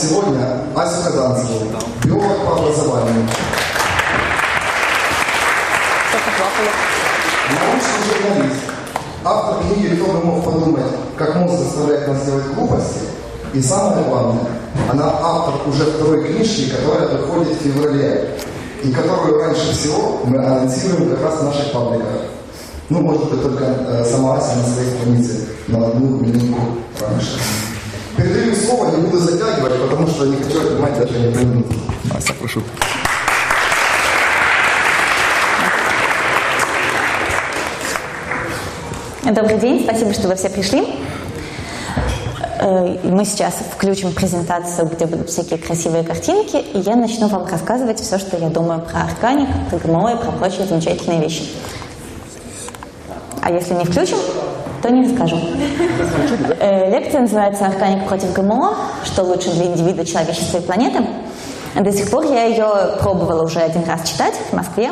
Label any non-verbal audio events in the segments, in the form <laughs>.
сегодня Асю Казанскую, биолог по образованию. Научный журналист, автор книги «Кто бы мог подумать, как мозг заставляет нас делать глупости». И самое главное, она автор уже второй книжки, которая выходит в феврале, и которую раньше всего мы анонсируем как раз в наших пабликах. Ну, может быть, только э, сама Ася на своей странице на одну минутку раньше. Передаю слово, не буду затягивать, потому что не хочу отнимать даже не минуту. Ася, прошу. Добрый день, спасибо, что вы все пришли. Э, мы сейчас включим презентацию, где будут всякие красивые картинки, и я начну вам рассказывать все, что я думаю про органик, про ГМО и про прочие замечательные вещи. А если не включим, то не расскажу. Э, лекция называется «Органик против ГМО. Что лучше для индивида, человечества и планеты?». До сих пор я ее пробовала уже один раз читать в Москве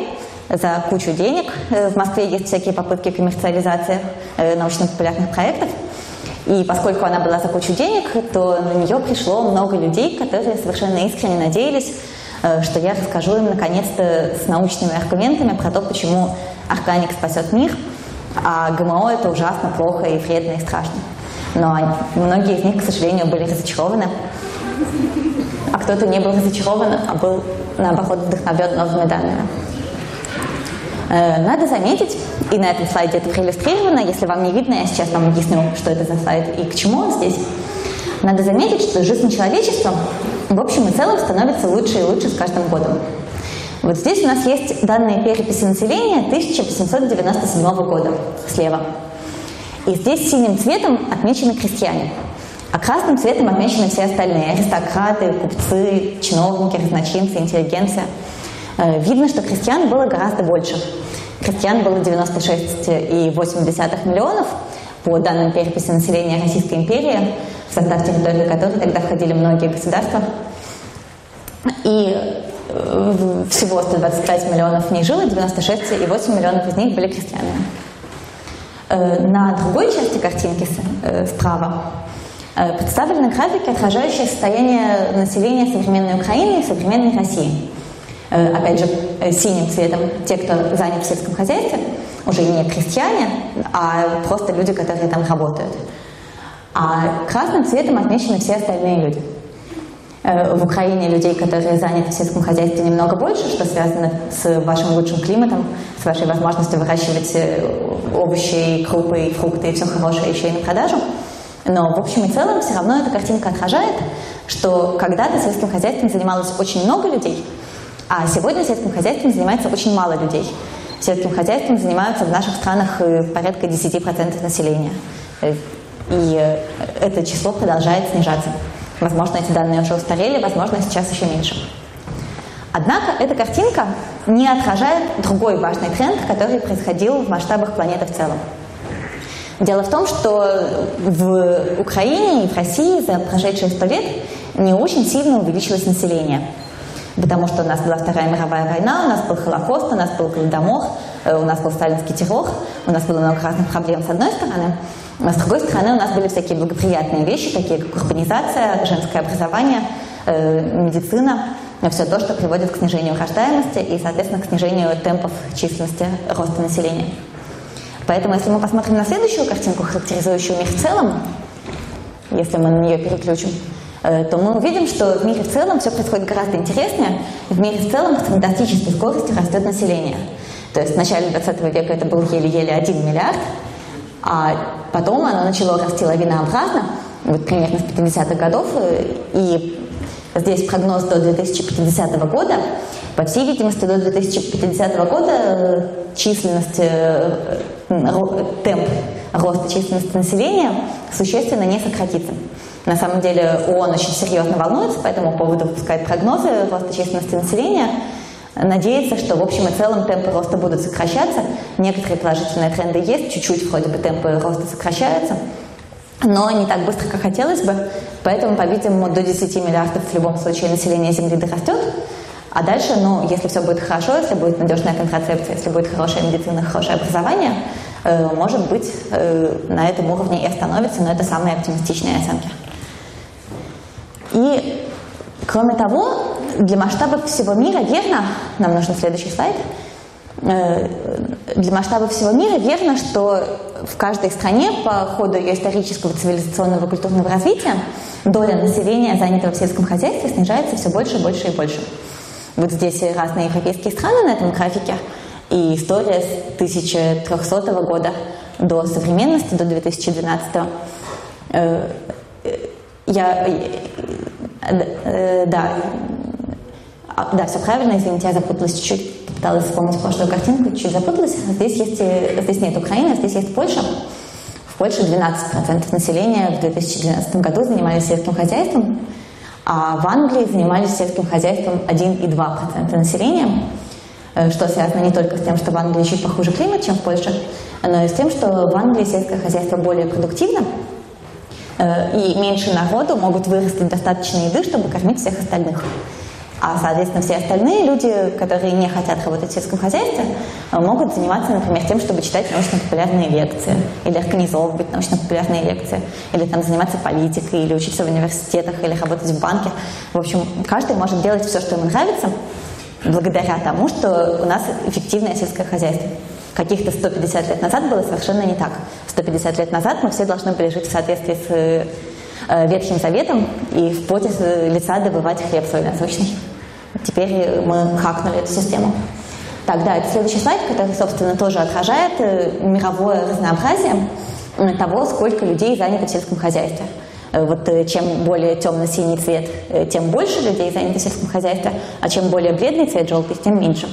за кучу денег. Э, в Москве есть всякие попытки коммерциализации научно-популярных проектов. И поскольку она была за кучу денег, то на нее пришло много людей, которые совершенно искренне надеялись, э, что я расскажу им наконец-то с научными аргументами про то, почему органик спасет мир, а ГМО это ужасно плохо и вредно и страшно. Но многие из них, к сожалению, были разочарованы. А кто-то не был разочарован, а был, наоборот, вдохновлен новыми данными. Э, надо заметить, и на этом слайде это проиллюстрировано, если вам не видно, я сейчас вам объясню, что это за слайд и к чему он здесь. Надо заметить, что жизнь человечества в общем и целом становится лучше и лучше с каждым годом. Вот здесь у нас есть данные переписи населения 1897 года слева. И здесь синим цветом отмечены крестьяне, а красным цветом отмечены все остальные – аристократы, купцы, чиновники, разночинцы, интеллигенция – Э, видно, что крестьян было гораздо больше. Крестьян было 96,8 миллионов по данным переписи населения Российской империи, в состав территории которой тогда входили многие государства. И всего 125 миллионов в ней жило, 96,8 миллионов из них были крестьянами. Э, на другой части картинки справа представлены графики, отражающие состояние населения современной Украины и современной России. Э, опять же, э, синим цветом те, кто занят в сельском хозяйстве, уже не крестьяне, а просто люди, которые там работают. А красным цветом отмечены все остальные люди. Э, в Украине людей, которые заняты в сельском хозяйстве, немного больше, что связано с вашим лучшим климатом, с вашей возможностью выращивать овощи, крупы, фрукты и все хорошее еще и на продажу. Но в общем и целом все равно эта картинка отражает, что когда-то сельским хозяйством занималось очень много людей – а сегодня сельским хозяйством занимается очень мало людей. Сельским хозяйством занимаются в наших странах э, порядка 10% населения. Э, и э, это число продолжает снижаться. Возможно, эти данные уже устарели, возможно, сейчас еще меньше. Однако эта картинка не отражает другой важный тренд, который происходил в масштабах планеты в целом. Дело в том, что в Украине и в России за прошедшие сто лет не очень сильно увеличилось население – потому что у нас была Вторая мировая война, у нас был Холокост, у нас был Голодомор, э, у нас был сталинский террор, у нас было много разных проблем с одной стороны, с другой стороны у нас были всякие благоприятные вещи, такие как урбанизация, женское образование, э, медицина, все то, что приводит к снижению рождаемости и, соответственно, к снижению темпов численности роста населения. Поэтому, если мы посмотрим на следующую картинку, характеризующую мир в целом, если мы на нее переключим, Э, то мы увидим, что в мире в целом все происходит гораздо интереснее. В мире в целом с фантастической скоростью растет население. То есть в начале 20 века это был еле-еле 1 миллиард, а потом оно начало расти лавинообразно, вот примерно с 50-х годов, э, и здесь прогноз до 2050 года. По всей видимости, до 2050 года э, численность, темп роста численности населения существенно не сократится. На самом деле ООН очень серьезно волнуется по этому поводу, выпускает прогнозы роста численности населения, надеется, что в общем и целом темпы роста будут сокращаться. Некоторые положительные тренды есть, чуть-чуть вроде бы темпы роста сокращаются, но не так быстро, как хотелось бы. Поэтому, по-видимому, до 10 миллиардов в любом случае население Земли дорастет. А дальше, ну, если все будет хорошо, если будет надежная контрацепция, если будет хорошая медицина, хорошее образование, э, может быть, э, на этом уровне и остановится, но это самые оптимистичные оценки. И, кроме того, для масштабов всего мира верно, нам нужен следующий слайд, э, для масштабов всего мира верно, что в каждой стране по ходу ее исторического, цивилизационного, культурного развития доля населения, занятого в сельском хозяйстве, снижается все больше, больше и больше. Вот здесь разные европейские страны на этом графике, и история с 1300 года до современности, до 2012. Э, я, да, а, да, все правильно, извините, я запуталась чуть-чуть, пыталась вспомнить прошлую картинку, чуть запуталась. Здесь, есть, здесь нет Украины, здесь есть Польша. В Польше 12% населения в 2012 году занимались сельским хозяйством, а в Англии занимались сельским хозяйством 1,2% населения, э, что связано не только с тем, что в Англии чуть похуже климат, чем в Польше, но и с тем, что в Англии сельское хозяйство более продуктивно, э, и меньше народу могут вырастить достаточно еды, чтобы кормить всех остальных. А, соответственно, все остальные люди, которые не хотят работать в сельском хозяйстве, э, могут заниматься, например, тем, чтобы читать научно-популярные лекции, или организовывать научно-популярные лекции, или там заниматься политикой, или учиться в университетах, или работать в банке. В общем, каждый может делать все, что ему нравится, благодаря тому, что у нас эффективное сельское хозяйство. Каких-то 150 лет назад было совершенно не так. 150 лет назад мы все должны были жить в соответствии с э, Ветхим Заветом и в поте лица добывать хлеб свой насущный. Теперь мы хакнули эту систему. Так, да, это следующий слайд, который, собственно, тоже отражает э, мировое разнообразие того, сколько людей занято в сельском хозяйстве. Э, вот э, чем более темно-синий цвет, тем больше людей занято в сельском хозяйстве, а чем более бледный цвет, желтый, тем меньше.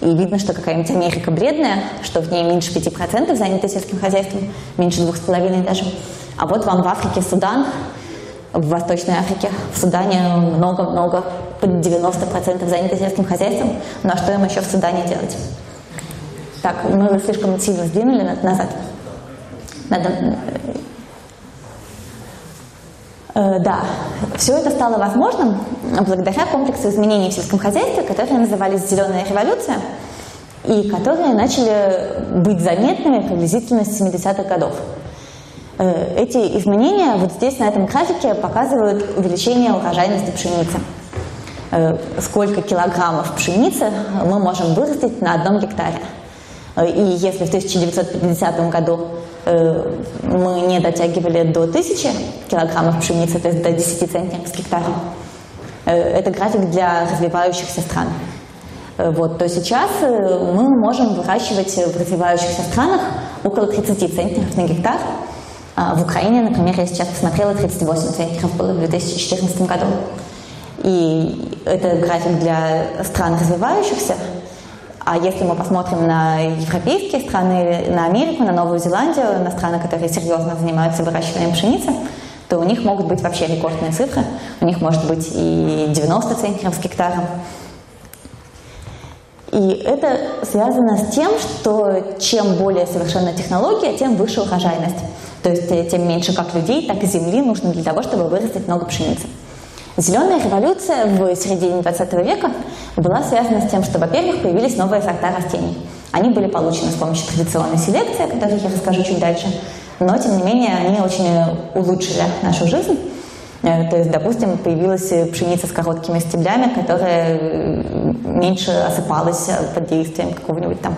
И видно, что какая-нибудь Америка бледная, что в ней меньше 5% занято сельским хозяйством, меньше 2,5% даже. А вот вам в Африке Судан, в Восточной Африке, в Судане много-много, под 90% заняты сельским хозяйством. Ну а что им еще в Судане делать? Так, мы слишком сильно сдвинули назад. Надо... Э, да, все это стало возможным благодаря комплексу изменений в сельском хозяйстве, которые назывались «Зеленая революция», и которые начали быть заметными приблизительно с 70-х годов. Э, эти изменения вот здесь на этом графике показывают увеличение урожайности пшеницы. Э, сколько килограммов пшеницы мы можем вырастить на одном гектаре. И если в 1950 году мы не дотягивали до 1000 килограммов пшеницы, то есть до 10 центнеров с гектара, это график для развивающихся стран. Вот, то сейчас мы можем выращивать в развивающихся странах около 30 центнеров на гектар, а, в Украине, например, я сейчас посмотрела, 38 центнеров было в 2014 году. И это график для стран развивающихся. А если мы посмотрим на европейские страны, на Америку, на Новую Зеландию, на страны, которые серьезно занимаются выращиванием пшеницы, то у них могут быть вообще рекордные цифры. У них может быть и 90 центнеров с гектаром. И это связано с тем, что чем более совершенна технология, тем выше урожайность. То есть э, тем меньше как людей, так и земли нужно для того, чтобы вырастить много пшеницы. Зеленая революция в середине 20 века была связана с тем, что, во-первых, появились новые сорта растений. Они были получены с помощью традиционной селекции, о которой я расскажу чуть дальше, но, тем не менее, они очень улучшили нашу жизнь. Э, то есть, допустим, появилась пшеница с короткими стеблями, которая э, меньше осыпалась под действием какого-нибудь там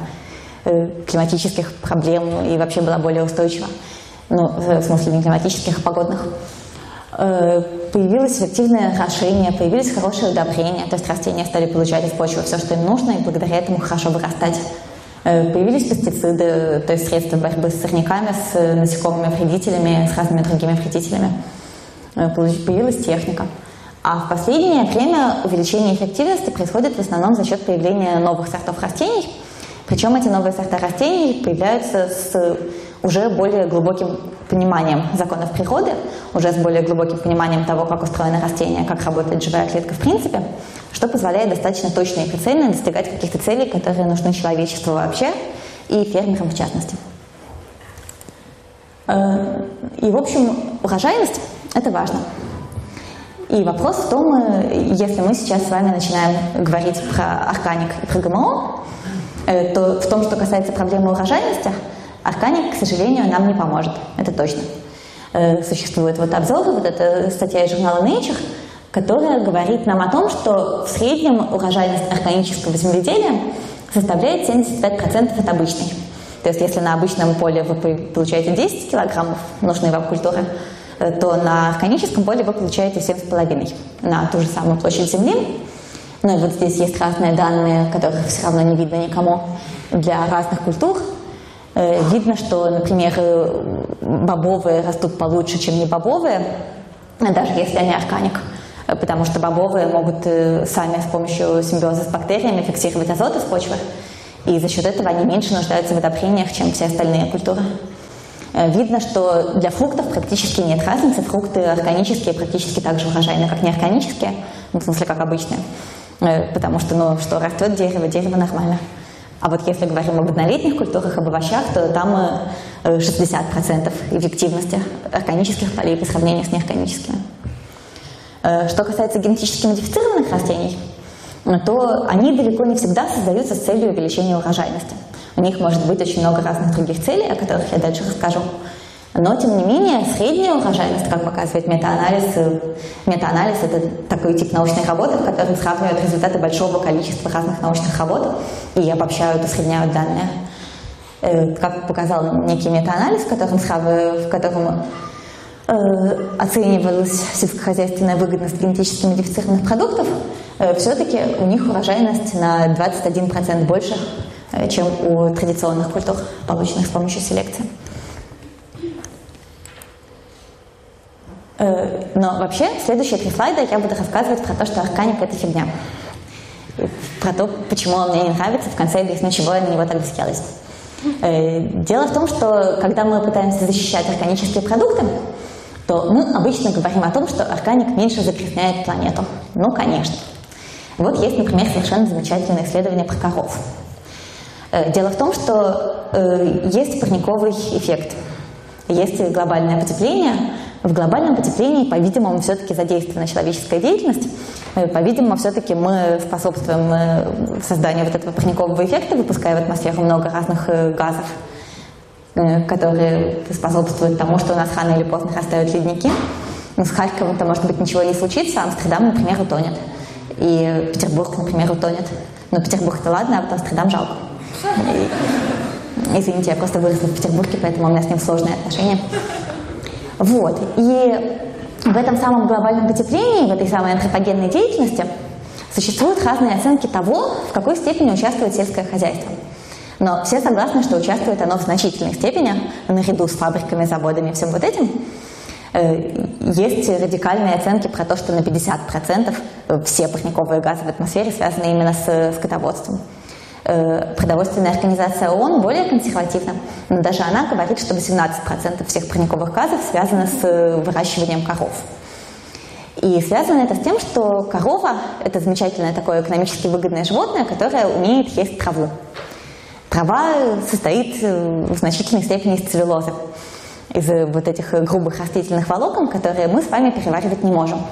климатических проблем и вообще была более устойчива ну, в смысле не климатических, а погодных, э, появилось эффективное орошение, появились хорошие удобрения, то есть растения стали получать из почвы все, что им нужно, и благодаря этому хорошо вырастать. Э, появились пестициды, то есть средства борьбы с сорняками, с насекомыми вредителями, с разными другими вредителями. Э, появилась техника. А в последнее время увеличение эффективности происходит в основном за счет появления новых сортов растений. Причем эти новые сорта растений появляются с уже более глубоким пониманием законов природы, уже с более глубоким пониманием того, как устроено растение, как работает живая клетка в принципе, что позволяет достаточно точно и прицельно достигать каких-то целей, которые нужны человечеству вообще и фермерам в частности. Э, и, в общем, урожайность – это важно. И вопрос в том, если мы сейчас с вами начинаем говорить про органик и про ГМО, то в том, что касается проблемы урожайности, органик, к сожалению, нам не поможет. Это точно. Существует вот обзор, вот эта статья из журнала Nature, которая говорит нам о том, что в среднем урожайность органического земледелия составляет 75% от обычной. То есть если на обычном поле вы получаете 10 килограммов нужной вам культуры, э, то на органическом поле вы получаете 7,5 на ту же самую площадь земли. Ну и вот здесь есть разные данные, которых все равно не видно никому для разных культур. Э, видно, что, например, э, бобовые растут получше, чем не бобовые, даже если они органик потому что бобовые могут сами с помощью симбиоза с бактериями фиксировать азот из почвы, и за счет этого они меньше нуждаются в удобрениях, чем все остальные культуры. Э, видно, что для фруктов практически нет разницы. Фрукты органические практически так же урожайны, как неорганические, в смысле, как обычные. Э, потому что, ну, что растет дерево, дерево нормально. А вот если говорим об однолетних культурах, об овощах, то там 60% э, эффективности органических полей по сравнению с неорганическими. Что касается генетически модифицированных растений, то они далеко не всегда создаются с целью увеличения урожайности. У них может быть очень много разных других целей, о которых я дальше расскажу. Но, тем не менее, средняя урожайность, как показывает метаанализ, метаанализ – это такой тип научной работы, в котором сравнивают результаты большого количества разных научных работ и обобщают, усредняют данные. Э, как показал некий метаанализ, в котором, в котором э, оценивалась сельскохозяйственная выгодность генетически модифицированных продуктов, Э, все-таки у них урожайность на 21% больше, э, чем у традиционных культур, полученных с помощью селекции. Но вообще, следующие три слайда я буду рассказывать про то, что органик – это фигня. Про то, почему он мне не нравится, в конце объясню, чего я на него так взялась. Дело в том, что когда мы пытаемся защищать органические продукты, то мы обычно говорим о том, что органик меньше загрязняет планету. Ну, конечно. Вот есть, например, совершенно замечательное исследование про коров. Э, дело в том, что э, есть парниковый эффект, есть глобальное потепление. В глобальном потеплении, по-видимому, все-таки задействована человеческая деятельность. Э, по-видимому, все-таки мы способствуем созданию вот этого парникового эффекта, выпуская в атмосферу много разных газов, которые способствуют тому, что у нас рано или поздно растают ледники. Но с Харьковом-то, может быть, ничего не случится, а Амстердам, например, утонет и Петербург, например, утонет. Но Петербург-то ладно, а вот Амстердам жалко. И, извините, я просто выросла в Петербурге, поэтому у меня с ним сложные отношения. Вот. И в этом самом глобальном потеплении, в этой самой антропогенной деятельности существуют разные оценки того, в какой степени участвует сельское хозяйство. Но все согласны, что участвует оно в значительной степени, наряду с фабриками, заводами и всем вот этим. Э, есть радикальные оценки про то, что на 50% все парниковые газы в атмосфере связаны именно с скотоводством. Э, продовольственная организация ООН более консервативна, но даже она говорит, что 18% всех парниковых газов связано с выращиванием коров. И связано это с тем, что корова – это замечательное такое экономически выгодное животное, которое умеет есть траву. Трава состоит в значительной степени из целлюлозы из вот этих грубых растительных волокон, которые мы с вами переваривать не можем.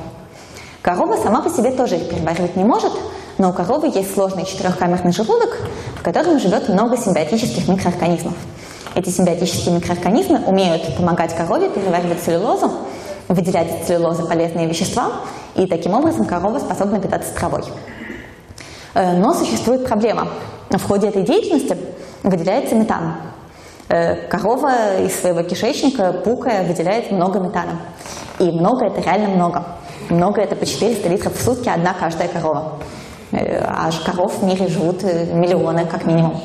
Корова сама по себе тоже их переваривать не может, но у коровы есть сложный четырехкамерный желудок, в котором живет много симбиотических микроорганизмов. Эти симбиотические микроорганизмы умеют помогать корове переваривать целлюлозу, выделять из целлюлозы полезные вещества, и таким образом корова способна питаться травой. Э, но существует проблема. В ходе этой деятельности выделяется метан. Э, корова из своего кишечника, пукая, выделяет много метана. И много это реально много. Много это по 400 литров в сутки одна каждая корова. Э, а коров в мире живут э, миллионы как минимум.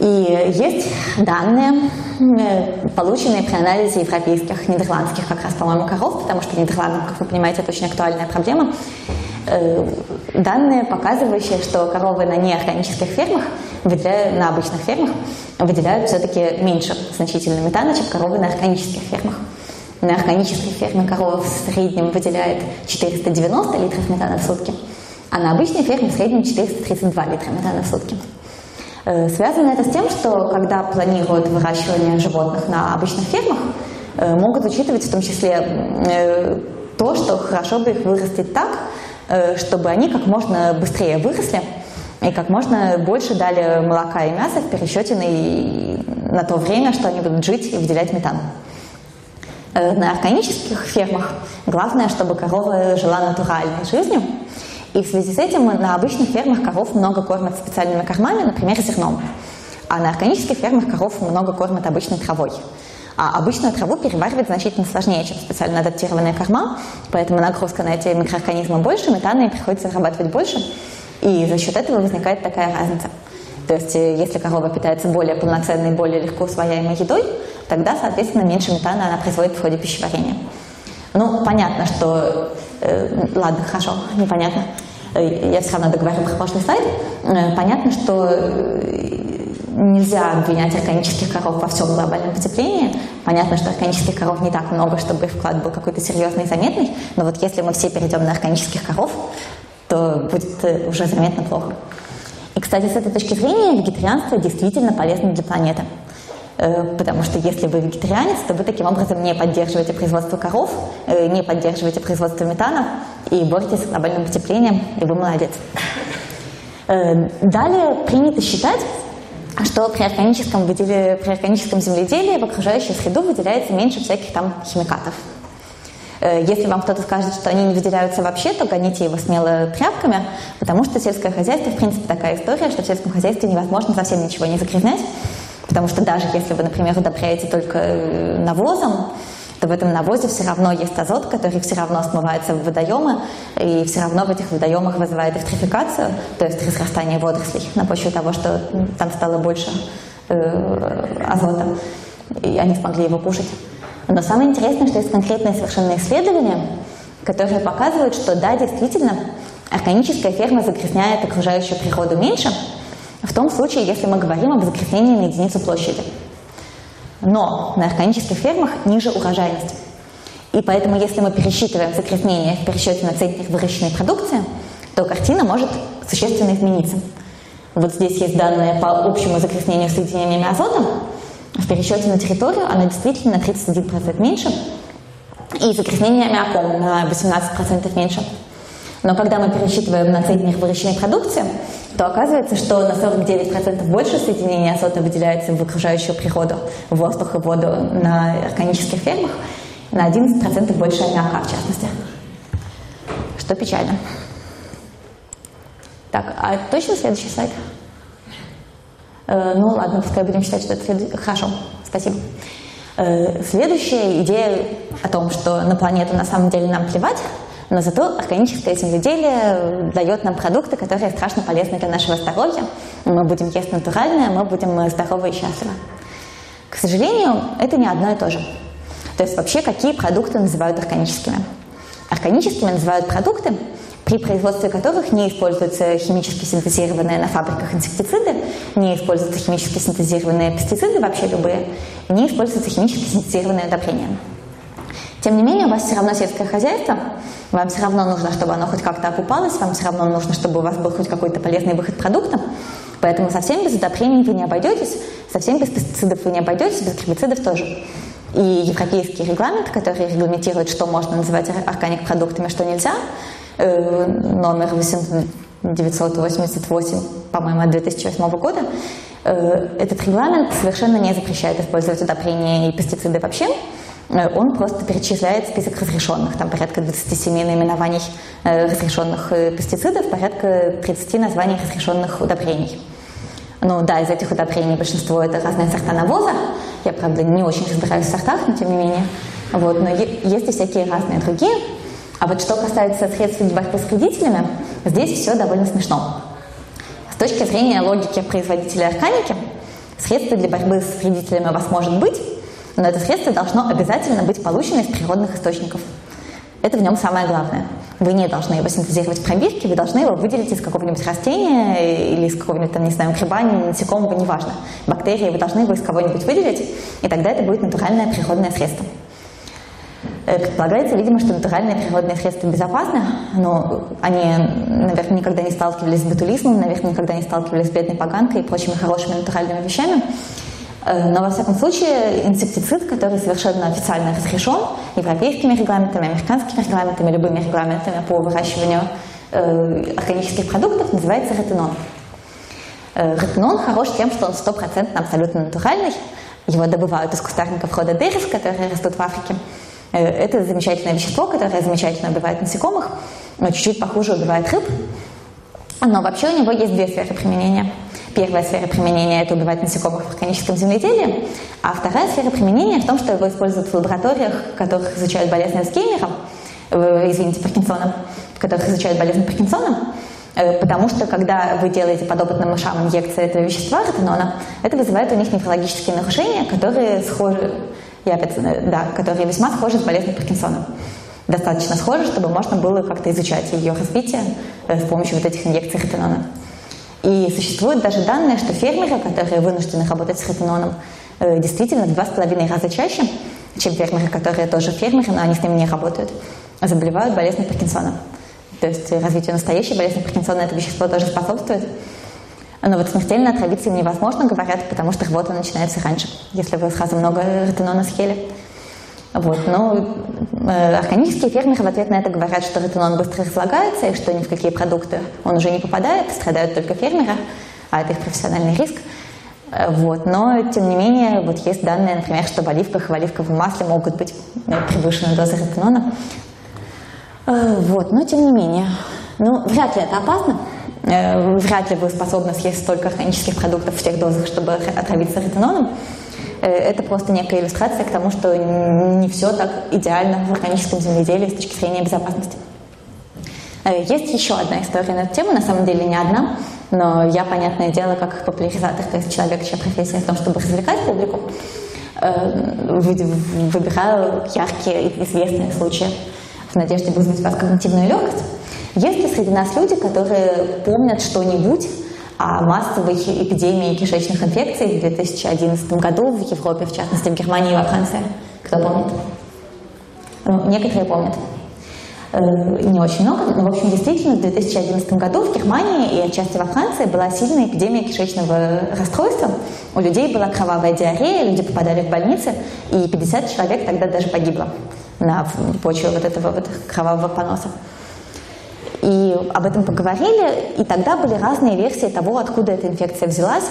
И есть данные, полученные при анализе европейских, нидерландских как раз, по-моему, коров, потому что в Нидерландах, как вы понимаете, это очень актуальная проблема. Данные, показывающие, что коровы на неорганических фермах выделяют, на обычных фермах выделяют все-таки меньше значительно метана, чем коровы на органических фермах. На органической ферме корова в среднем выделяет 490 литров метана в сутки, а на обычной ферме в среднем 432 литра метана в сутки. Э, связано это с тем, что когда планируют выращивание животных на обычных фермах, э, могут учитывать в том числе э, то, что хорошо бы их вырастить так, чтобы они как можно быстрее выросли и как можно больше дали молока и мяса в пересчете на, на то время, что они будут жить и выделять метан. На органических фермах главное, чтобы корова жила натуральной жизнью. И в связи с этим на обычных фермах коров много кормят специальными кормами, например, зерном. А на органических фермах коров много кормят обычной травой. А обычную траву переваривать значительно сложнее, чем специально адаптированная корма, поэтому нагрузка на эти микроорганизмы больше, метана им приходится зарабатывать больше, и за счет этого возникает такая разница. То есть, э, если корова питается более полноценной, более легко усвояемой едой, тогда, соответственно, меньше метана она производит в ходе пищеварения. Ну, понятно, что... Э, ладно, хорошо, непонятно. Э, я все равно договорю про прошлый слайд. Э, понятно, что э, нельзя обвинять органических коров во всем глобальном потеплении. Понятно, что органических коров не так много, чтобы их вклад был какой-то серьезный и заметный, но вот если мы все перейдем на органических коров, то будет уже заметно плохо. И, кстати, с этой точки зрения вегетарианство действительно полезно для планеты. Потому что если вы вегетарианец, то вы таким образом не поддерживаете производство коров, не поддерживаете производство метана и боретесь с глобальным потеплением, и вы молодец. Далее принято считать, что при органическом, выделе, при органическом земледелии в окружающую среду выделяется меньше всяких там химикатов. Э, если вам кто-то скажет, что они не выделяются вообще, то гоните его смело тряпками, потому что сельское хозяйство, в принципе, такая история, что в сельском хозяйстве невозможно совсем ничего не загрязнять, потому что даже если вы, например, удобряете только э, навозом, то в этом навозе все равно есть азот, который все равно смывается в водоемы, и все равно в этих водоемах вызывает эвтрификацию, то есть разрастание водорослей на почве того, что там стало больше э, азота, и они смогли его кушать. Но самое интересное, что есть конкретные совершенно исследования, которые показывают, что да, действительно, органическая ферма загрязняет окружающую природу меньше, в том случае, если мы говорим об загрязнении на единицу площади. Но на органических фермах ниже урожайность. И поэтому, если мы пересчитываем загрязнение в пересчете на центнер выращенной продукции, то картина может существенно измениться. Вот здесь есть данные по общему загрязнению соединениями азота. В пересчете на территорию она действительно на 31% меньше. И загрязнение аммиаком на 18% меньше. Но когда мы пересчитываем на центнер выращенной продукции, то оказывается, что на 49% больше соединений азота выделяется в окружающую природу, в воздух и воду на органических фермах, на 11% больше аммиака в частности. Что печально. Так, а точно следующий слайд? Э, ну ладно, пускай будем считать, что это следующий. Хорошо, спасибо. Э, следующая идея о том, что на планету на самом деле нам плевать, но зато органическое земледелие дает нам продукты, которые страшно полезны для нашего здоровья. Мы будем есть натуральное, мы будем здоровы и счастливы. К сожалению, это не одно и то же. То есть вообще какие продукты называют органическими? Органическими называют продукты, при производстве которых не используются химически синтезированные на фабриках инсектициды, не используются химически синтезированные пестициды, вообще любые, не используются химически синтезированные удобрения. Тем не менее, у вас все равно сельское хозяйство, вам все равно нужно, чтобы оно хоть как-то окупалось, вам все равно нужно, чтобы у вас был хоть какой-то полезный выход продукта. Поэтому совсем без удобрений вы не обойдетесь, совсем без пестицидов вы не обойдетесь, без гербицидов тоже. И европейский регламент, который регламентирует, что можно называть органик продуктами, что нельзя, э, номер 988, по-моему, от 2008 года, э, этот регламент совершенно не запрещает использовать удобрения и пестициды вообще. Э, он просто перечисляет список разрешенных, там порядка 27 наименований э, разрешенных э, пестицидов, порядка 30 названий разрешенных удобрений. Ну да, из этих удобрений большинство это разные сорта навоза. Я, правда, не очень разбираюсь в сортах, но тем не менее. Вот, но есть и всякие разные другие. А вот что касается средств борьбы с вредителями, здесь все довольно смешно. С точки зрения логики производителя органики, средства для борьбы с вредителями у вас может быть, но это средство должно обязательно быть получено из природных источников. Это в нем самое главное. Вы не должны его синтезировать в пробирке, вы должны его выделить из какого-нибудь растения или из какого-нибудь, там, не знаю, гриба, насекомого, неважно. Бактерии, вы должны его из кого-нибудь выделить, и тогда это будет натуральное природное средство. Э, предполагается, видимо, что натуральные природные средства безопасны, но они, наверное, никогда не сталкивались с ботулизмом, наверное, никогда не сталкивались с бедной поганкой и прочими хорошими натуральными вещами. Э, но, во всяком случае, инсектицид, который совершенно официально разрешен европейскими регламентами, американскими регламентами, любыми регламентами по выращиванию э, органических продуктов, называется ретинон. Э, ретинон хорош тем, что он стопроцентно абсолютно натуральный. Его добывают из кустарников рода дерис, которые растут в Африке. Это замечательное вещество, которое замечательно убивает насекомых, но чуть-чуть похуже убивает рыб. Но вообще у него есть две сферы применения – Первая сфера применения – это убивать насекомых в органическом земледелии, а вторая сфера применения в том, что его используют в лабораториях, в которых изучают болезнь Альцгеймера, э, извините, Паркинсона, в которых изучают болезнь Паркинсона, э, потому что когда вы делаете подопытным мышам инъекции этого вещества, ретинона, это вызывает у них неврологические нарушения, которые схожи, я опять, э, да, которые весьма схожи с болезнью Паркинсона. Достаточно схожи, чтобы можно было как-то изучать ее развитие с помощью вот этих инъекций ретинона. И существуют даже данные, что фермеры, которые вынуждены работать с ретиноном, э, действительно в два с половиной раза чаще, чем фермеры, которые тоже фермеры, но они с ними не работают, заболевают болезнью Паркинсона. То есть развитию настоящей болезни Паркинсона это вещество тоже способствует. Но вот смертельно отравиться им невозможно, говорят, потому что работа начинается раньше, если вы сразу много ретинона съели. Вот. Но э, органические фермеры в ответ на это говорят, что ретинон быстро разлагается, и что ни в какие продукты он уже не попадает, страдают только фермеры, а это их профессиональный риск. Э, вот. Но, тем не менее, вот есть данные, например, что в оливках и в оливковом масле могут быть э, превышены дозы ретинона. Э, вот. Но, тем не менее, ну, вряд ли это опасно. Вряд ли вы способны съесть столько органических продуктов в тех дозах, чтобы отравиться ретиноном. Э, это просто некая иллюстрация к тому, что не все так идеально в органическом земледелии с точки зрения безопасности. Э, есть еще одна история на эту тему, на самом деле не одна, но я, понятное дело, как популяризатор, то есть человек, чья профессия в том, чтобы развлекать публику, э, выбираю яркие и известные случаи в надежде вызвать у вас когнитивную легкость. Есть ли среди нас люди, которые помнят что-нибудь о массовой эпидемии кишечных инфекций в 2011 году в Европе, в частности в Германии и во Франции. Кто помнит? Ну, некоторые помнят. Э, не очень много, но, в общем, действительно, в 2011 году в Германии и отчасти во Франции была сильная эпидемия кишечного расстройства. У людей была кровавая диарея, люди попадали в больницы, и 50 человек тогда даже погибло на почве вот этого вот кровавого поноса. И об этом поговорили, и тогда были разные версии того, откуда эта инфекция взялась.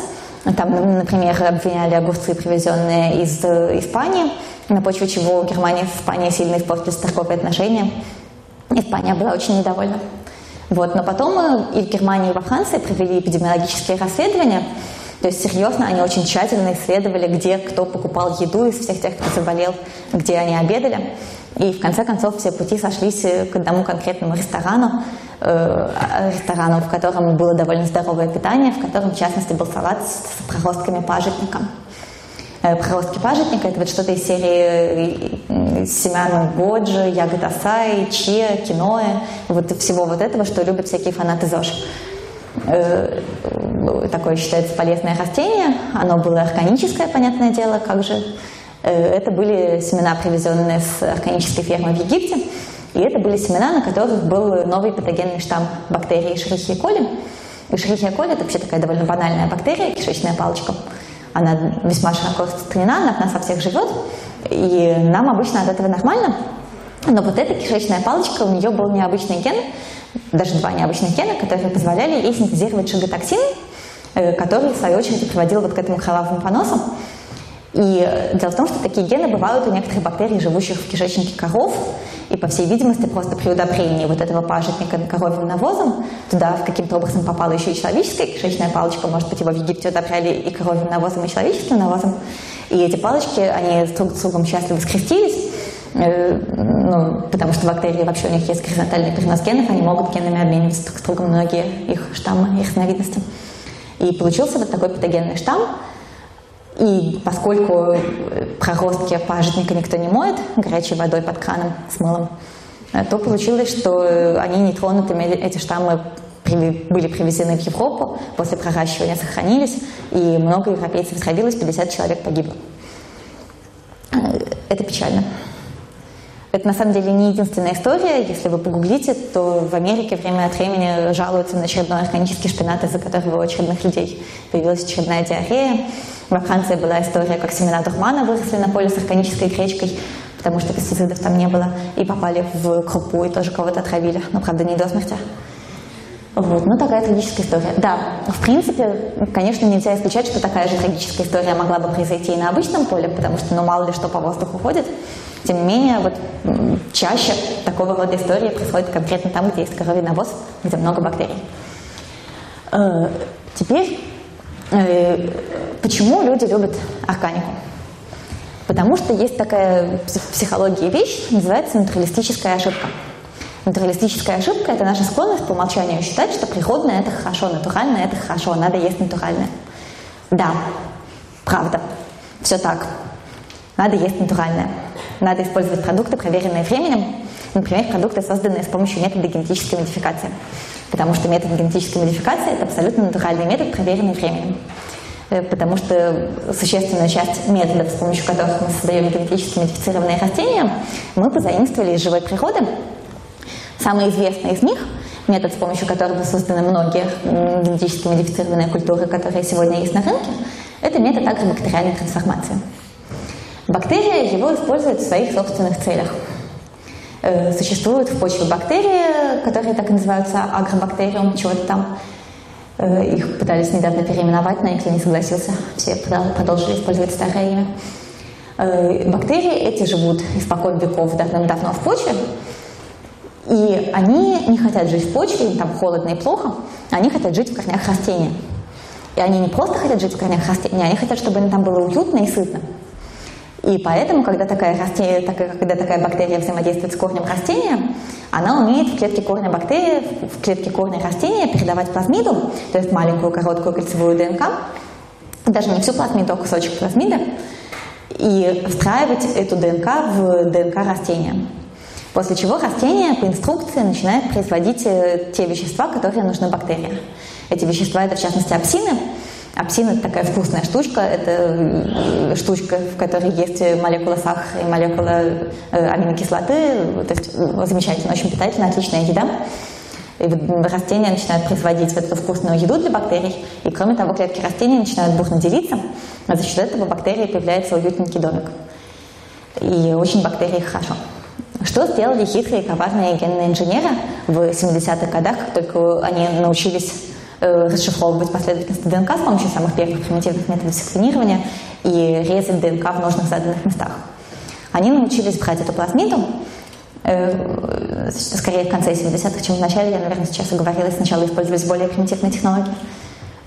Там, например, обвиняли огурцы, привезенные из э, Испании, на почве чего Германия и Испания сильно испортились торговые отношения. Испания была очень недовольна. Вот. Но потом э, и в Германии, и во Франции провели эпидемиологические расследования. То есть серьезно они очень тщательно исследовали, где кто покупал еду из всех тех, кто заболел, где они обедали. И в конце концов все пути сошлись к одному конкретному ресторану, э, ресторану, в котором было довольно здоровое питание, в котором, в частности, был салат с проростками пажитника. Э, проростки пажитника – это вот что-то из серии э, семян годжи, ягод асаи, чиа, киноэ, вот всего вот этого, что любят всякие фанаты ЗОЖ. Э, такое считается полезное растение, оно было органическое, понятное дело, как же Э, это были семена, привезенные с органической фермы в Египте. И это были семена, на которых был новый патогенный штамм бактерии Шрихия коли. И Шрихия коли – это вообще такая довольно банальная бактерия, кишечная палочка. Она весьма широко распространена, она от нас во всех живет, и нам обычно от этого нормально. Но вот эта кишечная палочка, у нее был необычный ген, даже два необычных гена, которые позволяли ей синтезировать шиготоксин, э, который, в свою очередь, приводил вот к этому кровавому поносу. И дело в том, что такие гены бывают у некоторых бактерий, живущих в кишечнике коров, и, по всей видимости, просто при удобрении вот этого пажитника коровьим навозом туда каким-то образом попала еще и человеческая кишечная палочка, может быть, его в Египте удобряли и коровьим навозом, и человеческим навозом. И эти палочки, они друг с другом счастливо скрестились, э, ну, потому что бактерии вообще у них есть горизонтальный перенос генов, они могут генами обмениваться друг с другом многие их штаммы, их разновидности. И получился вот такой патогенный штамм, и поскольку проростки пажитника никто не моет горячей водой под краном с мылом, э, то получилось, что они нетронутыми, эти штаммы были привезены в Европу, после проращивания сохранились, и много европейцев сходилось, 50 человек погибло. Э, это печально. Это на самом деле не единственная история. Если вы погуглите, то в Америке время от времени жалуются на очередной органический шпинат, из-за которого у очередных людей появилась очередная диарея. Во Франции была история, как семена дурмана выросли на поле с органической гречкой, потому что пестицидов там не было, и попали в крупу, и тоже кого-то отравили, но, правда, не до смерти. Вот, ну такая трагическая история. Да, в принципе, конечно, нельзя исключать, что такая же трагическая история могла бы произойти и на обычном поле, потому что, ну, мало ли что по воздуху ходит. Тем не менее, вот чаще такого рода истории происходят конкретно там, где есть коровий навоз, где много бактерий. Э, теперь, э, почему люди любят органику? Потому что есть такая в психологии вещь, называется натуралистическая ошибка. Натуралистическая ошибка – это наша склонность по умолчанию считать, что природное – это хорошо, натуральное – это хорошо, надо есть натуральное. Да, правда, все так. Надо есть натуральное. Надо использовать продукты, проверенные временем, например, продукты, созданные с помощью метода генетической модификации. Потому что метод генетической модификации – это абсолютно натуральный метод, проверенный временем. Э, потому что существенная часть методов, с помощью которых мы создаем генетически модифицированные растения, мы позаимствовали из живой природы, Самый известный из них, метод, с помощью которого созданы многие генетически модифицированные культуры, которые сегодня есть на рынке, это метод агробактериальной трансформации. Бактерия его использует в своих собственных целях. Э, существуют в почве бактерии, которые так и называются агробактериум, чего-то там. Э, их пытались недавно переименовать, но никто не согласился. Все продолжили использовать старое имя. Э, бактерии эти живут испокон веков давным-давно в почве, и они не хотят жить в почве, им там холодно и плохо, они хотят жить в корнях растения. И они не просто хотят жить в корнях растения, они хотят, чтобы им там было уютно и сытно. И поэтому, когда такая, растение, когда такая бактерия взаимодействует с корнем растения, она умеет в клетке корня бактерии, в клетке корня растения передавать плазмиду, то есть маленькую короткую кольцевую ДНК, даже не всю плазмиду, а кусочек плазмида, и встраивать эту ДНК в ДНК растения. После чего растение по инструкции начинает производить э, те вещества, которые нужны бактериям. Эти вещества это в частности апсины. Апсин это такая вкусная штучка, это э, штучка, в которой есть молекула сахара и молекула э, аминокислоты, то есть замечательно, очень питательная, отличная еда. И растения начинают производить вот эту вкусную еду для бактерий, и кроме того, клетки растений начинают бурно делиться, а за счет этого бактерии появляется уютненький домик. И очень бактерии хорошо. Что сделали хитрые коварные генные инженеры в 70-х годах, как только они научились э, расшифровывать последовательность ДНК с помощью самых первых примитивных методов секвенирования и резать ДНК в нужных заданных местах. Они научились брать эту плазмиду, э, скорее в конце 70-х, чем в начале, я, наверное, сейчас оговорилась, сначала использовались более примитивные технологии.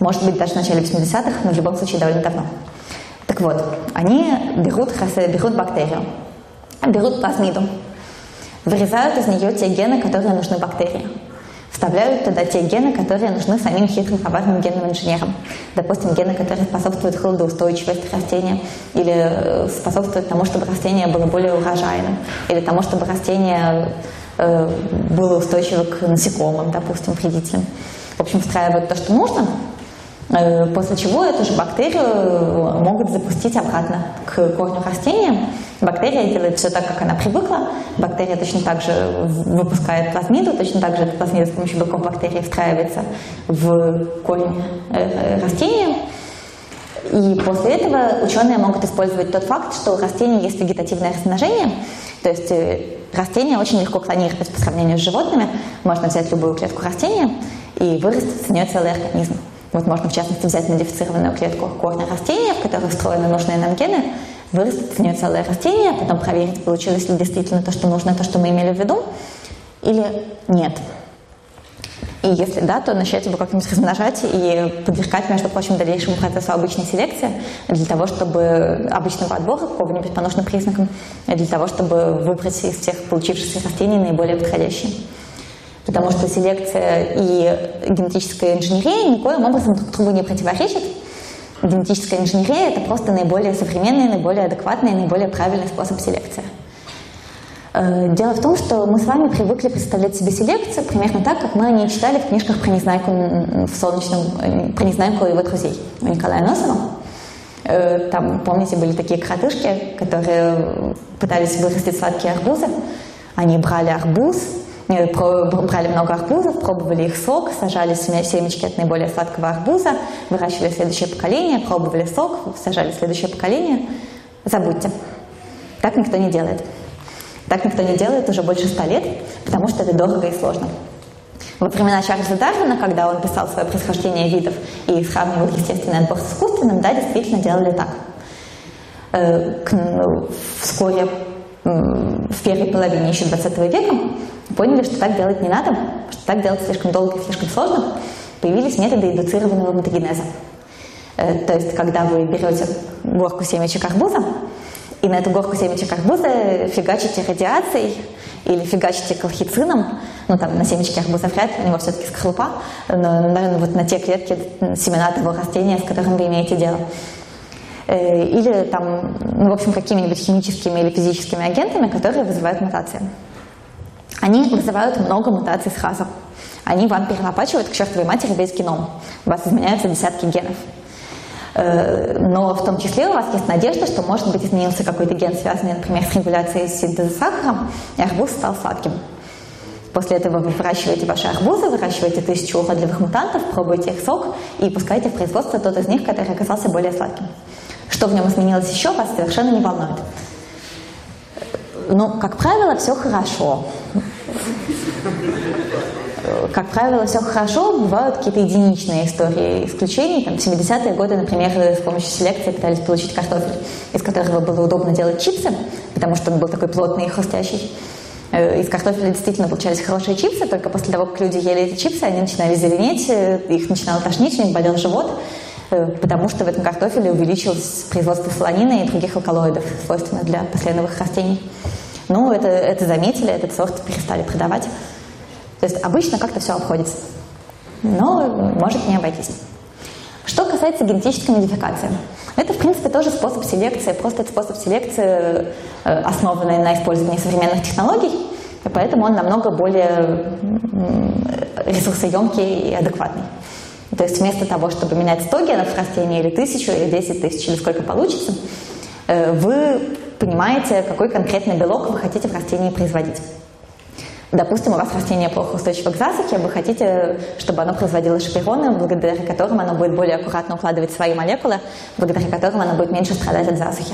Может быть, даже в начале 80-х, но в любом случае довольно давно. Так вот, они берут, берут бактерию, берут плазмиду, Вырезают из нее те гены, которые нужны бактерии. Вставляют туда те гены, которые нужны самим хитрым коварным генным инженерам. Допустим, гены, которые способствуют холодоустойчивости растения, или э, способствуют тому, чтобы растение было более урожайным, или тому, чтобы растение э, было устойчиво к насекомым, допустим, вредителям. В общем, встраивают то, что нужно, после чего эту же бактерию могут запустить обратно к корню растения. Бактерия делает все так, как она привыкла. Бактерия точно так же выпускает плазмиду, точно так же эта плазмида с помощью белков бактерии встраивается в корень э, растения. И после этого ученые могут использовать тот факт, что у растений есть вегетативное размножение, то есть э, растения очень легко клонировать по сравнению с животными. Можно взять любую клетку растения и вырастить с нее целый организм. Вот можно, в частности, взять модифицированную клетку корня растения, в которой встроены нужные нам гены, вырастить из нее целое растение, потом проверить, получилось ли действительно то, что нужно, то, что мы имели в виду, или нет. И если да, то начать его как-нибудь размножать и подвергать, между прочим, дальнейшему процессу обычной селекции для того, чтобы обычного отбора какого-нибудь по нужным признакам, для того, чтобы выбрать из всех получившихся растений наиболее подходящие потому что селекция и генетическая инженерия никоим образом друг другу не противоречат. Генетическая инженерия – это просто наиболее современный, наиболее адекватный, наиболее правильный способ селекции. Э, дело в том, что мы с вами привыкли представлять себе селекцию примерно так, как мы о ней читали в книжках про Незнайку, в солнечном, э, про Незнайку и его друзей у Николая Носова. Э, там, помните, были такие кротышки, которые пытались вырастить сладкие арбузы. Они брали арбуз, Э, брали много арбузов, пробовали их сок, сажали семечки от наиболее сладкого арбуза, выращивали следующее поколение, пробовали сок, сажали следующее поколение. Забудьте. Так никто не делает. Так никто не делает уже больше ста лет, потому что это дорого и сложно. Во времена Чарльза Дарвина, когда он писал свое происхождение видов и сравнивал естественный отбор с искусственным, да, действительно делали так. Э, ну, вскоре, в первой половине еще 20 века, поняли, что так делать не надо, что так делать слишком долго и слишком сложно. Появились методы индуцированного мутагенеза. Э, то есть, когда вы берете горку семечек арбуза, и на эту горку семечек арбуза фигачите радиацией или фигачите колхицином, ну там на семечке арбуза вряд у него все-таки скорлупа, но, наверное, вот на те клетки семена того растения, с которым вы имеете дело. Э, или там, ну, в общем, какими-нибудь химическими или физическими агентами, которые вызывают мутации. Они вызывают много мутаций сразу. Они вам перелопачивают к чертовой матери весь геном. У вас изменяются десятки генов. Э, но в том числе у вас есть надежда, что, может быть, изменился какой-то ген, связанный, например, с регуляцией синтеза сахара, и арбуз стал сладким. После этого вы выращиваете ваши арбузы, выращиваете тысячу уродливых мутантов, пробуете их сок и пускаете в производство тот из них, который оказался более сладким. Что в нем изменилось еще, вас совершенно не волнует. Ну, как правило, все хорошо как правило, все хорошо, бывают какие-то единичные истории исключений. Там, в 70-е годы, например, с помощью селекции пытались получить картофель, из которого было удобно делать чипсы, потому что он был такой плотный и хрустящий. Э, из картофеля действительно получались хорошие чипсы, только после того, как люди ели эти чипсы, они начинали зеленеть, э, их начинало тошнить, у них болел живот, потому что в этом картофеле увеличилось производство солонины и других алкалоидов, свойственных для посленовых растений. Ну, это, это заметили, этот сорт перестали продавать. То есть обычно как-то все обходится, но может не обойтись. Что касается генетической модификации, это, в принципе, тоже способ селекции, просто это способ селекции, э, основанный на использовании современных технологий, и поэтому он намного более ресурсоемкий и адекватный. То есть вместо того, чтобы менять 100 генов растении, или 1000, или 10 тысяч, или сколько получится, э, вы понимаете, какой конкретный белок вы хотите в растении производить. Допустим, у вас растение плохо устойчиво к засухе, вы хотите, чтобы оно производило шпироны, благодаря которым оно будет более аккуратно укладывать свои молекулы, благодаря которым оно будет меньше страдать от засухи.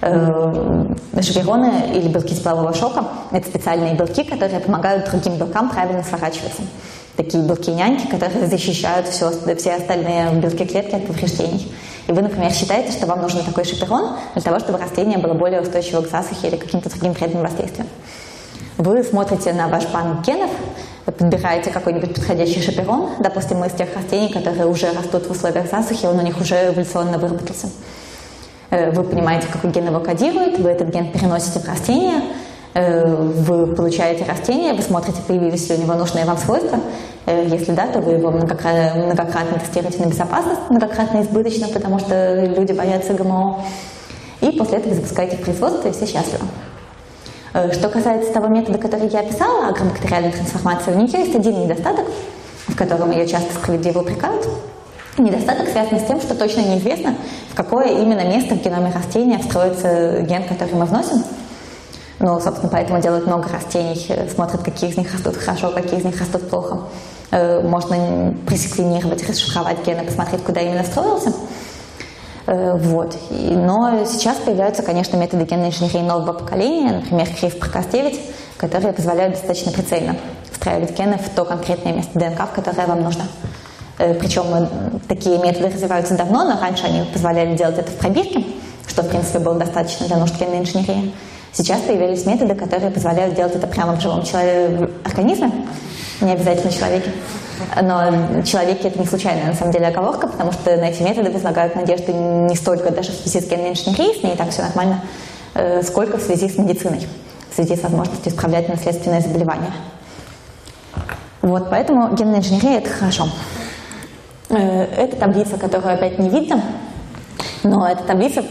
Э, шпироны или белки теплового шока – это специальные белки, которые помогают другим белкам правильно сворачиваться. Такие белки-няньки, которые защищают все, все остальные белки клетки от повреждений. И вы, например, считаете, что вам нужен такой шаперон для того, чтобы растение было более устойчиво к засухе или каким-то другим вредным воздействиям. Вы смотрите на ваш банк генов, подбираете какой-нибудь подходящий шаперон, допустим, из тех растений, которые уже растут в условиях засухи, он у них уже эволюционно выработался. Э, вы понимаете, какой ген его кодирует, вы этот ген переносите в растение, вы получаете растение, вы смотрите, появились ли у него нужные вам свойства. Э, если да, то вы его многократно, многократно тестируете на безопасность, многократно избыточно, потому что люди боятся ГМО. И после этого запускаете в производство, и все счастливы. Э, что касается того метода, который я описала, агробактериальной трансформации, у нее есть один недостаток, в котором ее часто справедливо упрекают. Недостаток связан с тем, что точно неизвестно, в какое именно место в геноме растения встроится ген, который мы вносим. Ну, собственно, поэтому делают много растений, э, смотрят, какие из них растут хорошо, какие из них растут плохо. Э, можно пресеквенировать, расшифровать гены, посмотреть, куда именно встроился. Э, вот. Но сейчас появляются, конечно, методы генной инженерии нового поколения, например, CRISPR-Cas9, которые позволяют достаточно прицельно встраивать гены в то конкретное место ДНК, в которое вам нужно. Причем такие методы развиваются давно, но раньше они позволяли делать это в пробирке, что, в принципе, было достаточно для нужд генной инженерии. Сейчас появились методы, которые позволяют делать это прямо в живом организме, не обязательно человеке. Но человеки это не случайная на самом деле оговорка, потому что на эти методы возлагают надежды не столько даже в связи с с ней и так все нормально, э, сколько в связи с медициной, в связи с возможностью исправлять наследственные заболевания. Вот, поэтому генная инженерия – это хорошо. Э, это таблица, которую опять не видно, но эта таблица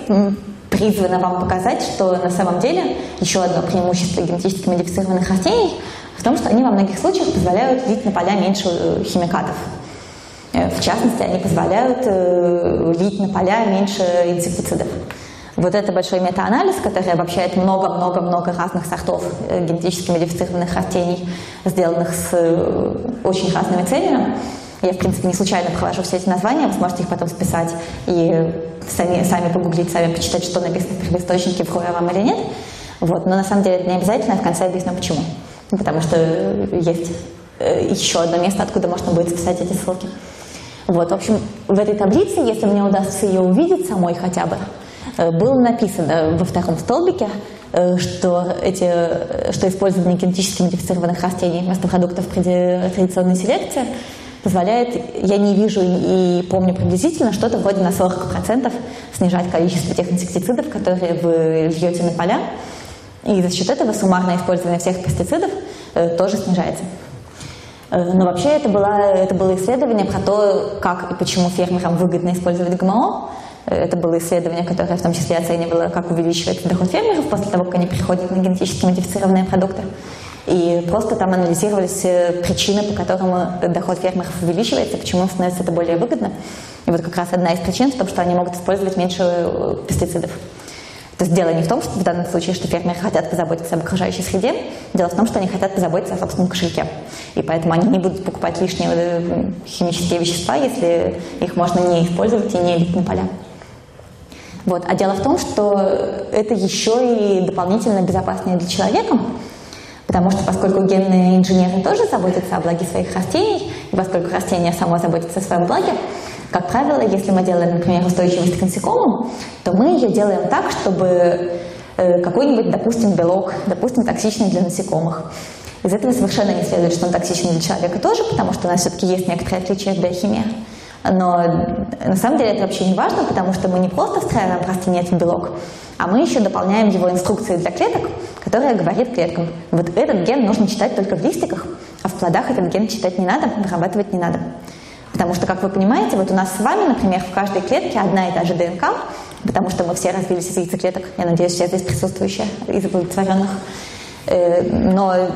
призвана вам показать, что на самом деле еще одно преимущество генетически модифицированных растений в том, что они во многих случаях позволяют лить на поля меньше э, химикатов. Э, в частности, они позволяют э, лить на поля меньше инсектицидов. Вот это большой метаанализ, который обобщает много-много-много разных сортов э, генетически модифицированных растений, сделанных с э, очень разными целями. Я, в принципе, не случайно провожу все эти названия, вы сможете их потом списать и сами, сами погуглить, сами почитать, что написано в первоисточнике, вру вам или нет. Вот. Но на самом деле это не обязательно, я в конце объясню почему. Потому что есть э, еще одно место, откуда можно будет списать эти ссылки. Вот, в общем, в этой таблице, если мне удастся ее увидеть самой хотя бы, э, было написано во втором столбике, э, что, эти, что использование генетически модифицированных растений вместо продуктов при традиционной селекции позволяет, я не вижу и помню приблизительно, что-то вроде на 40% снижать количество тех инсектицидов, которые вы льете на поля. И за счет этого суммарное использование всех пестицидов э, тоже снижается. Э, но вообще это, было, это было исследование про то, как и почему фермерам выгодно использовать ГМО. Э, это было исследование, которое в том числе оценивало, как увеличивается доход фермеров после того, как они переходят на генетически модифицированные продукты. И просто там анализировались э, причины, по которым доход фермеров увеличивается, почему становится это более выгодно. И вот как раз одна из причин в том, что они могут использовать меньше э, пестицидов. То есть дело не в том, что в данном случае, что фермеры хотят позаботиться об окружающей среде, дело в том, что они хотят позаботиться о собственном кошельке. И поэтому они не будут покупать лишние э, химические вещества, если их можно не использовать и не лить на поля. Вот. А дело в том, что это еще и дополнительно безопаснее для человека, Потому что поскольку генные инженеры тоже заботятся о благе своих растений, и поскольку растение само заботится о своем благе, как правило, если мы делаем, например, устойчивость к насекомым, то мы ее делаем так, чтобы э, какой-нибудь, допустим, белок, допустим, токсичный для насекомых. Из этого совершенно не следует, что он токсичный для человека тоже, потому что у нас все-таки есть некоторые отличия в биохимии. Но на самом деле это вообще не важно, потому что мы не просто встраиваем растение в белок, а мы еще дополняем его инструкции для клеток, которая говорит клеткам, вот этот ген нужно читать только в листиках, а в плодах этот ген читать не надо, вырабатывать не надо. Потому что, как вы понимаете, вот у нас с вами, например, в каждой клетке одна и та же ДНК, потому что мы все развились из яйцеклеток, я надеюсь, все здесь присутствующие, из оплодотворенных. Э, но,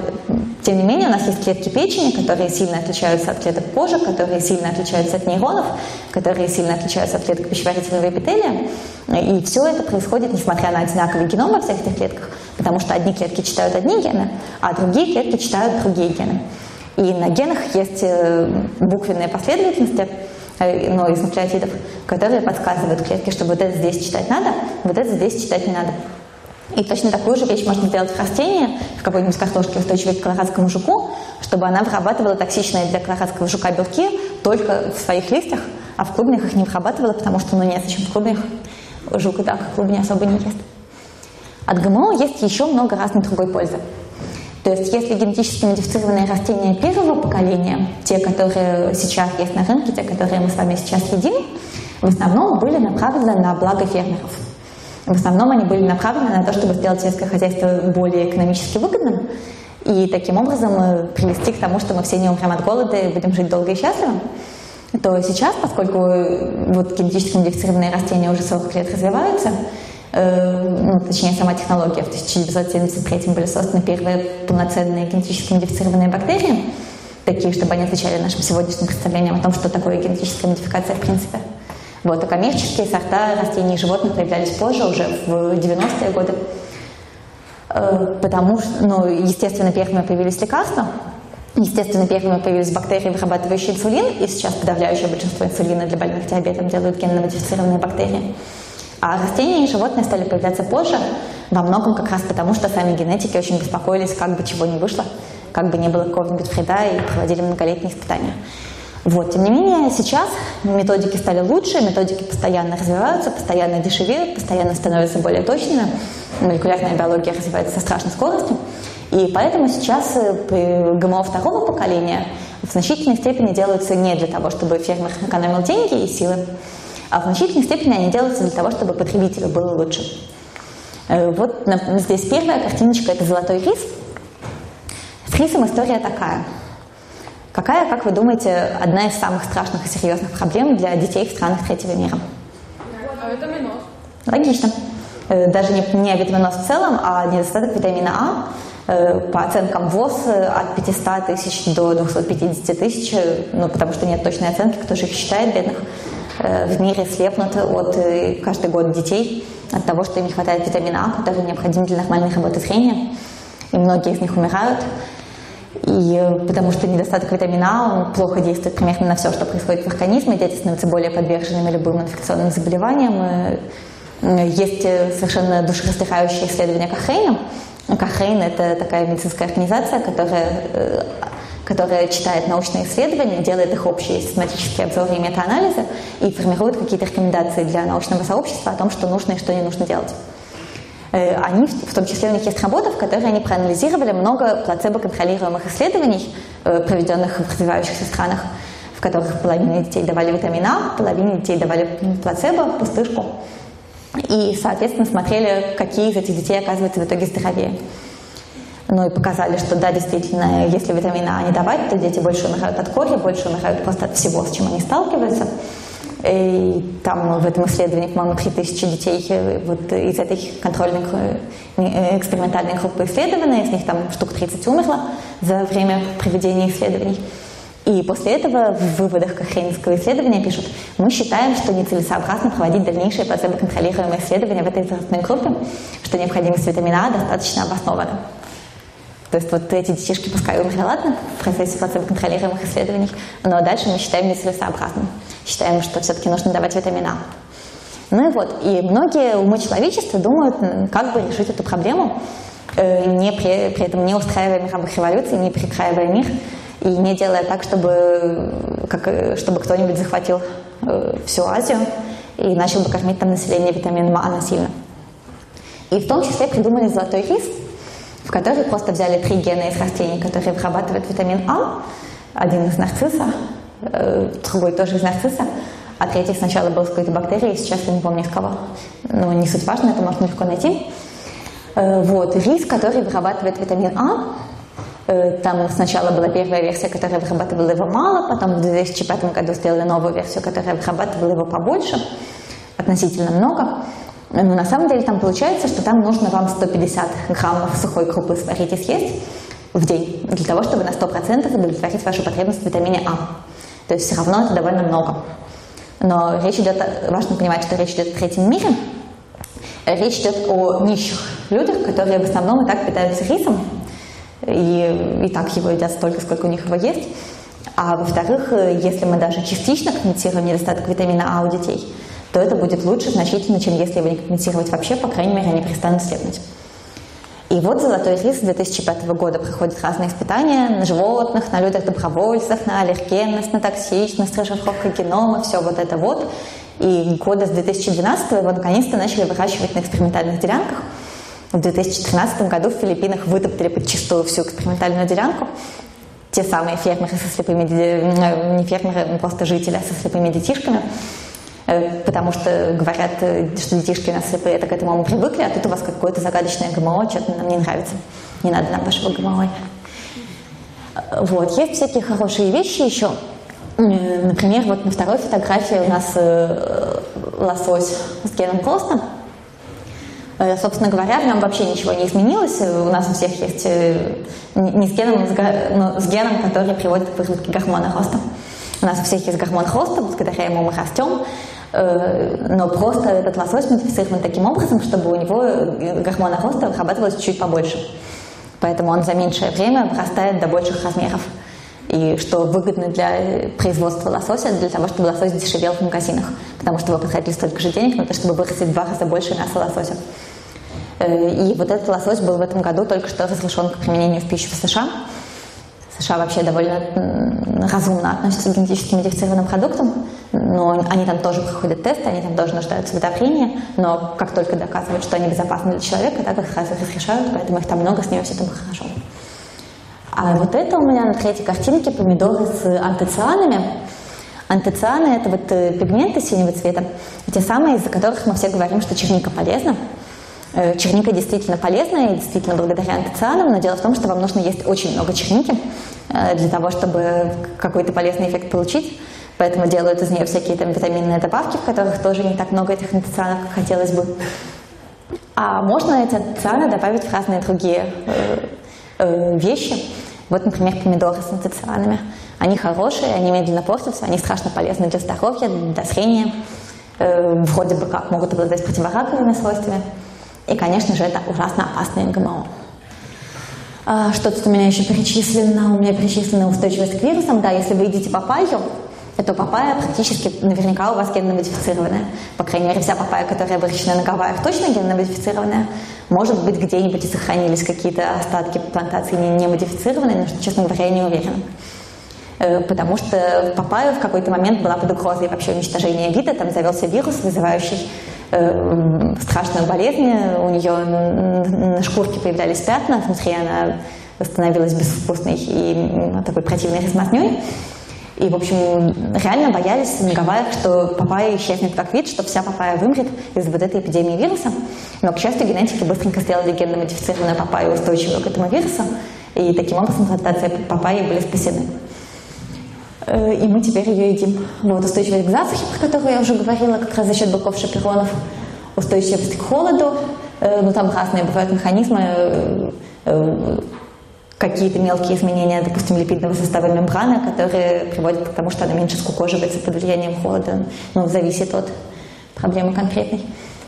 тем не менее, у нас есть клетки печени, которые сильно отличаются от клеток кожи, которые сильно отличаются от нейронов, которые сильно отличаются от клеток пищеварительного эпителия. И все это происходит, несмотря на одинаковый геном во всех этих клетках, потому что одни клетки читают одни гены, а другие клетки читают другие гены. И на генах есть э, буквенные последовательности, э, но из нуклеотидов, которые подсказывают клетке, что вот это здесь читать надо, вот это здесь читать не надо. И точно такую же вещь можно сделать в растении, в какой-нибудь картошке, устойчивой к колорадскому жуку, чтобы она вырабатывала токсичные для колорадского жука белки только в своих листьях, а в клубнях их не вырабатывала, потому что ну нет, зачем в клубнях жук и так клубни особо не ест. От ГМО есть еще много разной другой пользы. То есть если генетически модифицированные растения первого поколения, те, которые сейчас есть на рынке, те, которые мы с вами сейчас едим, в основном были направлены на благо фермеров – в основном они были направлены на то, чтобы сделать сельское хозяйство более экономически выгодным и таким образом э, привести к тому, что мы все не умрем от голода и будем жить долго и счастливо. То сейчас, поскольку э, вот генетически модифицированные растения уже 40 лет развиваются, ну, точнее, сама технология, в 1973 были созданы первые полноценные генетически модифицированные бактерии, такие, чтобы они отвечали нашим сегодняшним представлениям о том, что такое генетическая модификация в принципе. Вот, а коммерческие сорта растений и животных появлялись позже, уже в 90-е годы. Э, потому что, ну, естественно, первыми появились лекарства, Естественно, первыми появились бактерии, вырабатывающие инсулин, и сейчас подавляющее большинство инсулина для больных диабетом делают генно-модифицированные бактерии. А растения и животные стали появляться позже, во многом как раз потому, что сами генетики очень беспокоились, как бы чего не вышло, как бы не было какого-нибудь вреда, и проводили многолетние испытания. Вот. Тем не менее, сейчас методики стали лучше, методики постоянно развиваются, постоянно дешевеют, постоянно становятся более точными. Молекулярная биология развивается со страшной скоростью. И поэтому сейчас э, ГМО второго поколения в значительной степени делаются не для того, чтобы фермер экономил деньги и силы, а в значительной степени они делаются для того, чтобы потребителю было лучше. Э, вот здесь первая картиночка – это золотой рис. С рисом история такая – Какая, как вы думаете, одна из самых страшных и серьезных проблем для детей в странах третьего мира? Витаминоз. Логично. Э, даже не, не витаминоз в целом, а недостаток витамина А. Э, по оценкам ВОЗ от 500 тысяч до 250 тысяч, ну, потому что нет точной оценки, кто же их считает, бедных, в мире слепнут от каждый год детей от того, что им не хватает витамина А, который необходим для нормальной работы зрения. И многие из них умирают. И потому что недостаток витамина А, он плохо действует примерно на все, что происходит в организме. Дети становятся более подверженными любым инфекционным заболеваниям. Есть совершенно душераздирающие исследования Кохрейна. Кохрейн – это такая медицинская организация, которая которая читает научные исследования, делает их общие систематические обзоры и метаанализы и формирует какие-то рекомендации для научного сообщества о том, что нужно и что не нужно делать. Э, они, в том числе у них есть работа, в которой они проанализировали много плацебо-контролируемых исследований, э, проведенных в развивающихся странах, в которых половине детей давали витамин А, половине детей давали плацебо, пустышку. И, соответственно, смотрели, какие из этих детей оказываются в итоге здоровее. Ну и показали, что да, действительно, если витамина А не давать, то дети больше умирают от кори, больше умирают просто от всего, с чем они сталкиваются. И там в этом исследовании, по-моему, 3000 детей э, вот из этой контрольной э, экспериментальной группы исследованы, из них там штук 30 умерло за время проведения исследований. И после этого в выводах Кохренского исследования пишут, мы считаем, что нецелесообразно проводить дальнейшие плацебо-контролируемые исследования в этой возрастной группе, что необходимость витамина А достаточно обоснована. То есть вот эти детишки пускай умерли, ладно, в процессе плацебо-контролируемых исследований, но дальше мы считаем нецелесообразным. Считаем, что все-таки нужно давать витамина. Ну и вот, и многие умы человечества думают, как бы решить эту проблему, э, не при, при этом не устраивая мировых революций, не перекраивая мир, и не делая так, чтобы, как, чтобы кто-нибудь захватил э, всю Азию и начал бы кормить там население витамином А насильно. И в том числе придумали золотой рис – в которой просто взяли три гена из растений, которые вырабатывают витамин А, один из нарцисса, э, другой тоже из нарцисса, а третий сначала был с какой-то бактерией, сейчас я не помню из кого. Но не суть важно, это можно легко найти. Э, вот, рис, который вырабатывает витамин А, э, там сначала была первая версия, которая вырабатывала его мало, потом в 2005 году сделали новую версию, которая вырабатывала его побольше, относительно много. Но на самом деле там получается, что там нужно вам 150 граммов сухой крупы сварить и съесть в день, для того, чтобы на 100% удовлетворить вашу потребность в витамине А. То есть все равно это довольно много. Но речь идет, важно понимать, что речь идет о третьем мире. Речь идет о нищих людях, которые в основном и так питаются рисом, и, и так его едят столько, сколько у них его есть. А во-вторых, если мы даже частично компенсируем недостаток витамина А у детей, то это будет лучше значительно, чем если его не компенсировать вообще, по крайней мере, они перестанут слепнуть. И вот «Золотой рис» с 2005 года проходит разные испытания на животных, на людях-добровольцах, на аллергенность, на токсичность, расшифровка генома, все вот это вот. И года с 2012 его наконец-то начали выращивать на экспериментальных делянках. В 2013 году в Филиппинах вытоптали подчистую всю экспериментальную делянку. Те самые фермеры со слепыми, э, не фермеры, просто жители со слепыми детишками – потому что говорят, э, что детишки у нас слепые, это к этому мы привыкли, а тут у вас какое-то загадочное ГМО, что-то нам не нравится. Не надо нам вашего ГМО. Э, вот. Есть всякие хорошие вещи еще. Например, вот на второй фотографии у нас лосось с геном Коста. Собственно говоря, в нем вообще ничего не изменилось. У нас у всех есть не с геном, но с геном, который приводит к выработке гормона роста. У нас у всех есть гормон роста, благодаря ему мы растем. Э, но просто этот лосось модифицирован таким образом, чтобы у него э, гормона роста вырабатывалось чуть побольше. Поэтому он за меньшее время вырастает до больших размеров. И что выгодно для производства лосося, для того, чтобы лосось дешевел в магазинах. Потому что вы потратили столько же денег на то, чтобы вырастить в два раза больше мяса лосося. Э, и вот этот лосось был в этом году только что разрешен к применению в пищу в США. США вообще довольно разумно относятся к генетически модифицированным продуктам, но они там тоже проходят тесты, они там тоже нуждаются в одобрении, но как только доказывают, что они безопасны для человека, так их сразу разрешают, поэтому их там много, с ними все там хорошо. А вот это у меня на третьей картинке помидоры с антоцианами. Антоцианы – это вот э, пигменты синего цвета, те самые, из-за которых мы все говорим, что черника полезна. Э, черника действительно полезная и действительно благодаря антоцианам, но дело в том, что вам нужно есть очень много черники э, для того, чтобы какой-то полезный эффект получить. Поэтому делают из нее всякие там витаминные добавки, в которых тоже не так много этих антоцианов, как хотелось бы. А можно эти антоцианы добавить в разные другие э, э, вещи. Вот, например, помидоры с антоцианами. Они хорошие, они медленно портятся, они страшно полезны для здоровья, для зрения, э, вроде бы как могут обладать противораковыми свойствами. И, конечно же, это ужасно опасные ГМО. А, что тут у меня еще перечислено? У меня перечислена устойчивость к вирусам. Да, если вы едите папайю, то папайя практически наверняка у вас генно-модифицированная. По крайней мере, вся папайя, которая выращена на Гавайях, точно генно-модифицированная. Может быть, где-нибудь и сохранились какие-то остатки плантации не модифицированные, но, честно говоря, я не уверена. Э, потому что папайя в какой-то момент была под угрозой вообще уничтожения вида, там завелся вирус, вызывающий э, страшную болезнь, у нее на шкурке появлялись пятна, внутри она становилась безвкусной и такой противной размазней. И, в общем, реально боялись на Гавайях, что папайя исчезнет как вид, что вся папайя вымрет из вот этой эпидемии вируса. Но, к счастью, генетики быстренько сделали генно-модифицированную папайю устойчивую к этому вирусу, и таким образом плантации папайи были спасены. Э, и мы теперь ее едим. Вот устойчивость к засухе, про которую я уже говорила, как раз за счет белков шаперонов, устойчивость к холоду, э, ну там разные бывают механизмы, э, какие-то мелкие изменения, допустим, липидного состава мембраны, которые приводят к тому, что она меньше скукоживается под влиянием холода. Ну, зависит от проблемы конкретной.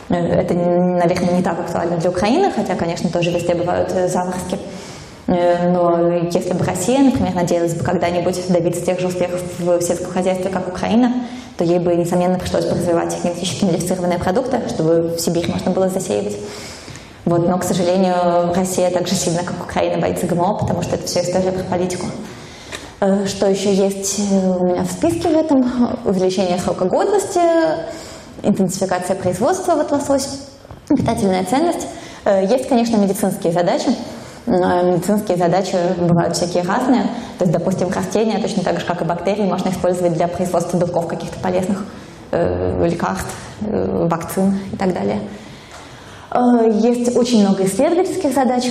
Это, наверное, не так актуально для Украины, хотя, конечно, тоже везде бывают заморозки. Э, но если бы Россия, например, надеялась бы когда-нибудь добиться тех же успехов в сельском хозяйстве, как Украина, то ей бы, несомненно, пришлось бы развивать генетически модифицированные продукты, чтобы в Сибирь можно было засеивать. Вот, но, к сожалению, Россия так же сильно, как Украина, боится ГМО, потому что это все история про политику. Э, что еще есть у меня в списке в этом? Увеличение срока годности, интенсификация производства, вот лосось, питательная ценность. Э, есть, конечно, медицинские задачи, медицинские задачи бывают всякие разные. То есть, допустим, растения, точно так же, как и бактерии, можно использовать для производства белков каких-то полезных, э, лекарств, э, вакцин и так далее. Э, есть очень много исследовательских задач.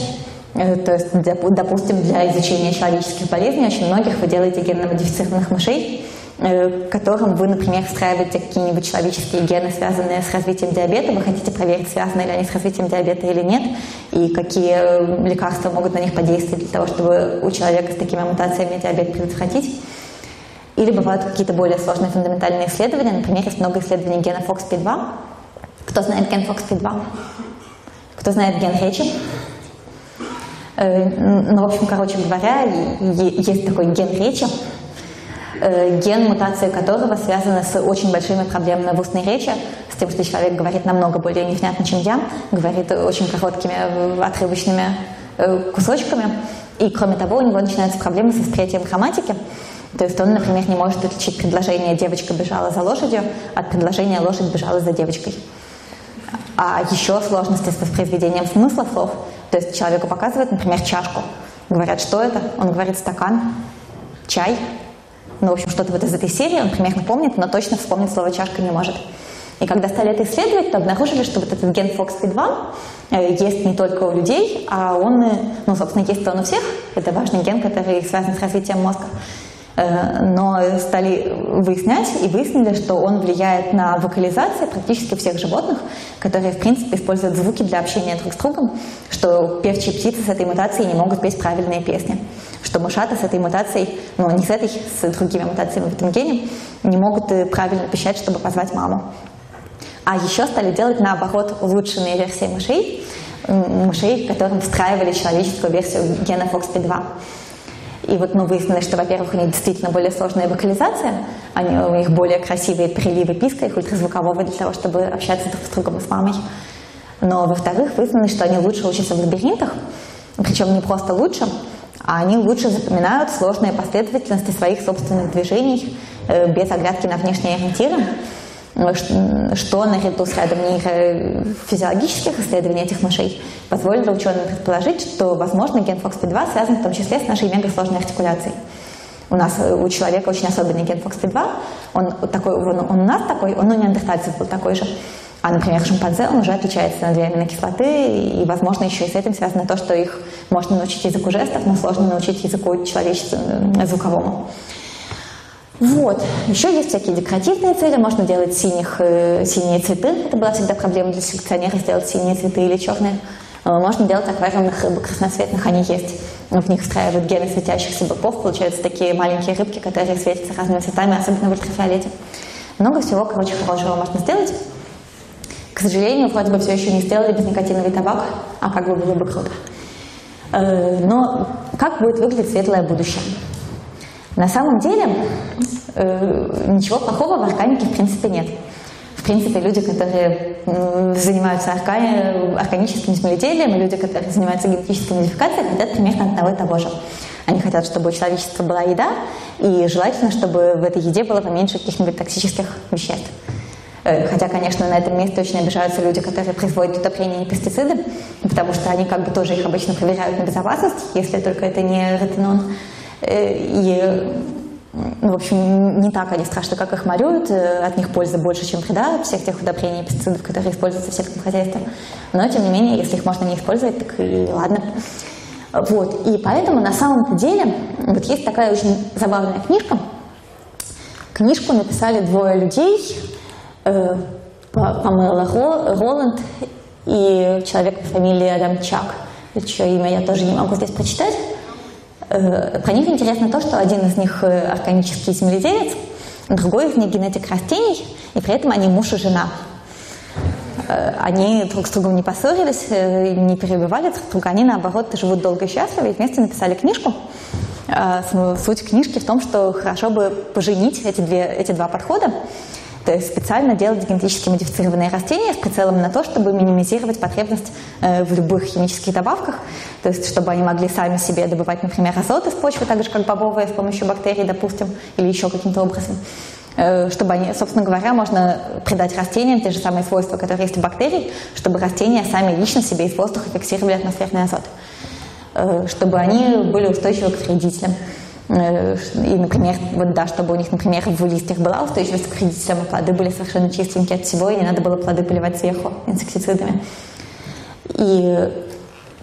Э, то есть, допустим, для изучения человеческих болезней очень многих вы делаете генно-модифицированных мышей, Э, которым вы, например, встраиваете какие-нибудь человеческие гены, связанные с развитием диабета, вы хотите проверить, связаны ли они с развитием диабета или нет, и какие лекарства могут на них подействовать для того, чтобы у человека с такими мутациями диабет предотвратить. Или бывают какие-то более сложные фундаментальные исследования. Например, есть много исследований гена FOXP2. Кто знает ген FOXP2? Кто знает ген речи? Э, ну, в общем, короче говоря, есть такой ген речи, Э, ген, мутации которого связаны с очень большими проблемами в устной речи, с тем, что человек говорит намного более невнятно, чем я, говорит очень короткими э, отрывочными кусочками. И кроме того, у него начинаются проблемы с восприятием грамматики. То есть он, например, не может отличить предложение «девочка бежала за лошадью» от предложения «лошадь бежала за девочкой». А еще сложности с воспроизведением смысла слов. То есть человеку показывают, например, чашку. Говорят, что это? Он говорит «стакан», «чай», ну, в общем, что-то вот из этой серии, он примерно помнит, но точно вспомнить слово «чашка» не может. И когда стали это исследовать, то обнаружили, что вот этот ген FOXP2 э, есть не только у людей, а он, э, ну, собственно, есть он у всех. Это важный ген, который связан с развитием мозга. Э, но стали выяснять и выяснили, что он влияет на вокализацию практически всех животных, которые, в принципе, используют звуки для общения друг с другом, что певчие птицы с этой мутацией не могут петь правильные песни что мышата с этой мутацией, ну не с этой, с другими мутациями в этом гене, не могут э, правильно пищать, чтобы позвать маму. А еще стали делать, наоборот, улучшенные версии мышей, мышей, которым встраивали человеческую версию гена FOXP2. И вот ну, выяснилось, что, во-первых, у них действительно более сложная вокализация, они, у них более красивые приливы писка, их ультразвукового для того, чтобы общаться друг с другом и с мамой. Но, во-вторых, выяснилось, что они лучше учатся в лабиринтах, причем не просто лучше, а они лучше запоминают сложные последовательности своих собственных движений э, без оглядки на внешние ориентиры, что наряду с рядом нейрофизиологических исследований этих мышей позволило ученым предположить, что, возможно, ген FOXP2 связан в том числе с нашей мегасложной артикуляцией. У нас, э, у человека очень особенный ген FOXP2, он, такой, он, он у нас такой, он у неандертальцев был такой же. А, например, шимпанзе, он уже отличается на две аминокислоты, и, возможно, еще и с этим связано то, что их можно научить языку жестов, но сложно научить языку человеческому, э, звуковому. Вот. Еще есть всякие декоративные цели. Можно делать синих, э, синие цветы. Это была всегда проблема для селекционера, сделать синие цветы или черные. Можно делать аквариумных рыбок красноцветных, они есть. В них встраивают гены светящихся боков, получаются такие маленькие рыбки, которые светятся разными цветами, особенно в ультрафиолете. Много всего, короче, хорошего можно сделать. К сожалению, вроде бы все еще не сделали без никотиновый табак, а как бы было бы круто. Э, но как будет выглядеть светлое будущее? На самом деле э, ничего плохого в органике в принципе нет. В принципе, люди, которые занимаются органи, органическим земледелием, люди, которые занимаются генетической модификацией, хотят примерно одного и того же. Они хотят, чтобы у человечества была еда, и желательно, чтобы в этой еде было поменьше каких-нибудь токсических веществ. Э, хотя, конечно, на этом месте очень обижаются люди, которые производят удобрения и пестициды, потому что они как бы тоже их обычно проверяют на безопасность, если только это не ретинон. Э, и, ну, в общем, не так они страшны, как их морют, э, от них пользы больше, чем вреда, всех тех удобрений и пестицидов, которые используются в сельском хозяйстве. Но, тем не менее, если их можно не использовать, так и ладно. Вот. И поэтому на самом деле вот есть такая очень забавная книжка. Книжку написали двое людей, э, по-моему, Роланд и человек по фамилии Адамчак, чье имя я тоже не могу здесь прочитать. Э, про них интересно то, что один из них э, органический земледелец, другой из них генетик растений, и при этом они муж и жена. Э, они друг с другом не поссорились, не перебивали друг друга, они наоборот живут долго и счастливо и вместе написали книжку. Суть книжки в том, что хорошо бы поженить эти, две, эти два подхода то есть специально делать генетически модифицированные растения с прицелом на то, чтобы минимизировать потребность э, в любых химических добавках, то есть чтобы они могли сами себе добывать, например, азот из почвы, так же как бобовые с помощью бактерий, допустим, или еще каким-то образом. Э, чтобы они, собственно говоря, можно придать растениям те же самые свойства, которые есть у бактерий, чтобы растения сами лично себе из воздуха фиксировали атмосферный азот, э, чтобы они были устойчивы к вредителям. Э, и, например, вот да, чтобы у них, например, в листьях была устойчивость к вредителям, а плоды были совершенно чистенькие от всего, и не надо было плоды поливать сверху инсектицидами. И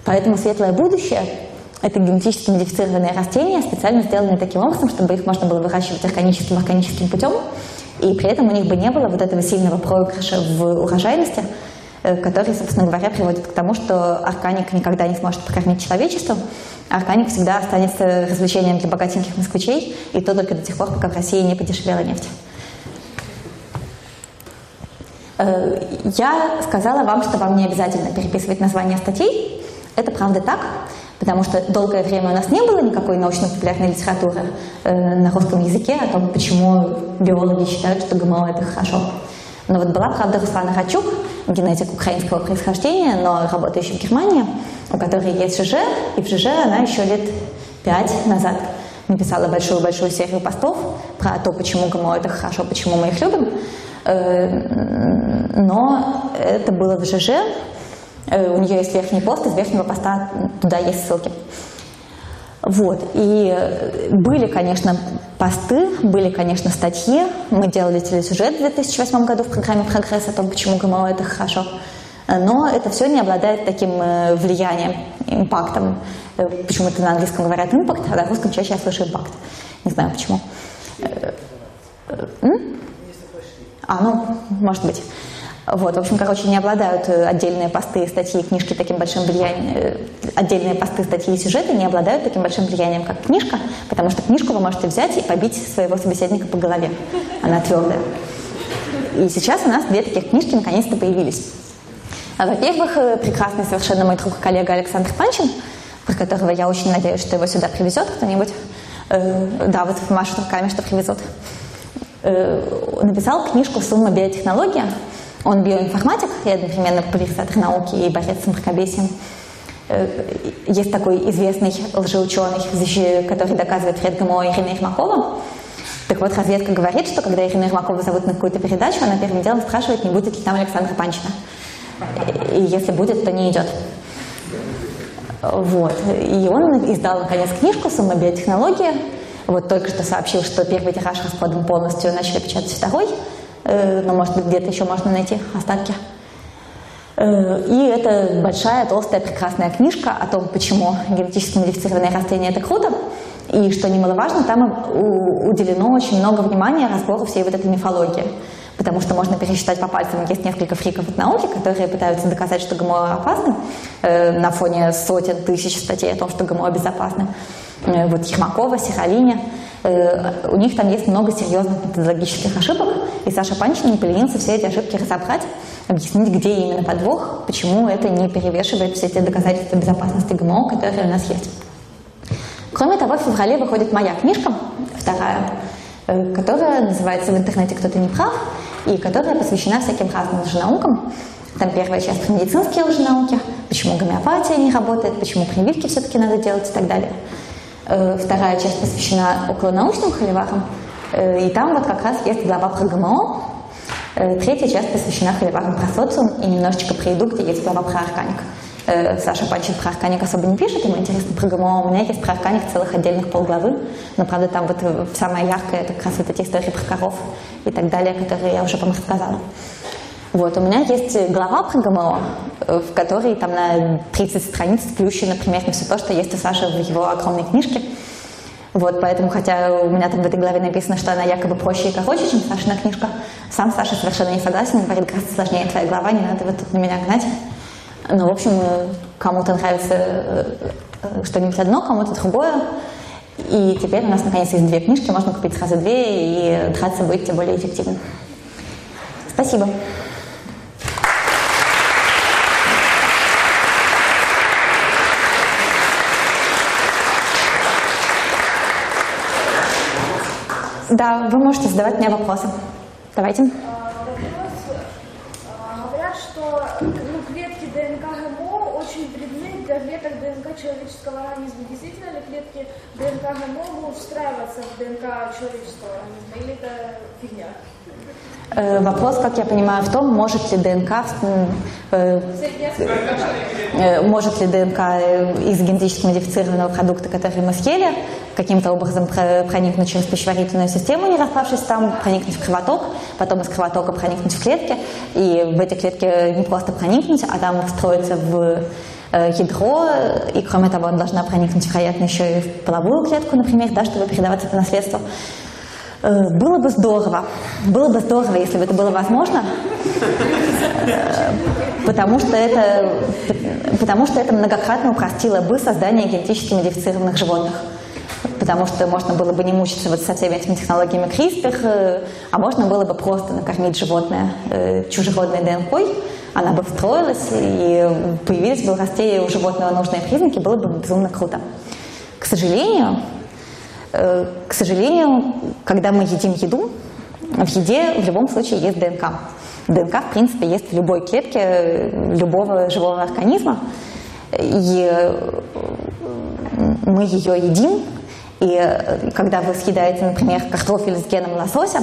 поэтому светлое будущее – это генетически модифицированные растения, специально сделанные таким образом, чтобы их можно было выращивать органическим органическим путем, и при этом у них бы не было вот этого сильного проигрыша в урожайности, э, который, собственно говоря, приводит к тому, что органик никогда не сможет покормить человечество, Органик всегда останется развлечением для богатеньких москвичей, и то только до тех пор, пока в России не подешевела нефть. Э, я сказала вам, что вам не обязательно переписывать названия статей. Это правда так, потому что долгое время у нас не было никакой научно-популярной литературы э, на русском языке о том, почему биологи считают, что ГМО – это хорошо. Но вот была, правда, Руслана Рачук, генетик украинского происхождения, но работающий в Германии, у которой есть ЖЖ, и в ЖЖ она еще лет пять назад написала большую-большую серию постов про то, почему ГМО это хорошо, почему мы их любим. Э, но это было в ЖЖ. Э, у нее есть верхний пост, из верхнего поста туда есть ссылки. Вот. И были, конечно, посты, были, конечно, статьи. Мы делали телесюжет в 2008 году в программе «Прогресс» о том, почему ГМО – это хорошо. Но это все не обладает таким э, влиянием, импактом. Э, почему-то на английском говорят импакт, а на русском чаще я слышу импакт. Не знаю почему. Э, а, ну, может быть. Вот, в общем, короче, не обладают э, отдельные посты, статьи, книжки таким большим влиянием, э, отдельные посты, статьи и сюжеты не обладают таким большим влиянием, как книжка, потому что книжку вы можете взять и побить своего собеседника по голове. Она твердая. И сейчас у нас две таких книжки наконец-то появились. А, во-первых, э, прекрасный совершенно мой друг и коллега Александр Панчин, про которого я очень надеюсь, что его сюда привезет кто-нибудь. Да, вот машут руками, что привезут. Написал книжку «Сумма биотехнология», он биоинформатик и одновременно популяризатор науки и борец с мракобесием. Э, есть такой известный лжеученый, который доказывает вред ГМО Ирина Ермакова. Так вот, разведка говорит, что когда Ирина Ермакова зовут на какую-то передачу, она первым делом спрашивает, не будет ли там Александра Панчина. И если будет, то не идет. Вот. И он издал, наконец, книжку «Сумма биотехнология». Вот только что сообщил, что первый тираж распродан полностью, начали печатать второй – но, может быть, где-то еще можно найти остатки. Э, и это большая, толстая, прекрасная книжка о том, почему генетически модифицированные растения – это круто. И, что немаловажно, там уделено очень много внимания разбору всей вот этой мифологии. потому что можно пересчитать по пальцам. Есть несколько фриков от науки, которые пытаются доказать, что ГМО опасны э, на фоне сотен тысяч статей о том, что ГМО безопасны. Э, вот Ермакова, Сихалиня. Э, у них там есть много серьезных методологических ошибок, и Саша Панчин не поленился все эти ошибки разобрать, объяснить, где именно подвох, почему это не перевешивает все те доказательства безопасности ГМО, которые у нас есть. Кроме того, в феврале выходит моя книжка, вторая, э, которая называется «В интернете кто-то не прав», и которая посвящена всяким разным лженаукам. Там первая часть про медицинские лженауки, почему гомеопатия не работает, почему прививки все-таки надо делать и так далее. Э, вторая часть посвящена околонаучным холиварам, э, и там вот как раз есть глава про ГМО. Третья часть посвящена холиварам про социум и немножечко про еду, где есть глава про органик. Э, Саша Панчин про органик особо не пишет, ему интересно про ГМО. У меня есть про органик целых отдельных полглавы, но, правда, там вот э, самое яркое, это как раз вот эти истории про коров и так далее, которые я уже вам рассказала. Вот, у меня есть глава про ГМО, э, в которой там на 30 страниц включено примерно все то, что есть у Саши в его огромной книжке. Вот, поэтому, хотя у меня там в этой главе написано, что она якобы проще и короче, чем Сашина книжка, сам Саша совершенно не согласен, говорит, гораздо сложнее твоя глава, не надо вот тут на меня гнать. Ну, в общем, кому-то нравится э, что-нибудь одно, кому-то другое. И теперь у нас наконец есть две книжки, можно купить сразу две, и драться будет более эффективно. Спасибо. Да, вы можете задавать мне вопросы. Давайте. человеческого организма, действительно ли клетки ДНК ГМО могут встраиваться в ДНК человеческого организма, или это фигня? Э, вопрос, как я понимаю, в том, может ли ДНК, э, э, может ли ДНК из генетически модифицированного продукта, который мы съели, каким-то образом проникнуть через пищеварительную систему, не распавшись там, проникнуть в кровоток, потом из кровотока проникнуть в клетки, и в эти клетки не просто проникнуть, а там встроиться в ядро, и кроме того, она должна проникнуть, вероятно, еще и в половую клетку, например, да, чтобы передаваться по наследству. Э, было бы здорово, было бы здорово, если бы это было возможно, э, потому что это, потому что это многократно упростило бы создание генетически модифицированных животных. Потому что можно было бы не мучиться вот со всеми этими технологиями CRISPR, а можно было бы просто накормить животное чужеродной ДНК, она бы встроилась и появились бы в росте у животного нужные признаки, было бы безумно круто. К сожалению, э, к сожалению, когда мы едим еду, в еде в любом случае есть ДНК. ДНК, в принципе, есть в любой клетке любого живого организма. И мы ее едим, и когда вы съедаете, например, картофель с геном лосося,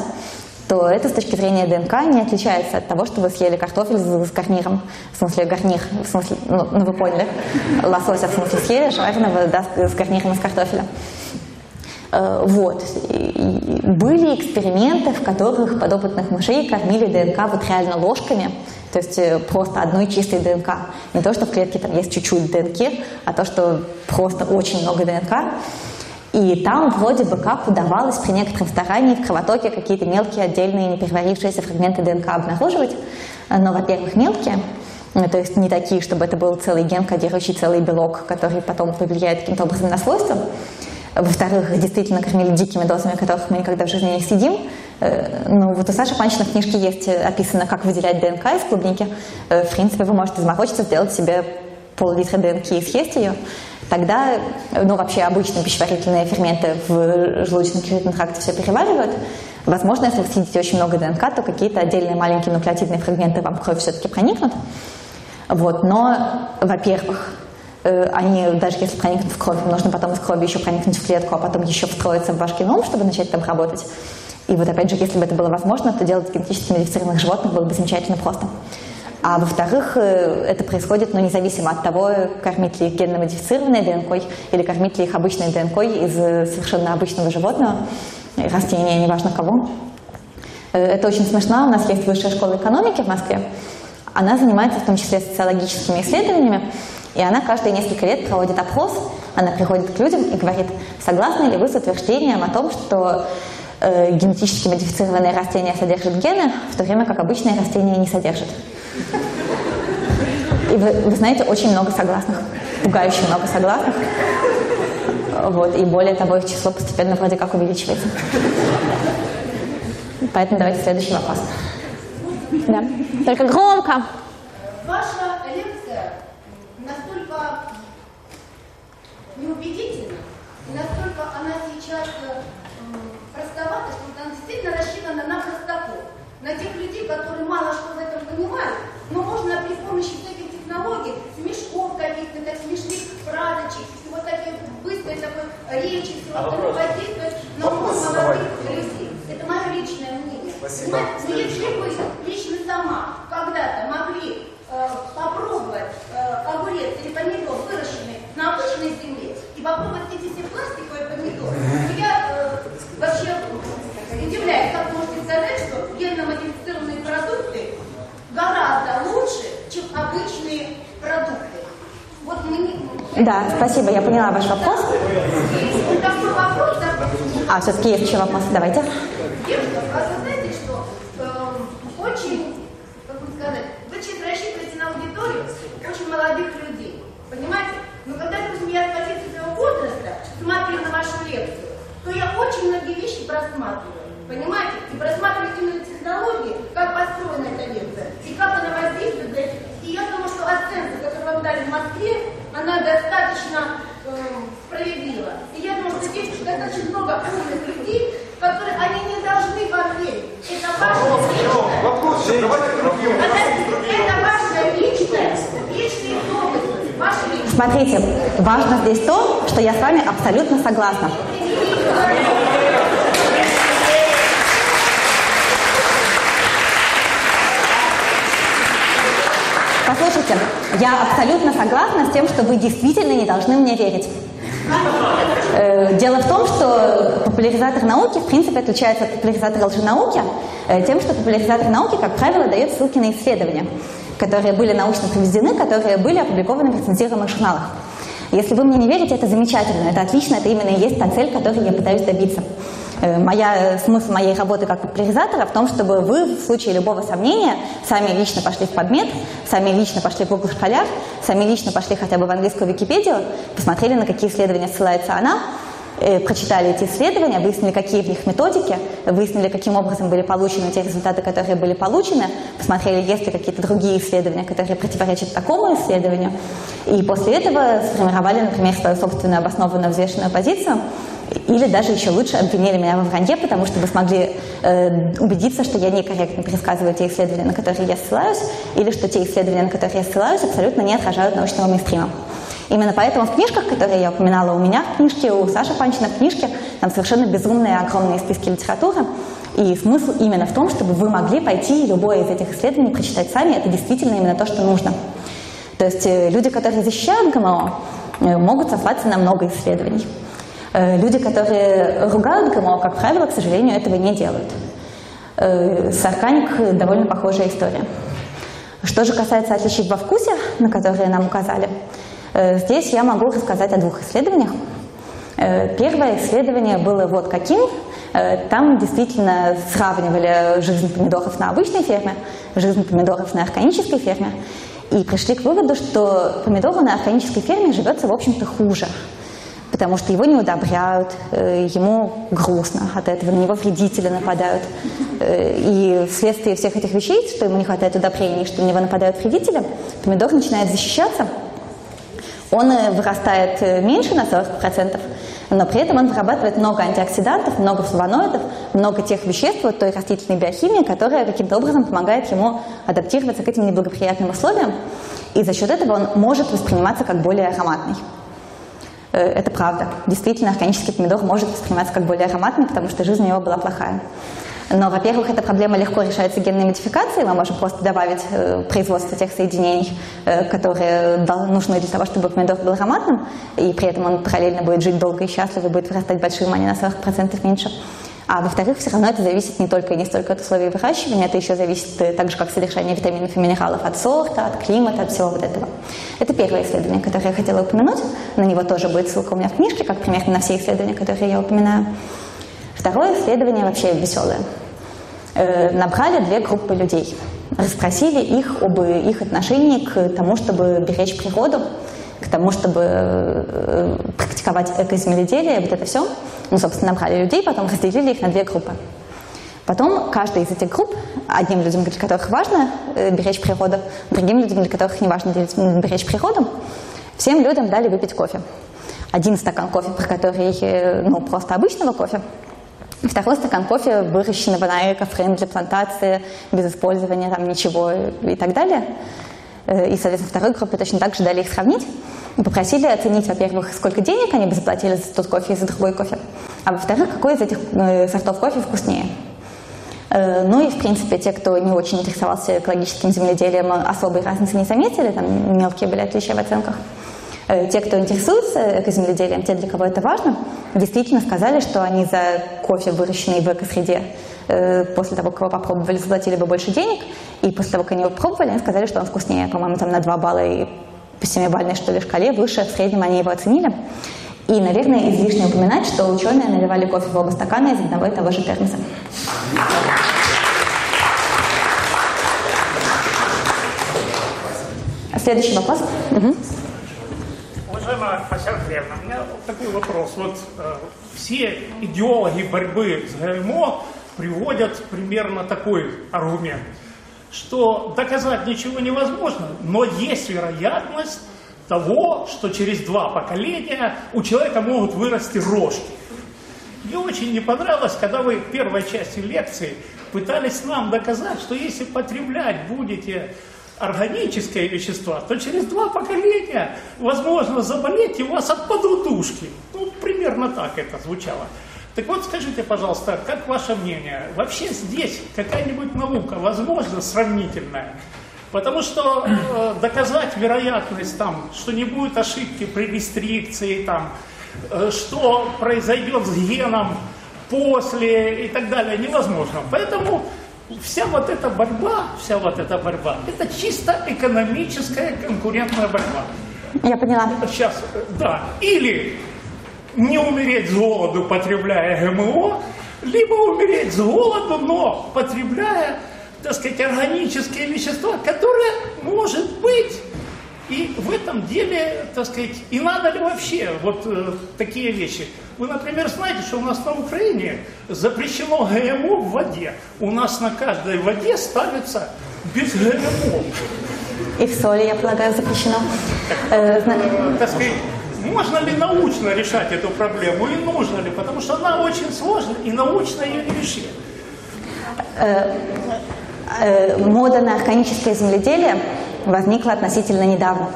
то это с точки зрения ДНК не отличается от того, что вы съели картофель с, с гарниром. В смысле гарнир, в смысле, ну, ну вы поняли, лосося в смысле съели, жареного да, с гарниром из картофеля. Э, вот. Были эксперименты, в которых подопытных мышей кормили ДНК вот реально ложками, то есть э, просто одной чистой ДНК. Не то, что в клетке там есть чуть-чуть ДНК, а то, что просто очень много ДНК. И там вроде бы как удавалось при некотором старании в кровотоке какие-то мелкие отдельные не переварившиеся фрагменты ДНК обнаруживать. Но, во-первых, мелкие, то есть не такие, чтобы это был целый ген, кодирующий целый белок, который потом повлияет каким-то образом на свойства. Во-вторых, действительно кормили дикими дозами, которых мы никогда в жизни не съедим. Э, ну, вот у Саши Панчина в книжке есть описано, как выделять ДНК из клубники. Э, в принципе, вы можете заморочиться, сделать себе пол-литра ДНК и съесть ее тогда, ну, вообще обычные пищеварительные ферменты в желудочно-кишечном тракте все переваривают. Возможно, если вы съедите очень много ДНК, то какие-то отдельные маленькие нуклеотидные фрагменты вам в кровь все-таки проникнут. Вот, но, во-первых, э, они, даже если проникнут в кровь, нужно потом из крови еще проникнуть в клетку, а потом еще встроиться в ваш геном, чтобы начать там работать. И вот опять же, если бы это было возможно, то делать генетически модифицированных животных было бы замечательно просто. А во-вторых, э, это происходит ну, независимо от того, кормить ли их генно-модифицированной ДНК или кормить ли их обычной ДНК из э, совершенно обычного животного, растения, неважно кого. Э, это очень смешно. У нас есть высшая школа экономики в Москве. Она занимается в том числе социологическими исследованиями, и она каждые несколько лет проводит опрос. Она приходит к людям и говорит, согласны ли вы с утверждением о том, что э, генетически модифицированные растения содержат гены, в то время как обычные растения не содержат. И вы, вы знаете, очень много согласных, пугающе много согласных. Вот, и более того, их число постепенно вроде как увеличивается. Поэтому давайте следующий вопрос. Да. Только громко. Ваша лекция настолько неубедительна, и настолько она сейчас э, простовата, что она действительно рассчитана на простоту, на тех людей, которые мало что в этом понимают, но можно при помощи всяких технологий, смешков каких-то, так смешных фразочек, и вот такой быстрой такой речи, всего остального воздействовать на ум молодых людей. Это мое личное мнение. Спасибо. Но если вы лично сама когда-то могли э, попробовать э, огурец или помидор, выращенный на обычной земле, эти все пластиковые помидоры, то я э, вообще удивляюсь, как можете сказать, что генно-модифицированные продукты гораздо лучше, чем обычные продукты. Вот мы. Да, спасибо, я поняла ваш вопрос. Есть такой вопрос, допустим, А, все-таки есть еще вопрос, давайте. Девушка, а вы знаете, что эм, очень, как бы сказать, вы рассчитываете на аудиторию очень молодых людей, понимаете? Но когда, допустим, я с позиции своего возраста смотрю на вашу лекцию, то я очень многие вещи просматриваю, понимаете? И просматриваю именно технологии, как построена эта лекция, и как она воздействует. И я думаю, что оценка, которую вам дали в Москве, она достаточно эм, справедлива. И я думаю, что здесь достаточно много умных людей, которые они не должны вам верить. Это ваше личное. Вопрос, давайте другим. Это, ваше личное, личные домыслы, ваши личные. Смотрите, важно здесь то, что я с вами абсолютно согласна. Послушайте, я абсолютно согласна с тем, что вы действительно не должны мне верить. Э, Дело в том, что популяризатор науки, в принципе, отличается от популяризатора лженауки э, тем, что популяризатор науки, как правило, дает ссылки на исследования, которые были научно проведены, которые были опубликованы в рецензируемых журналах. Если вы мне не верите, это замечательно, это отлично, это именно и есть та цель, которой я пытаюсь добиться. Э, Моя, смысл моей работы как популяризатора в том, чтобы вы в случае любого сомнения сами лично пошли в подмет, сами лично пошли в Google школяр, сами лично пошли хотя бы в английскую Википедию, посмотрели, на какие исследования ссылается она, э, прочитали эти исследования, выяснили, какие в них методики, выяснили, каким образом были получены те результаты, которые были получены, посмотрели, есть ли какие-то другие исследования, которые противоречат такому исследованию, и после этого сформировали, например, свою собственную обоснованную взвешенную позицию, или даже еще лучше обвинили меня во вранье, потому что вы смогли э, убедиться, что я некорректно пересказываю те исследования, на которые я ссылаюсь, или что те исследования, на которые я ссылаюсь, абсолютно не отражают научного мейнстрима. Именно поэтому в книжках, которые я упоминала у меня в книжке, у Саши Панчина в книжке, там совершенно безумные огромные списки литературы. И смысл именно в том, чтобы вы могли пойти любое из этих исследований прочитать сами. Это действительно именно то, что нужно. То есть э, люди, которые защищают ГМО, э, могут сослаться на много исследований. Э, Люди, которые ругают ГМО, как правило, к сожалению, этого не делают. С органик довольно похожая история. Что же касается отличий во вкусе, на которые нам указали, здесь я могу рассказать о двух исследованиях. Э, Первое исследование было вот каким. Э, Там действительно сравнивали жизнь помидоров на обычной ферме, жизнь помидоров на органической ферме, и пришли к выводу, что помидору на органической ферме живется, в общем-то, хуже потому что его не удобряют, э, ему грустно от этого, на него вредители нападают. Э, И вследствие всех этих вещей, что ему не хватает удобрений, что на него нападают вредители, помидор начинает защищаться, он э, вырастает э, меньше на 40%, но при этом он вырабатывает много антиоксидантов, много флавоноидов, много тех веществ, вот той растительной биохимии, которая каким-то образом помогает ему адаптироваться к этим неблагоприятным условиям, и за счет этого он может восприниматься как более ароматный. Э, Это правда. Действительно, органический помидор может восприниматься как более ароматный, потому что жизнь у него была плохая. Но, во-первых, эта проблема легко решается генной модификацией. Мы можем просто добавить э, производство тех соединений, э, которые нужны для того, чтобы помидор был ароматным, и при этом он параллельно будет жить долго и счастливо, и будет вырастать большим, а не на 40% меньше. А во-вторых, все равно это зависит не только и не столько от условий выращивания, это еще зависит э, так же, как содержание витаминов и минералов от сорта, от климата, от всего вот этого. Это первое исследование, которое я хотела упомянуть. На него тоже будет ссылка у меня в книжке, как примерно на все исследования, которые я упоминаю. Второе исследование вообще веселое. Э, набрали две группы людей, расспросили их об их отношении к тому, чтобы беречь природу, к тому, чтобы э, практиковать экоземледелие, вот это все. Ну, собственно, набрали людей, потом <laughs> разделили их на две группы. Потом каждая из этих групп, одним людям, для которых важно э, беречь природу, другим людям, для которых не важно беречь природу, всем людям дали выпить кофе. Один стакан кофе, про который, ну, просто обычного кофе, Второй стакан кофе, выращенного на эко-френдли плантации, без использования там ничего и так далее. Э, и, соответственно, второй группе точно так же дали их сравнить. И попросили оценить, во-первых, сколько денег они бы заплатили за тот кофе и за другой кофе, а во-вторых, какой из этих э, сортов кофе вкуснее. Э, ну и, в принципе, те, кто не очень интересовался экологическим земледелием, особой разницы не заметили, там мелкие были отличия в оценках. Те, кто интересуется экоземледелием, те, для кого это важно, действительно сказали, что они за кофе, выращенный в экосреде, после того, как его попробовали, заплатили бы больше денег, и после того, как они его пробовали, они сказали, что он вкуснее, по-моему, там на 2 балла и по семибалльной, что ли, шкале выше, в среднем они его оценили. И, наверное, излишне упоминать, что ученые наливали кофе в оба стакана из одного и того же термоса. Следующий вопрос. Угу. Ася Андреевна, у меня такой вопрос. Вот э, все идеологи борьбы с ГМО приводят примерно такой аргумент – что доказать ничего невозможно, но есть вероятность того, что через два поколения у человека могут вырасти рожки. Мне очень не понравилось, когда вы в первой части лекции пытались нам доказать, что если потреблять будете органические вещества, то через два поколения возможно заболеть и у вас отпадут ушки. Ну, примерно так это звучало. Так вот, скажите, пожалуйста, как ваше мнение, вообще здесь какая-нибудь наука, возможно, сравнительная? Потому что э, доказать вероятность, там, что не будет ошибки при рестрикции, там, э, что произойдет с геном после и так далее, невозможно. Поэтому вся вот эта борьба, вся вот эта борьба, это чисто экономическая конкурентная борьба. Я поняла. Сейчас, да. Или не умереть с голоду, потребляя ГМО, либо умереть с голоду, но потребляя, так сказать, органические вещества, которые, может быть, и в этом деле, так сказать, и надо ли вообще вот э, такие вещи? Вы, например, знаете, что у нас на Украине запрещено ГМО в воде. У нас на каждой воде ставится без ГМО. И в соли, я полагаю, запрещено. Э, э, так сказать, можно ли научно решать эту проблему и нужно ли, потому что она очень сложная и научно ее не решит. Э, э, мода на органическое земледелие возникла относительно недавно.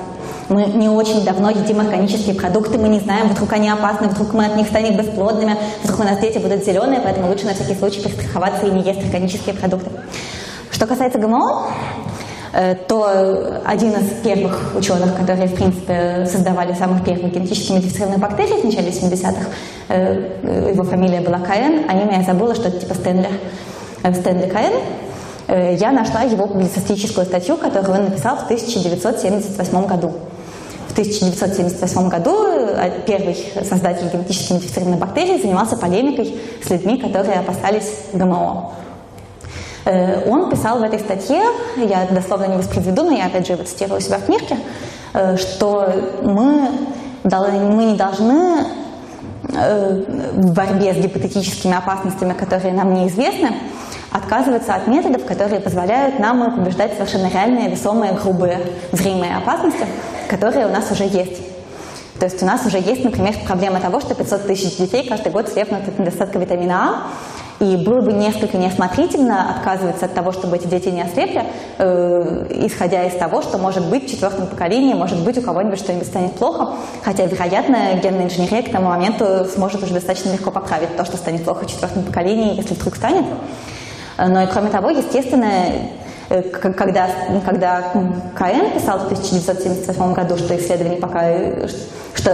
Мы не очень давно едим органические продукты, мы не знаем, вдруг они опасны, вдруг мы от них станем бесплодными, вдруг у нас дети будут зеленые, поэтому лучше на всякий случай перестраховаться и не есть органические продукты. Что касается ГМО, Э, то один из первых ученых, которые, в принципе, создавали самых первых генетически модифицированных бактерий в начале 70-х, э, его фамилия была Каэн, а имя я забыла, что это типа Стэнли, э, Стэнли Каэн, я нашла его публицистическую статью, которую он написал в 1978 году. В 1978 году первый создатель генетически модифицированных бактерий занимался полемикой с людьми, которые опасались ГМО. Э, он писал в этой статье, я дословно не воспроизведу, но я опять же его цитирую у себя в книжке, э, что мы, мы не должны э, в борьбе с гипотетическими опасностями, которые нам неизвестны, отказываться от методов, которые позволяют нам побеждать совершенно реальные, весомые, грубые, зримые опасности, которые у нас уже есть. То есть у нас уже есть, например, проблема того, что 500 тысяч детей каждый год слепнут от недостатка витамина А, и было бы несколько неосмотрительно отказываться от того, чтобы эти дети не ослепли, э, исходя из того, что, может быть, в четвертом поколении, может быть, у кого-нибудь что-нибудь станет плохо, хотя, вероятно, генная инженерия к тому моменту сможет уже достаточно легко поправить то, что станет плохо в четвертом поколении, если вдруг станет. Но и кроме того, естественно, Э, когда, когда КН писал в 1978 году, что исследование пока, э, что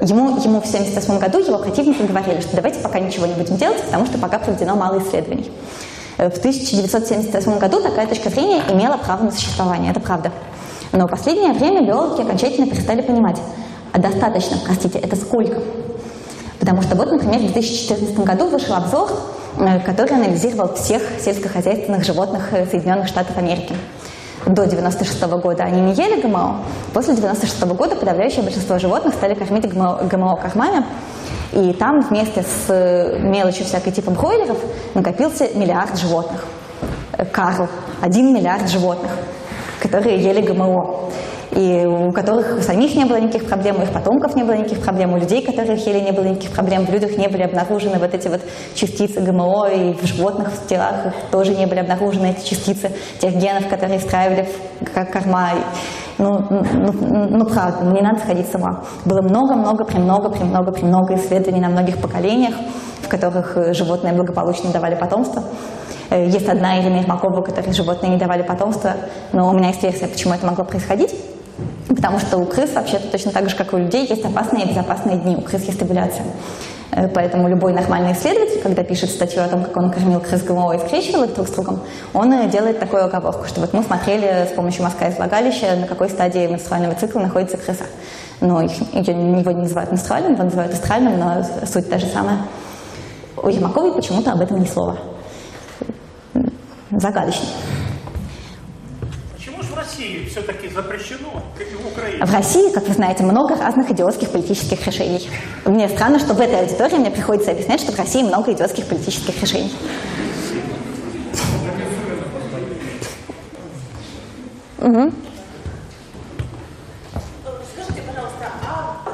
ему, ему в 1978 году его противники говорили, что давайте пока ничего не будем делать, потому что пока проведено мало исследований. Э, в 1978 году такая точка зрения имела право на существование, это правда. Но в последнее время биологи окончательно перестали понимать, а достаточно, простите, это сколько? Потому что вот, например, в 2014 году вышел обзор, э, который анализировал всех сельскохозяйственных животных э, Соединенных Штатов Америки. До 96 года они не ели ГМО. После 96 года подавляющее большинство животных стали кормить ГМО, ГМО кормами. И там вместе с э, мелочью всякой типа бройлеров накопился миллиард животных. Карл, один миллиард животных, которые ели ГМО и у которых у самих не было никаких проблем, у их потомков не было никаких проблем, у людей, которых ели, не было никаких проблем, в людях не были обнаружены вот эти вот частицы ГМО, и в животных в телах тоже не были обнаружены эти частицы тех генов, которые встраивали в корма. Ну, ну, ну, ну, правда, не надо сходить с ума. Было много-много, премного, премного, премного исследований на многих поколениях, в которых э, животные благополучно давали потомство. Э, есть одна Ирина Ермакова, которой животные не давали потомство, но у меня есть версия, почему это могло происходить. Потому что у крыс вообще-то точно так же, как и у людей, есть опасные и безопасные дни. У крыс есть овуляция. Э, поэтому любой нормальный исследователь, когда пишет статью о том, как он кормил крыс ГМО и скрещивал их друг с другом, он э, делает такую оговорку, что вот мы смотрели с помощью мазка из влагалища, на какой стадии менструального цикла находится крыса. Но их, его не называют менструальным, его называют астральным, но суть та же самая. У Ермаковой почему-то об этом ни слова. Загадочно. России все-таки запрещено, как и в Украине? В России, как вы знаете, много разных идиотских политических решений. Мне странно, что в этой аудитории мне приходится объяснять, что в России много идиотских политических решений. Угу. Скажите, пожалуйста, а э,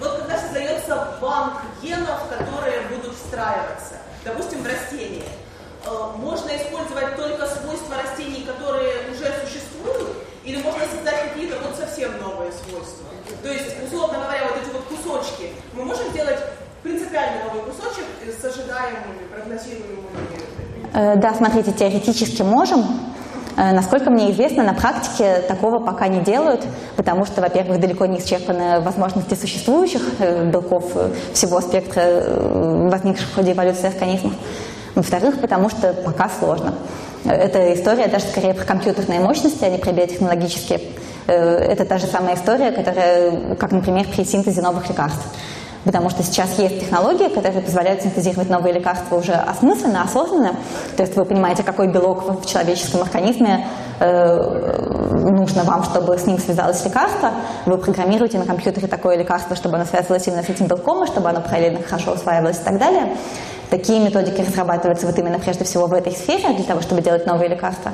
вот когда создается банк генов, которые будут встраиваться, допустим, в растение, э, можно использовать только свойства растений, которые или можно создать какие-то вот совсем новые свойства? То есть, условно говоря, вот эти вот кусочки, мы можем делать принципиально новый кусочек с ожидаемыми, прогнозируемыми э, да, смотрите, теоретически можем. Э, насколько мне известно, на практике такого пока не делают, потому что, во-первых, далеко не исчерпаны возможности существующих э, белков всего спектра возникших в ходе эволюции организмов. Во-вторых, потому что пока сложно. Эта история даже скорее про компьютерные мощности, а не про биотехнологические. Э, это та же самая история, которая, как, например, при синтезе новых лекарств. Потому что сейчас есть технологии, которые позволяют синтезировать новые лекарства уже осмысленно, осознанно. То есть вы понимаете, какой белок в человеческом организме э, нужно вам, чтобы с ним связалось лекарство. Вы программируете на компьютере такое лекарство, чтобы оно связывалось именно с этим белком, и чтобы оно параллельно хорошо усваивалось и так далее. Такие методики разрабатываются вот именно прежде всего в этой сфере для того, чтобы делать новые лекарства.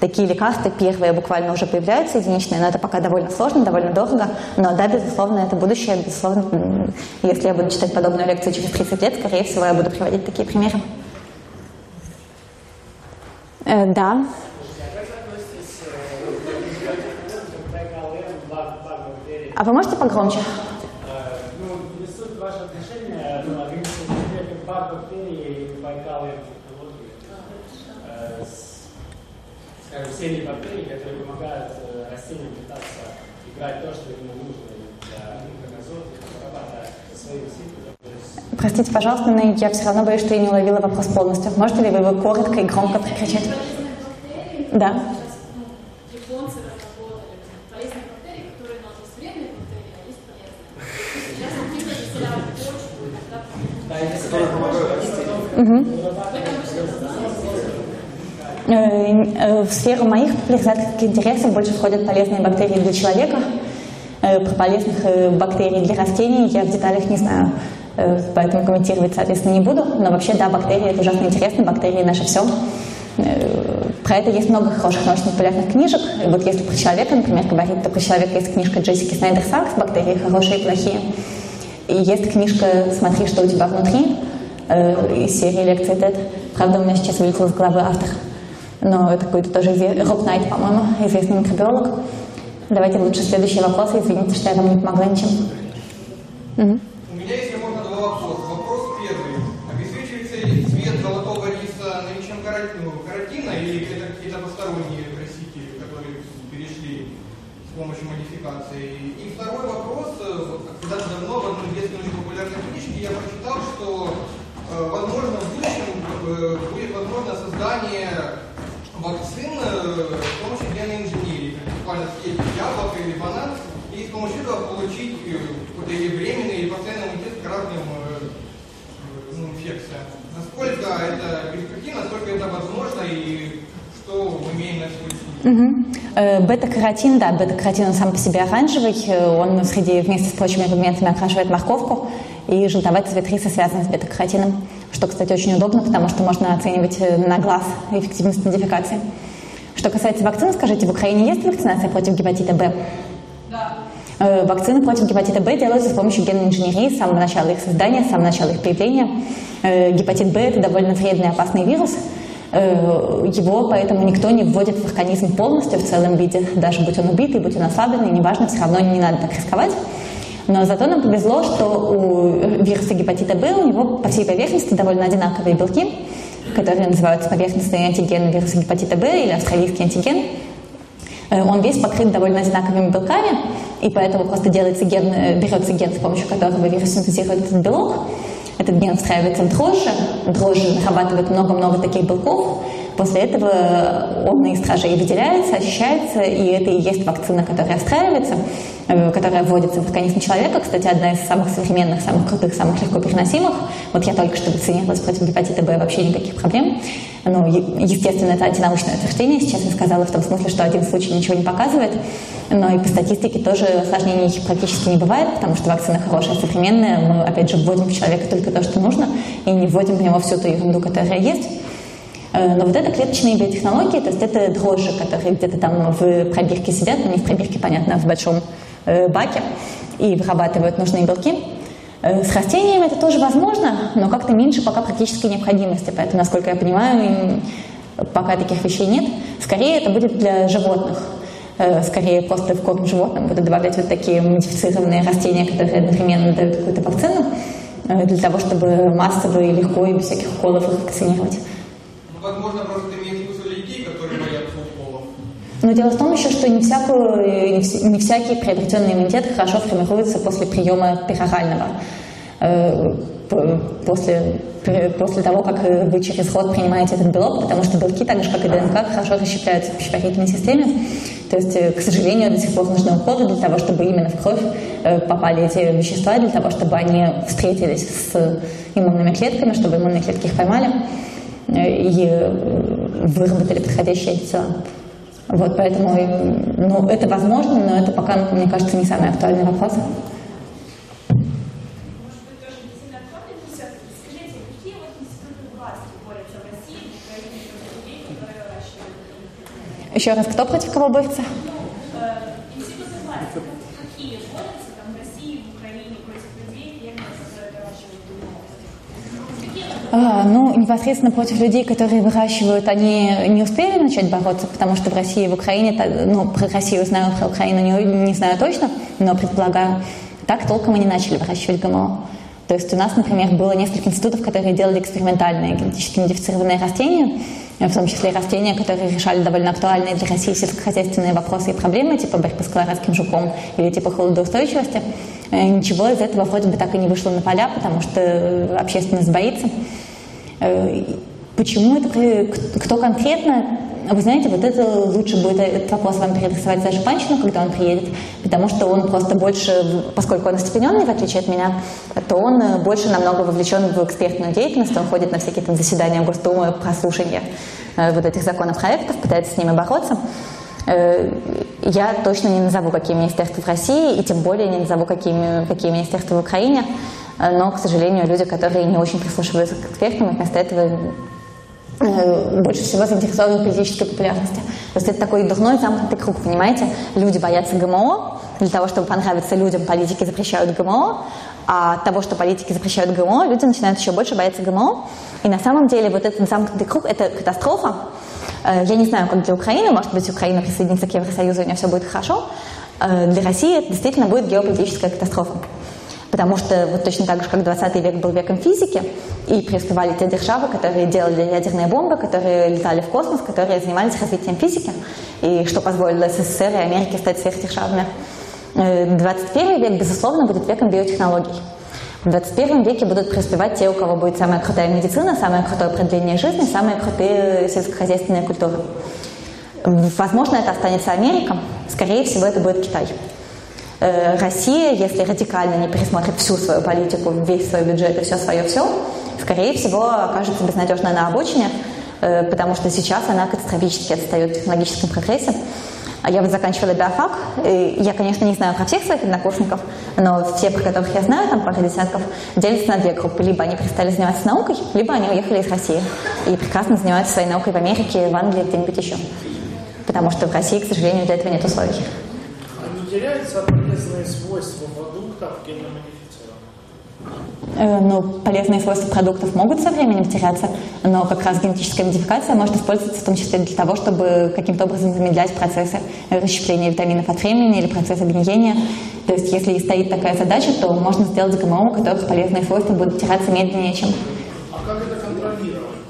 Такие лекарства первые буквально уже появляются единичные, но это пока довольно сложно, довольно дорого. Но да, безусловно, это будущее. Безусловно, если я буду читать подобную лекцию через 30 лет, скорее всего, я буду приводить такие примеры. Э, да. А вы можете погромче? Скажем, бактерий, которые помогают э, растениям питаться, играть то, что ему нужно для микроазота, вырабатывать свои силы. Простите, пожалуйста, но я все равно боюсь, что я не уловила вопрос полностью. Можете ли вы его коротко и громко прокричать? Да. Угу. <laughs> Э, э, в сферу моих популяризаторских интересов больше входят полезные бактерии для человека. Э, про полезных бактерий для растений я в деталях не знаю, поэтому комментировать, соответственно, не буду. Но вообще, да, бактерии – это ужасно интересно, бактерии – наше все. Про это есть много хороших научно-популярных книжек. Вот если про человека, например, говорить, то про человека есть книжка Джессики Снайдер Сакс «Бактерии хорошие и плохие». И есть книжка «Смотри, что у тебя внутри» из серии лекций TED. Правда, у меня сейчас вылетел из головы автор но это какой-то тоже Роб Найт, по-моему, известный микробиолог. Давайте лучше следующий вопрос. Извините, что я вам не помогла ничем. Угу. У меня, если можно, два вопроса. Вопрос первый. Обеспечивается ли цвет золотого риса наличием каротина или это какие-то посторонние красители, которые перешли с помощью модификации? И второй вопрос. Когда-то давно в одной очень популярной книжке я прочитал, что э, возможно в будущем э, будет возможно создание сын э, с помощью генной инженерии, буквально съесть яблоко или банан, и с помощью этого получить э, какой-то или временный, или постоянный иммунитет к разным э, ну, инфекциям. Насколько это перспективно, насколько это возможно, и что мы имеем на сегодняшний Угу. Бета-каротин, да, бета-каротин сам по себе оранжевый, он среди, вместе с прочими пигментами окрашивает морковку, и желтоватый цвет риса связан с бета-каротином, что, кстати, очень удобно, потому что можно оценивать на глаз эффективность модификации. Что касается вакцин, скажите, в Украине есть вакцинация против гепатита Б? Да. Э, вакцины против гепатита Б делаются с помощью генной инженерии с самого начала их создания, с самого начала их появления. Гепатит Б – это довольно вредный опасный вирус – Э, его поэтому никто не вводит в организм полностью в целом виде, даже будь он убитый, будь он ослабленный, неважно, все равно не надо так рисковать. Но зато нам повезло, что у вируса гепатита Б у него по всей поверхности довольно одинаковые белки, которые называются поверхностный антиген вируса гепатита Б или австралийский антиген. Э, он весь покрыт довольно одинаковыми белками, и поэтому просто делается ген, э, берется ген, с помощью которого вирус синтезирует этот белок, этот ген встраивается в дрожжи, дрожжи нарабатывают много-много таких белков, после этого он из стражей выделяется, ощущается, и это и есть вакцина, которая встраивается, э, которая вводится в организм человека. Кстати, одна из самых современных, самых крутых, самых легко переносимых. Вот я только что вакцинировалась против гепатита Б, вообще никаких проблем. Ну, естественно, это антинаучное утверждение, сейчас я сказала, в том смысле, что один случай ничего не показывает, но и по статистике тоже осложнений практически не бывает, потому что вакцина хорошая, современная, мы, опять же, вводим в человека только то, что нужно, и не вводим в него всю ту ерунду, которая есть. Э, но вот это клеточные биотехнологии, то есть это дрожжи, которые где-то там в пробирке сидят, ну не в пробирке, понятно, а в большом э, баке, и вырабатывают нужные белки. Э, с растениями это тоже возможно, но как-то меньше пока практической необходимости. Поэтому, насколько я понимаю, пока таких вещей нет. Скорее это будет для животных. Скорее просто в корм животным будут добавлять вот такие модифицированные растения, которые одновременно дают какую-то вакцину, для того, чтобы массово и легко и без всяких уколов их вакцинировать. Возможно, просто имеет смысл людей, которые боятся уколов. Но дело в том еще, что не, всякую, не всякий приобретенный иммунитет хорошо формируется после приема перорального. Э, после, после того, как вы через ход принимаете этот белок, потому что белки, так же как и ДНК, хорошо расщепляются в пищеварительной системе. То есть, э, к сожалению, до сих пор нужны уколы для того, чтобы именно в кровь э, попали эти вещества, для того, чтобы они встретились с иммунными клетками, чтобы иммунные клетки их поймали и выработали подходящие антитела. Вот поэтому ну, это возможно, но это пока, мне кажется, не самый актуальный вопрос. Еще раз, кто против кого борется? А, ну, непосредственно против людей, которые выращивают, они не успели начать бороться, потому что в России и в Украине, ну, про Россию знаю, про Украину не, не знаю точно, но предполагаю, так толком и не начали выращивать ГМО. То есть у нас, например, было несколько институтов, которые делали экспериментальные генетически модифицированные растения, в том числе растения, которые решали довольно актуальные для России сельскохозяйственные вопросы и проблемы, типа борьбы с колорадским жуком или типа холодоустойчивости. Э, ничего из этого вроде бы так и не вышло на поля, потому что общественность боится. Э, почему это, кто конкретно, вы знаете, вот это лучше будет этот вопрос вам переадресовать даже Панчину, когда он приедет, потому что он просто больше, поскольку он остепененный, в отличие от меня, то он э, больше намного вовлечен в экспертную деятельность, он ходит на всякие там заседания Госдумы, прослушивания э, вот этих законопроектов, пытается с ними бороться. Я точно не назову, какие министерства в России, и тем более не назову, какими, какие министерства в Украине, но, к сожалению, люди, которые не очень прислушиваются к экспертам, вместо этого Э, больше всего заинтересованы в политической популярности. То есть это такой дурной замкнутый круг, понимаете? Люди боятся ГМО, для того, чтобы понравиться людям, политики запрещают ГМО, а от того, что политики запрещают ГМО, люди начинают еще больше бояться ГМО. И на самом деле вот этот замкнутый круг – это катастрофа. Э, я не знаю, как для Украины, может быть, Украина присоединится к Евросоюзу, и у нее все будет хорошо. Э, для России это действительно будет геополитическая катастрофа. Потому что вот точно так же, как 20 век был веком физики, и преуспевали те державы, которые делали ядерные бомбы, которые летали в космос, которые занимались развитием физики, и что позволило СССР и Америке стать сверхдержавами. 21 э, век, безусловно, будет веком биотехнологий. В 21 веке будут преуспевать те, у кого будет самая крутая медицина, самое крутое продление жизни, самые крутые сельскохозяйственные культуры. Возможно, это останется Америка, скорее всего, это будет Китай. Э, Россия, если радикально не пересмотрит всю свою политику, весь свой бюджет и все свое все, скорее всего, окажется безнадежно на обочине, э, потому что сейчас она катастрофически отстает в технологическом прогрессе. А я вот заканчивала биофак, и я, конечно, не знаю про всех своих однокурсников, но все, про которых я знаю, там пара десятков, делятся на две группы. Либо они перестали заниматься наукой, либо они уехали из России и прекрасно занимаются своей наукой в Америке, в Англии, где-нибудь еще. Потому что в России, к сожалению, для этого нет условий. А не теряются полезные свойства продуктов геномодифицированных? Э, но полезные свойства продуктов могут со временем теряться, но как раз генетическая модификация может использоваться в том числе для того, чтобы каким-то образом замедлять процессы расщепления витаминов от времени или процессы гниения. То есть если стоит такая задача, то можно сделать ГМО, у которых полезные свойства будут теряться медленнее, чем... А как это контролировать?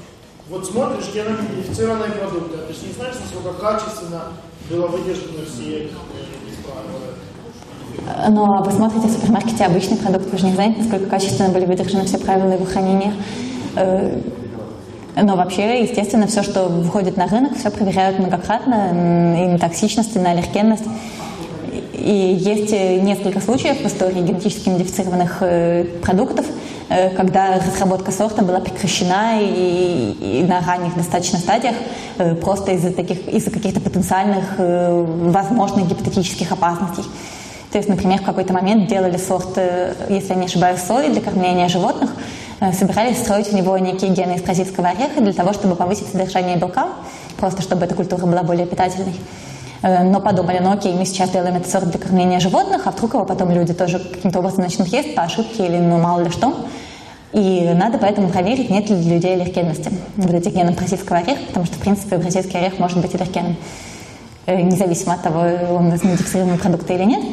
Вот смотришь геномодифицированные продукты, а ты же не знаешь, насколько качественно было выдержано все но вы смотрите в супермаркете обычный продукт, вы же не знаете, насколько качественно были выдержаны все правила его хранения. Э, но вообще, естественно, все, что выходит на рынок, все проверяют многократно и на токсичность, и на аллергенность. И есть несколько случаев в истории генетически модифицированных э, продуктов, э, когда разработка сорта была прекращена и, и на ранних достаточно стадиях просто из-за таких, из-за каких-то потенциальных возможных гипотетических опасностей. То есть, например, в какой-то момент делали сорт, э, если я не ошибаюсь, сои для кормления животных, э, собирались строить в него некие гены из бразильского ореха для того, чтобы повысить содержание белка, просто чтобы эта культура была более питательной. Э, но подумали, ну окей, мы сейчас делаем этот сорт для кормления животных, а вдруг его потом люди тоже каким-то образом начнут есть по ошибке или ну мало ли что. И надо поэтому проверить, нет ли для людей аллергенности вот этих генов бразильского ореха, потому что, в принципе, бразильский орех может быть аллергеном, независимо от того, он модифицированного продукта или нет.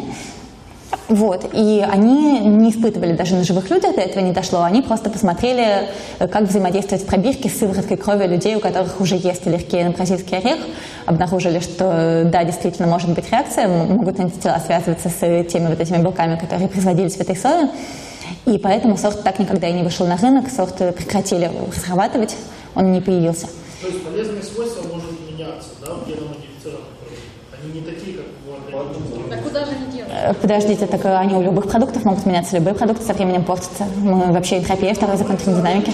Вот. И они не испытывали даже на живых людях, до этого не дошло. Они просто посмотрели, как взаимодействовать в пробирке с сывороткой крови людей, у которых уже есть аллергия на бразильский орех. Обнаружили, что да, действительно может быть реакция, могут антитела связываться с теми вот этими белками, которые производились в этой сое. И поэтому сорт так никогда и не вышел на рынок, сорт прекратили разрабатывать, он не появился. То есть полезные свойства могут меняться, да, продуктах? Они не такие, как у Э, подождите, так э, они у любых продуктов могут меняться, любые продукты со временем портятся. Мы вообще энтропия, второй закон термодинамики.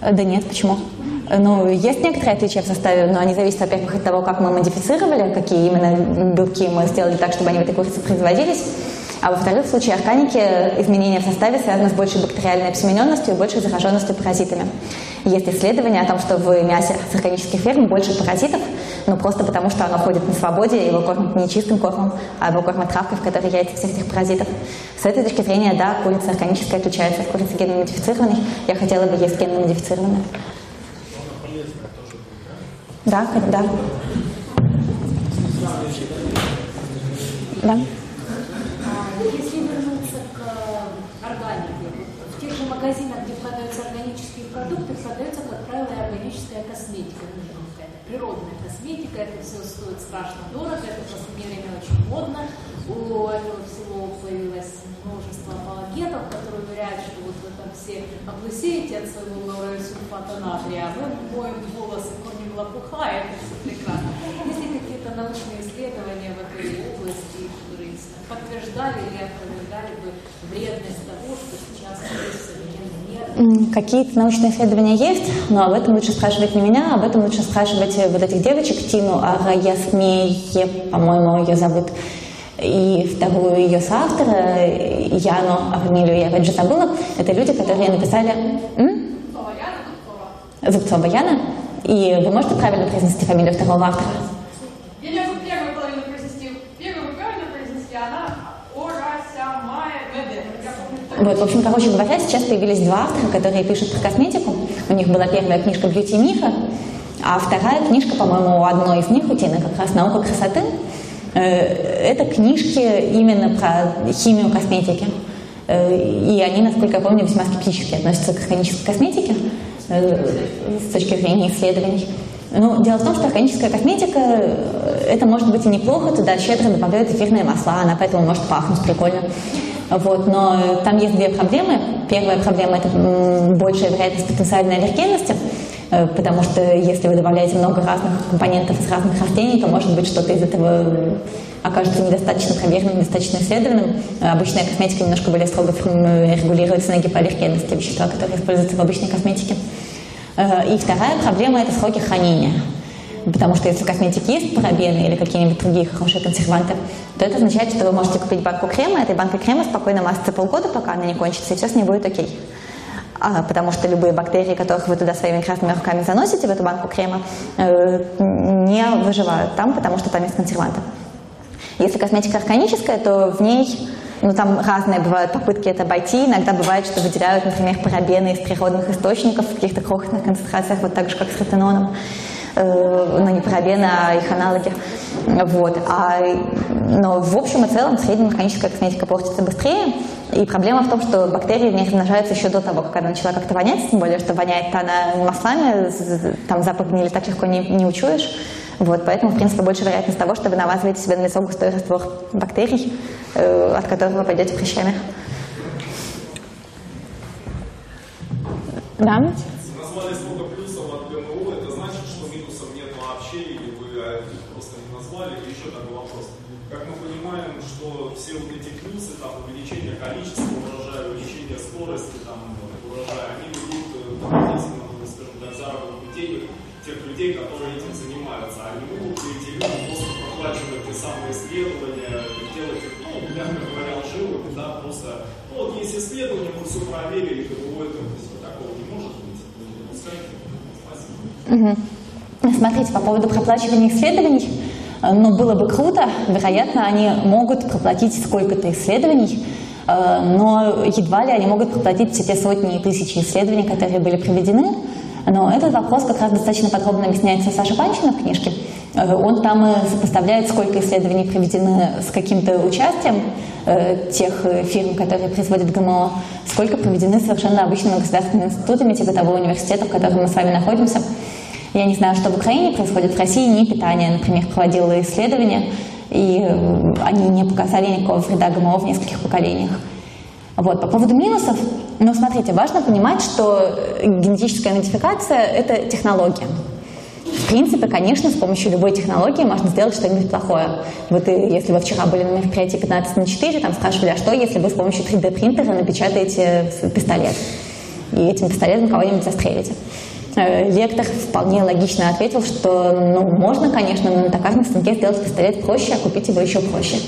э, Да нет, почему? Ну, есть некоторые отличия в составе, но они зависят, во-первых, от того, как мы модифицировали, какие именно белки мы сделали так, чтобы они в этой курице производились. А во-вторых, в случае органики изменения в составе связаны с большей бактериальной обсемененностью и большей зараженностью паразитами. Есть исследования о том, что в мясе с органических ферм больше паразитов, но просто потому, что оно ходит на свободе, его кормят не чистым кормом, а его кормят травкой, в которой яйца всех этих паразитов. С этой точки зрения, да, курица органическая отличается от курицы генно-модифицированной. Я хотела бы есть генно-модифицированную. Да, да. Да. Если вернуться к органике, в тех же магазинах, где продаются органические продукты, продается, как правило, и органическая косметика. Ну, какая-то природная косметика, это все стоит страшно дорого, это в последнее время очень модно. У этого всего появилось множество апологетов, которые уверяют, что вот вы там все облысеете от своего лауреосульфата натрия, а мы моем волосы корнем лопуха, и это все прекрасно. Есть ли какие-то научные исследования в этой области, которые подтверждали или опровергали бы вредность того, что сейчас есть? Какие-то научные исследования есть, но об этом лучше спрашивать не меня, об этом лучше спрашивать вот этих девочек, Тину Араясмее, по-моему, ее зовут, и вторую ее соавтора, Яну, а фамилию я опять же забыла, это люди, которые написали... М? Зубцова Яна. И вы можете правильно произнести фамилию второго автора? Вот, в общем, короче говоря, сейчас появились два автора, которые пишут про косметику. У них была первая книжка «Бьюти мифа», а вторая книжка, по-моему, у одной из них, у Тины, как раз «Наука красоты». Э, это книжки именно про химию косметики. Э, и они, насколько я помню, весьма скептически относятся к органической косметике э, с точки зрения исследований. Ну, дело в том, что органическая косметика, это может быть и неплохо, туда щедро добавляют эфирные масла, она поэтому может пахнуть прикольно. Вот, но там есть две проблемы. Первая проблема – это большая вероятность потенциальной аллергенности. Э, потому что если вы добавляете много разных компонентов из разных растений, то может быть что-то из этого окажется недостаточно проверенным, недостаточно исследованным. Э, обычная косметика немножко более строго регулируется на гипоаллергенность, вещества, которые используются в обычной косметике. Э, и вторая проблема – это сроки хранения. Потому что если в косметике есть парабены или какие-нибудь другие хорошие консерванты, то это означает, что вы можете купить банку крема, этой банкой крема спокойно мазаться полгода, пока она не кончится, и все с ней будет окей. А, потому что любые бактерии, которых вы туда своими красными руками заносите в эту банку крема, э, не выживают там, потому что там есть консерванты. Если косметика органическая, то в ней ну, там разные бывают попытки это обойти. Иногда бывает, что выделяют, например, парабены из природных источников в каких-то крохотных концентрациях, вот так же, как с ретиноном. Э, ну, не парабены, а их аналоги. Вот. А, но в общем и целом средняя механическая косметика портится быстрее. И проблема в том, что бактерии в ней размножаются еще до того, как она начала как-то вонять, тем более, что воняет она маслами, там запах гнили так легко не, не учуешь. Вот, поэтому, в принципе, больше вероятность того, что вы намазываете себе на лицо густой раствор бактерий, э, от которого вы пойдете прыщами. Да? Угу. Смотрите, по поводу проплачивания исследований, э, ну, было бы круто, вероятно, они могут проплатить сколько-то исследований, э, но едва ли они могут проплатить все те сотни и тысячи исследований, которые были проведены. Но этот вопрос как раз достаточно подробно объясняется Саша Панчина в книжке. Э, он там сопоставляет, сколько исследований проведены с каким-то участием тех фирм, которые производят ГМО, сколько проведены совершенно обычными государственными институтами, типа того университета, в котором мы с вами находимся. Я не знаю, что в Украине происходит. В России НИИ питания, например, проводила исследования, и э, они не показали никакого вреда ГМО в нескольких поколениях. Вот. По поводу минусов, ну, смотрите, важно понимать, что генетическая модификация – это технология. В принципе, конечно, с помощью любой технологии можно сделать что-нибудь плохое. Вот если вы вчера были на мероприятии 15 на 4, там спрашивали, а что, если вы с помощью 3D принтера напечатаете пистолет, и этим пистолетом кого-нибудь застрелите. Э, лектор вполне логично ответил, что ну, можно, конечно, но на токарном станке сделать пистолет проще, а купить его еще проще.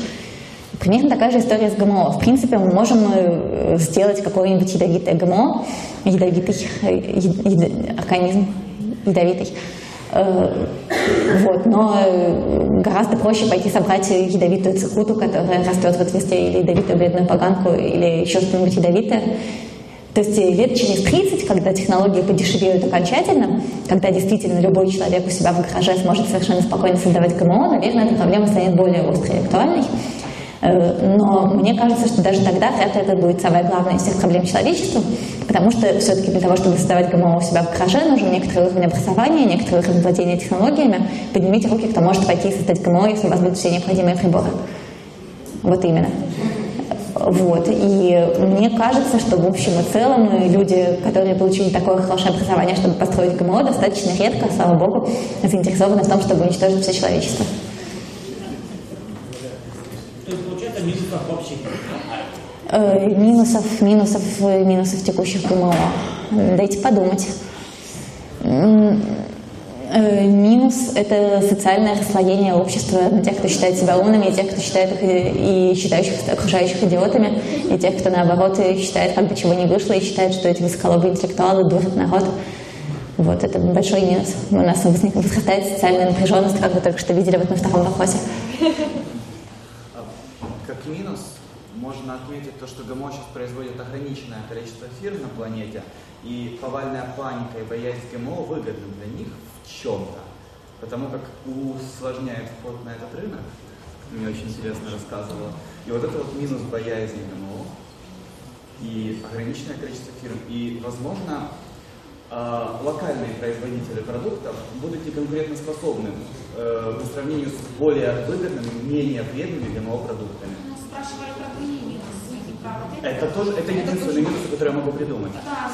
Примерно такая же история с ГМО. В принципе, мы можем э, сделать какое-нибудь ядовитое ГМО, ядовитый э, яд, организм, ядовитый. Вот, но гораздо проще пойти собрать ядовитую цикуту, которая растет в отверстии, или ядовитую бледную поганку, или еще что-нибудь ядовитое. То есть лет через 30, когда технологии подешевеют окончательно, когда действительно любой человек у себя в гараже сможет совершенно спокойно создавать ГМО, наверное, эта проблема станет более острой и актуальной. Э, но мне кажется, что даже тогда вряд ли это будет самая главная из всех проблем человечества, потому что все-таки для того, чтобы создавать ГМО у себя в гараже, нужен некоторый уровень образования, некоторый уровень владения технологиями. Поднимите руки, кто может пойти и создать ГМО, если у вас будут все необходимые приборы. Вот именно. Вот. И мне кажется, что в общем и целом люди, которые получили такое хорошее образование, чтобы построить ГМО, достаточно редко, слава богу, заинтересованы в том, чтобы уничтожить все человечество. минусов вообще э, Минусов, минусов, минусов текущих ГМО. Дайте подумать. Э, минус – это социальное расслоение общества на тех, кто считает себя умными, и тех, кто считает их и считающих окружающих идиотами, и тех, кто, наоборот, считает, как бы чего не вышло, и считает, что эти высоколобые интеллектуалы дурят народ. Вот, это большой минус. У нас возрастает социальная напряженность, как вы только что видели вот на втором вопросе. Как минус можно отметить то, что ГМО сейчас производит ограниченное количество фирм на планете, и повальная паника и боязнь ГМО выгодны для них в чем-то, потому как усложняет вход на этот рынок, мне очень интересно рассказывала. И вот это вот минус боязни ГМО и ограниченное количество фирм. И, возможно, э, локальные производители продуктов будут неконкурентоспособны э, по сравнению с более выгодными, менее вредными ГМО-продуктами. Спрашивали про другие минусы. Это тоже, это единственный минус, который я могу придумать. Да,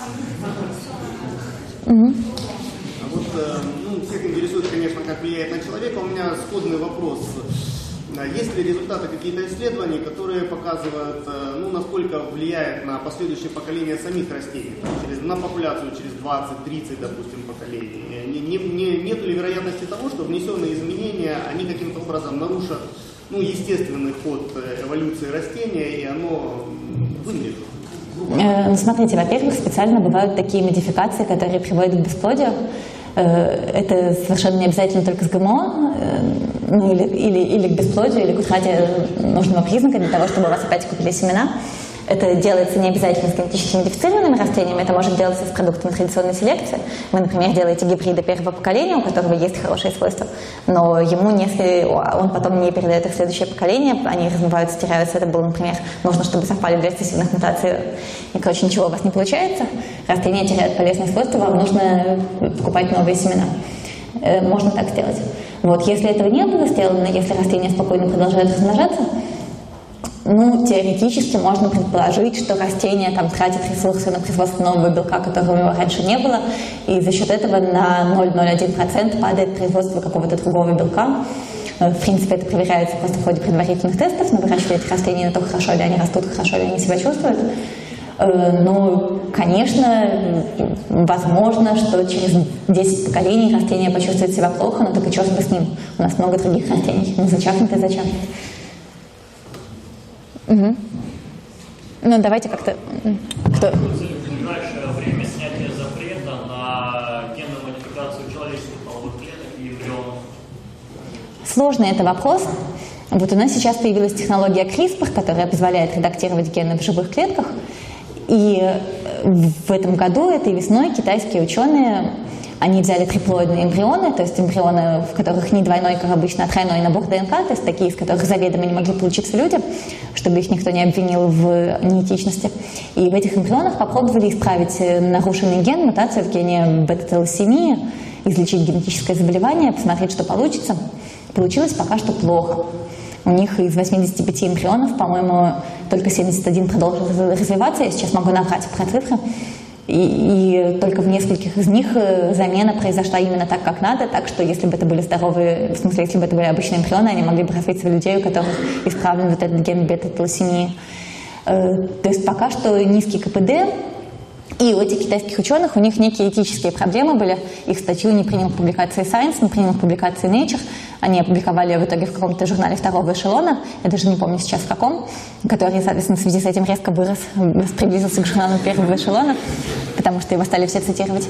Ну, всех интересует, конечно, как влияет на человека. У меня сходный вопрос. Есть ли результаты какие-то исследований, которые показывают, э, ну, насколько влияет на последующее поколение самих растений, через, на популяцию через 20-30, допустим, поколений? Не, не, не, нет ли вероятности того, что внесенные изменения, они каким-то образом нарушат ну, естественный ход э, эволюции растения, и оно вымрет? Э, смотрите, во-первых, специально бывают такие модификации, которые приводят к бесплодию. Э, это совершенно не обязательно только с ГМО, э, ну, или, или, или к бесплодию, или к утрате нужного признака для того, чтобы у вас опять купили семена. Это делается не обязательно с генетически модифицированными растениями, это может делаться с продуктами традиционной селекции. Вы, например, делаете гибриды первого поколения, у которого есть хорошие свойства, но ему не, он потом не передает их в следующее поколение, они размываются, теряются. Это было, например, нужно, чтобы совпали две рецессивных мутаций, и, короче, ничего у вас не получается. Растения теряют полезные свойства, вам нужно покупать новые семена. Э, можно так сделать. Вот, если этого не было сделано, если растения спокойно продолжают размножаться, ну, теоретически можно предположить, что растение там тратит ресурсы на производство нового белка, которого у него раньше не было, и за счет этого на 0,01% падает производство какого-то другого белка. Э, в принципе, это проверяется просто в ходе предварительных тестов, на выращивание этих растений, на то, хорошо ли они растут, хорошо ли они себя чувствуют. Э, но, конечно, возможно, что через 10 поколений растение почувствует себя плохо, но только черт бы с ним. У нас много других растений. Ну, зачахнет и зачахнет. Угу. Ну, давайте как-то... Кто? ближайшее время снятие запрета на генную модификацию человеческих половых клеток и эмбрионов? Сложный это вопрос. Вот у нас сейчас появилась технология CRISPR, которая позволяет редактировать гены в живых клетках. И в этом году, этой весной, китайские ученые они взяли триплоидные эмбрионы, то есть эмбрионы, в которых не двойной, как обычно, а тройной набор ДНК, то есть такие, из которых заведомо не могли получиться люди, чтобы их никто не обвинил в неэтичности. И в этих эмбрионах попробовали исправить нарушенный ген, мутацию в гене бета-талассемии, излечить генетическое заболевание, посмотреть, что получится. Получилось пока что плохо. У них из 85 эмбрионов, по-моему, только 71 продолжил развиваться. Я сейчас могу набрать про цифры. И, и только в нескольких из них э, замена произошла именно так, как надо, так что если бы это были здоровые, в смысле, если бы это были обычные эмбрионы, они могли бы развиться в людей, у которых исправлен вот этот ген бета-талассемии. Э, то есть пока что низкий КПД, и у этих китайских ученых у них некие этические проблемы были. Их статью не принял публикации Science, не принял публикации Nature. Они опубликовали в итоге в каком-то журнале второго эшелона, я даже не помню сейчас в каком, который, соответственно, в связи с этим резко вырос, приблизился к журналу первого эшелона, потому что его стали все цитировать.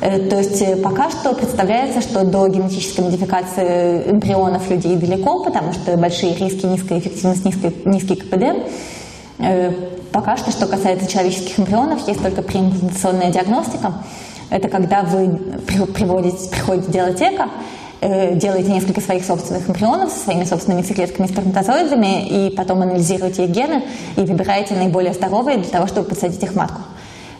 Э, то есть э, пока что представляется, что до генетической модификации эмбрионов людей далеко, потому что большие риски, низкая эффективность, низкий, низкий КПД. Э, Пока что, что касается человеческих эмбрионов, есть только преимплантационная диагностика. Это когда вы приводите, приходите делать эко, э, делаете несколько своих собственных эмбрионов со своими собственными яйцеклетками сперматозоидами, и потом анализируете их гены и выбираете наиболее здоровые для того, чтобы подсадить их в матку.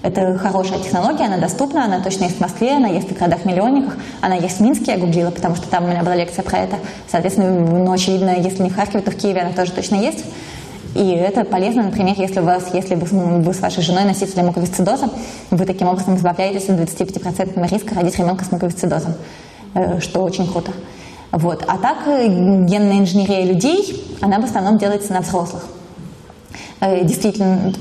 Это хорошая технология, она доступна, она точно есть в Москве, она есть в городах-миллионниках, она есть в Минске, я гуглила, потому что там у меня была лекция про это. Соответственно, ну, очевидно, если не в Харькове, то в Киеве она тоже точно есть. И это полезно, например, если у вас, если вы, вы с вашей женой носителем муковисцидоза, вы таким образом избавляетесь от 25% риска родить ребенка с муковисцидозом, э, что очень круто. Вот. А так э, генная инженерия людей, она в основном делается на взрослых. Э, действительно,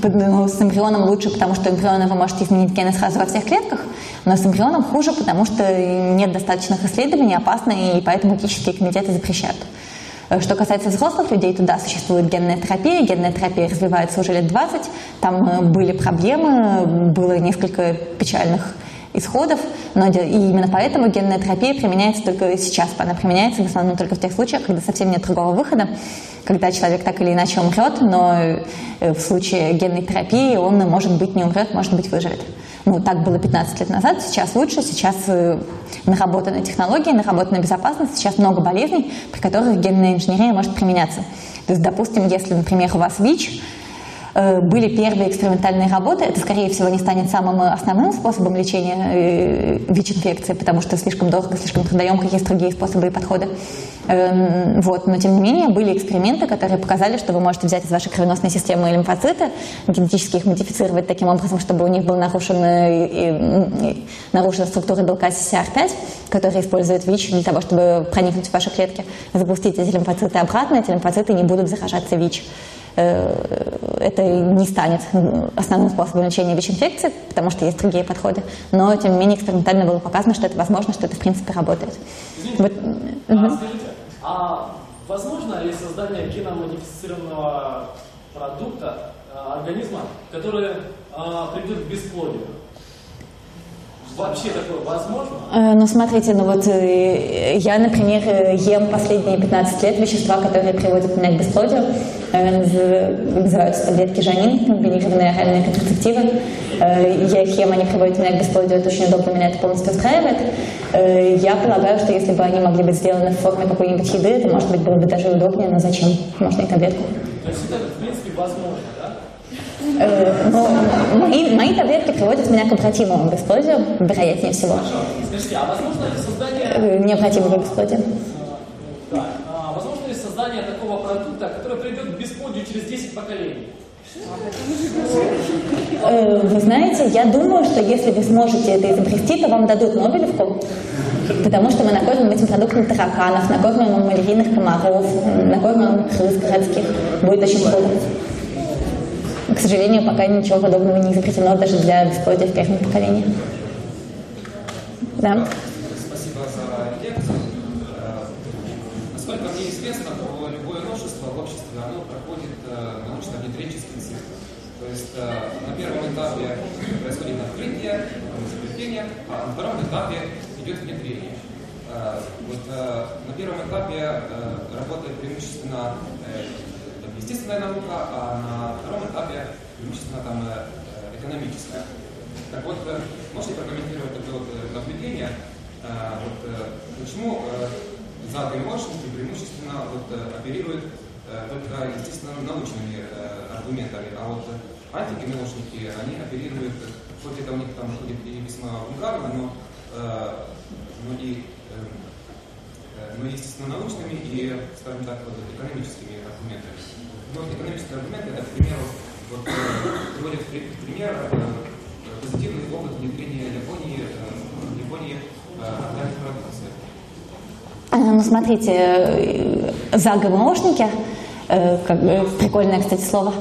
с эмбрионом лучше, потому что эмбрионы вы можете изменить гены сразу во всех клетках, но с эмбрионом хуже, потому что нет достаточных исследований, опасно, и поэтому этические комитеты запрещают. Э, что касается взрослых людей, то да, существует генная терапия. Генная терапия развивается уже лет 20. Там э, были проблемы, было несколько печальных исходов, но и именно поэтому генная терапия применяется только сейчас. Она применяется в основном только в тех случаях, когда совсем нет другого выхода, когда человек так или иначе умрет, но э, в случае генной терапии он, может быть, не умрет, может быть, выживет. Ну, так было 15 лет назад, сейчас лучше, сейчас э, наработаны технологии, наработана безопасность, сейчас много болезней, при которых генная инженерия может применяться. То есть, допустим, если, например, у вас ВИЧ, были первые экспериментальные работы. Это, скорее всего, не станет самым основным способом лечения э, ВИЧ-инфекции, потому что слишком дорого, слишком трудоемко, есть другие способы и подходы. Эм, вот. Но, тем не менее, были эксперименты, которые показали, что вы можете взять из вашей кровеносной системы лимфоциты, генетически их модифицировать таким образом, чтобы у них был нарушен, и, нарушена структура белка CCR5, который использует ВИЧ для того, чтобы проникнуть в ваши клетки, запустить эти лимфоциты обратно, эти лимфоциты не будут заражаться ВИЧ. Э, это не станет основным способом лечения ВИЧ-инфекции, потому что есть другие подходы. Но, тем не менее, экспериментально было показано, что это возможно, что это, в принципе, работает. Извините, вот. а, угу. скажите, а возможно ли создание геномодифицированного продукта, а, организма, который а, придет к бесплодию? Вообще такое возможно? Э, ну, смотрите, ну вот э, я, например, ем последние 15 лет вещества, которые приводят меня к бесплодию. Э, называются таблетки Жанин, комбинированные оральные контрацептивы. Я их ем, они приводят меня к бесплодию, это очень удобно, меня это полностью устраивает. Я полагаю, что если бы они могли быть сделаны в форме какой-нибудь еды, это, может быть, было бы даже удобнее, но зачем? Можно и таблетку. То есть это, в принципе, возможно? Э, но мои, мои таблетки приводят меня к обратимому бесплодию, вероятнее всего. Скажите, а возможно ли создание... Э, необратимого бесплодия. Да. А возможно ли создание такого продукта, который придет к бесплодию через 10 поколений? Э, вы знаете, я думаю, что если вы сможете это изобрести, то вам дадут Нобелевку, потому что мы накормим этим продуктом тараканов, накормим малярийных комаров, накормим крыс городских. Будет очень круто. К сожалению, пока ничего подобного не изобретено даже для бесплодия в первом поколении. Да. Спасибо за лекцию. Э, насколько мне известно, любое новшество в обществе оно проходит э, научно-внедренческий цикл. То есть э, на первом этапе происходит открытие, изобретение, а на втором этапе идет внедрение. Вот, на первом этапе работает преимущественно естественная наука, а на втором этапе преимущественно там э, экономическая. Так вот, э, можете прокомментировать такое вот э, наблюдение, вот, почему за ГМОшники преимущественно вот, оперируют только, естественно, научными аргументами, а вот антигемошники, они оперируют, хоть это у них там будет и весьма вульгарно, но, но и но, естественно, научными и, скажем так, вот, экономическими аргументами. Но экономические аргументы, это, к примеру, вот, э, приводит пример э, позитивный опыт внедрения Японии, э, Японии органик продукции. Ну, смотрите, за ГМОшники как, прикольное, кстати, слово,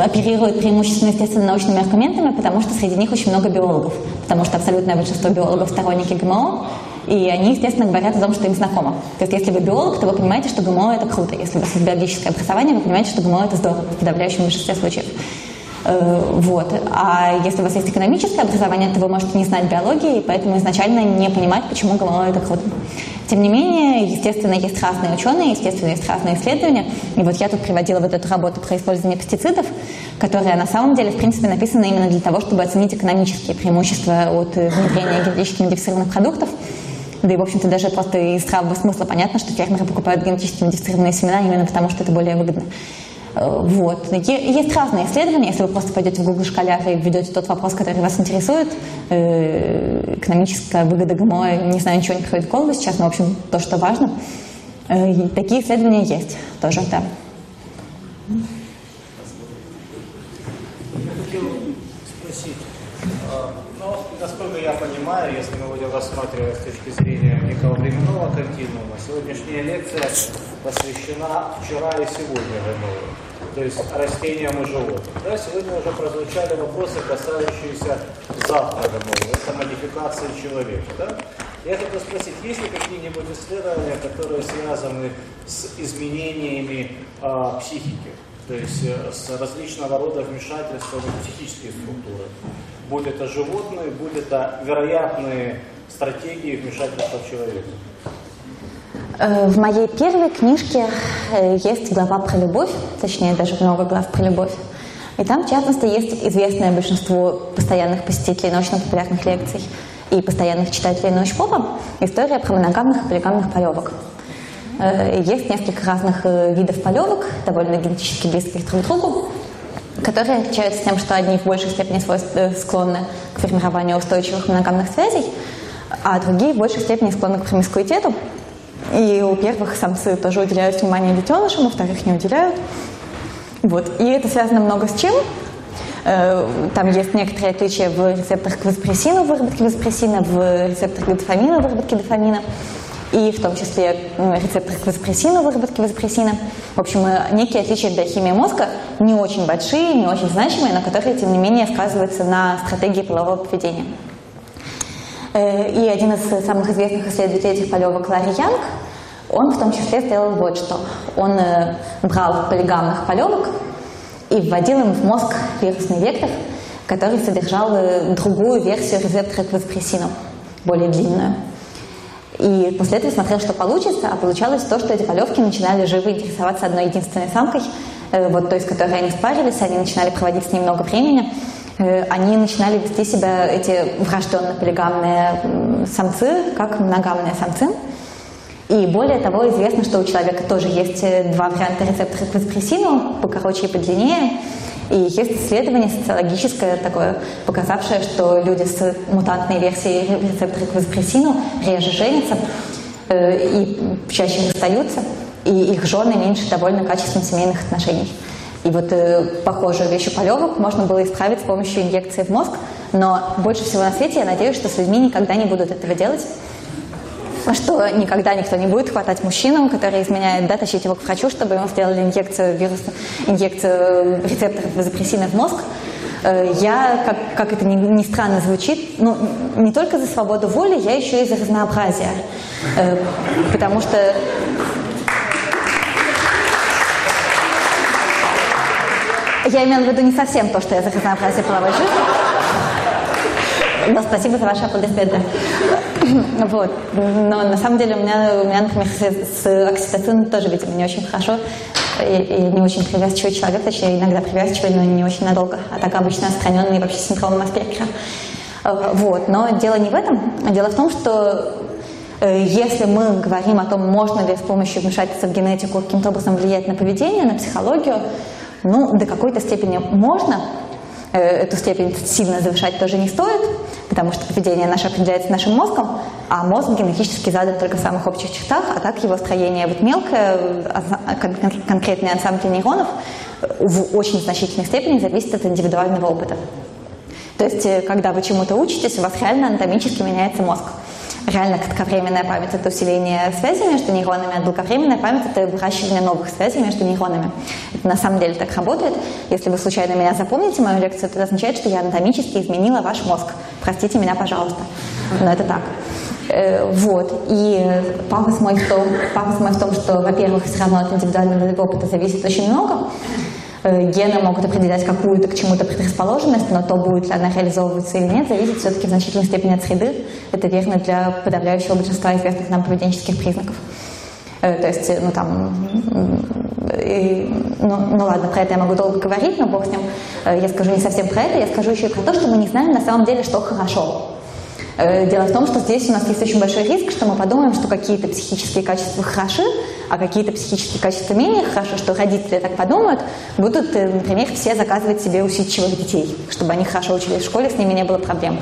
оперируют преимущественно естественно научными аргументами, потому что среди них очень много биологов, потому что абсолютное большинство биологов сторонники ГМО, и они, естественно, говорят о том, что им знакомо. То есть, если вы биолог, то вы понимаете, что ГМО – это круто. Если у вас есть биологическое образование, вы понимаете, что ГМО – это здорово в подавляющем большинстве случаев. Э, вот. А если у вас есть экономическое образование, то вы можете не знать биологии, и поэтому изначально не понимать, почему ГМО это круто. Тем не менее, естественно, есть разные ученые, естественно, есть разные исследования. И вот я тут приводила вот эту работу про использование пестицидов, которая на самом деле, в принципе, написана именно для того, чтобы оценить экономические преимущества от внедрения генетически модифицированных продуктов. Да и, в общем-то, даже просто из здравого смысла понятно, что фермеры покупают генетически модифицированные семена именно потому, что это более выгодно. Э, вот. Есть разные исследования, если вы просто пойдете в Google шкаляр и введете тот вопрос, который вас интересует, э, экономическая выгода ГМО, не знаю, ничего не приходит в голову сейчас, но, в общем, то, что важно. Э, такие исследования есть тоже, да. Понимаю, если мы будем рассматривать с точки зрения некого временного континуума, сегодняшняя лекция посвящена вчера и сегодня ГМО, то есть растениям и животным. Да, сегодня уже прозвучали вопросы, касающиеся завтра ГМО, это модификации человека. Да? Я хотел спросить, есть ли какие-нибудь исследования, которые связаны с изменениями э, психики, то есть э, с различного рода вмешательствами в психические структуры? будь это животные, будь это вероятные стратегии вмешательства в человека. Э, в моей первой книжке э, есть глава про любовь, точнее даже много глав про любовь. И там, в частности, есть известное большинство постоянных посетителей научно-популярных лекций и постоянных читателей научпопа история про моногамных и полигамных полевок. Э, есть несколько разных э, видов полевок, довольно генетически близких друг к другу, которые отличаются тем, что одни в большей степени э, склонны к формированию устойчивых моногамных связей, а другие в большей степени склонны к промискуитету. И у первых самцы тоже уделяют внимание детенышам, у вторых не уделяют. Вот. И это связано много с чем? Там есть некоторые отличия в рецепторах к вазопрессину, в выработке вазопрессина, в рецепторах к дофамину, в выработке дофамина, и в том числе рецепторах к вазопрессину, в выработке вазопрессина. В общем, э, некие отличия для химии мозга не очень большие, не очень значимые, но которые, тем не менее, сказываются на стратегии полового поведения. Э, и один из самых известных исследователей этих полевок, Ларри Янг, он в том числе сделал вот что. Он брал полигамных полевок, и вводил им в мозг вирусный вектор, который содержал э, другую версию рецептора к вазопрессину, более длинную. И после этого смотрел, что получится, а получалось то, что эти полевки начинали живо интересоваться одной единственной самкой, э, вот той, с которой они спарились, они начинали проводить с ней много времени, э, они начинали вести себя, эти врожденно-полигамные самцы, как моногамные самцы. И более того, известно, что у человека тоже есть э, два варианта рецептора к вазопрессину, покороче и подлиннее. И есть исследование социологическое такое, показавшее, что люди с мутантной версией рецептора к вазопрессину реже женятся э, и чаще расстаются, и их жены меньше довольны качеством семейных отношений. И вот э, похожую вещь у полевок можно было исправить с помощью инъекции в мозг, но больше всего на свете я надеюсь, что с людьми никогда не будут этого делать, что никогда никто не будет хватать мужчину, который изменяет, да, тащить его к врачу, чтобы ему сделали инъекцию вируса, инъекцию рецепторов вазопрессина в мозг. Э, я, как, как это ни, ни странно звучит, ну, не только за свободу воли, я еще и за разнообразие. Э, потому что Я имела в виду не совсем то, что я за разнообразие жизни. Но спасибо за ваши аплодисменты. <laughs> Вот. Но на самом деле у меня, у меня например, с, с окситоцином тоже, видимо, не очень хорошо. И, и не очень привязчивый человек, точнее, иногда привязчивый, но не очень надолго. А так обычно отстраненный вообще с синдромом Аспергера. Вот. Но дело не в этом. Дело в том, что э, если мы говорим о том, можно ли с помощью вмешательства в генетику каким-то образом влиять на поведение, на психологию, ну, до какой-то степени можно, эту степень сильно завышать тоже не стоит, потому что поведение наше определяется нашим мозгом, а мозг генетически задан только в самых общих чертах, а так его строение вот мелкое, конкретный ансамбль нейронов в очень значительной степени зависит от индивидуального опыта. То есть, э, когда вы чему-то учитесь, у вас реально анатомически меняется мозг реально кратковременная память – это усиление связи между нейронами, а долговременная память – это выращивание новых связей между нейронами. Это на самом деле так работает. Если вы случайно меня запомните, мою лекцию, это означает, что я анатомически изменила ваш мозг. Простите меня, пожалуйста. Но это так. Э, вот. И пафос мой в том, пафос мой в том что, во-первых, все равно от индивидуального опыта зависит очень много. Э, гены могут определять какую-то к чему-то предрасположенность, но то, будет ли она реализовываться или нет, зависит все-таки в значительной степени от среды. Это верно для подавляющего большинства известных нам поведенческих признаков. Э, то есть, ну там, и, ну, ну ладно, про это я могу долго говорить, но бог с ним. Э, я скажу не совсем про это, я скажу еще и про то, что мы не знаем на самом деле, что хорошо. Э, дело в том, что здесь у нас есть очень большой риск, что мы подумаем, что какие-то психические качества хороши, а какие-то психические качества менее хороши, что родители так подумают, будут, э, например, все заказывать себе усидчивых детей, чтобы они хорошо учились в школе, с ними не было проблем.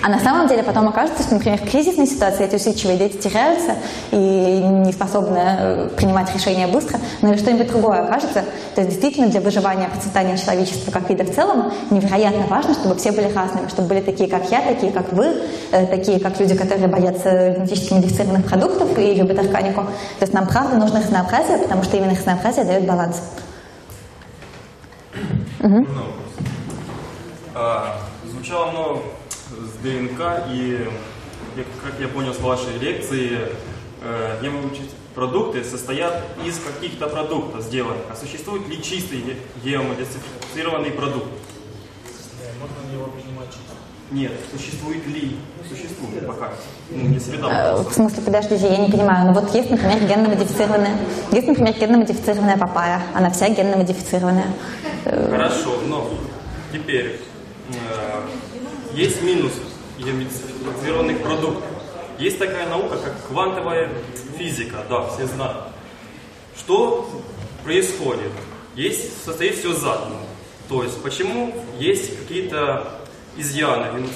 А на самом деле потом окажется, что, например, в кризисной ситуации эти усидчивые дети теряются и не способны э, принимать решения быстро, но или что-нибудь другое окажется. То есть действительно для выживания, процветания человечества как вида в целом невероятно важно, чтобы все были разными, чтобы были такие, как я, такие, как вы, э, такие, как люди, которые боятся генетически модифицированных продуктов и любят органику. То есть нам правда нужно разнообразие, потому что именно разнообразие дает баланс. Угу. Звучало много с ДНК, и, как я понял с вашей лекции, э, геномодифицированные продукты состоят из каких-то продуктов сделанных. А существует ли чистый геомодифицированный продукт? Можно ли его принимать Нет, существует ли? Существует пока. Ну, не среда. Э, в смысле, подождите, я не понимаю. Ну вот есть, например, генно-модифицированная, есть, например, генно-модифицированная папайя. Она вся генно-модифицированная. Э, Хорошо, но теперь э, есть минус геномодифицированных продуктов. Есть такая наука, как квантовая физика, да, все знают. Что происходит? Есть, состоит все атомов. То есть, почему есть какие-то изъяны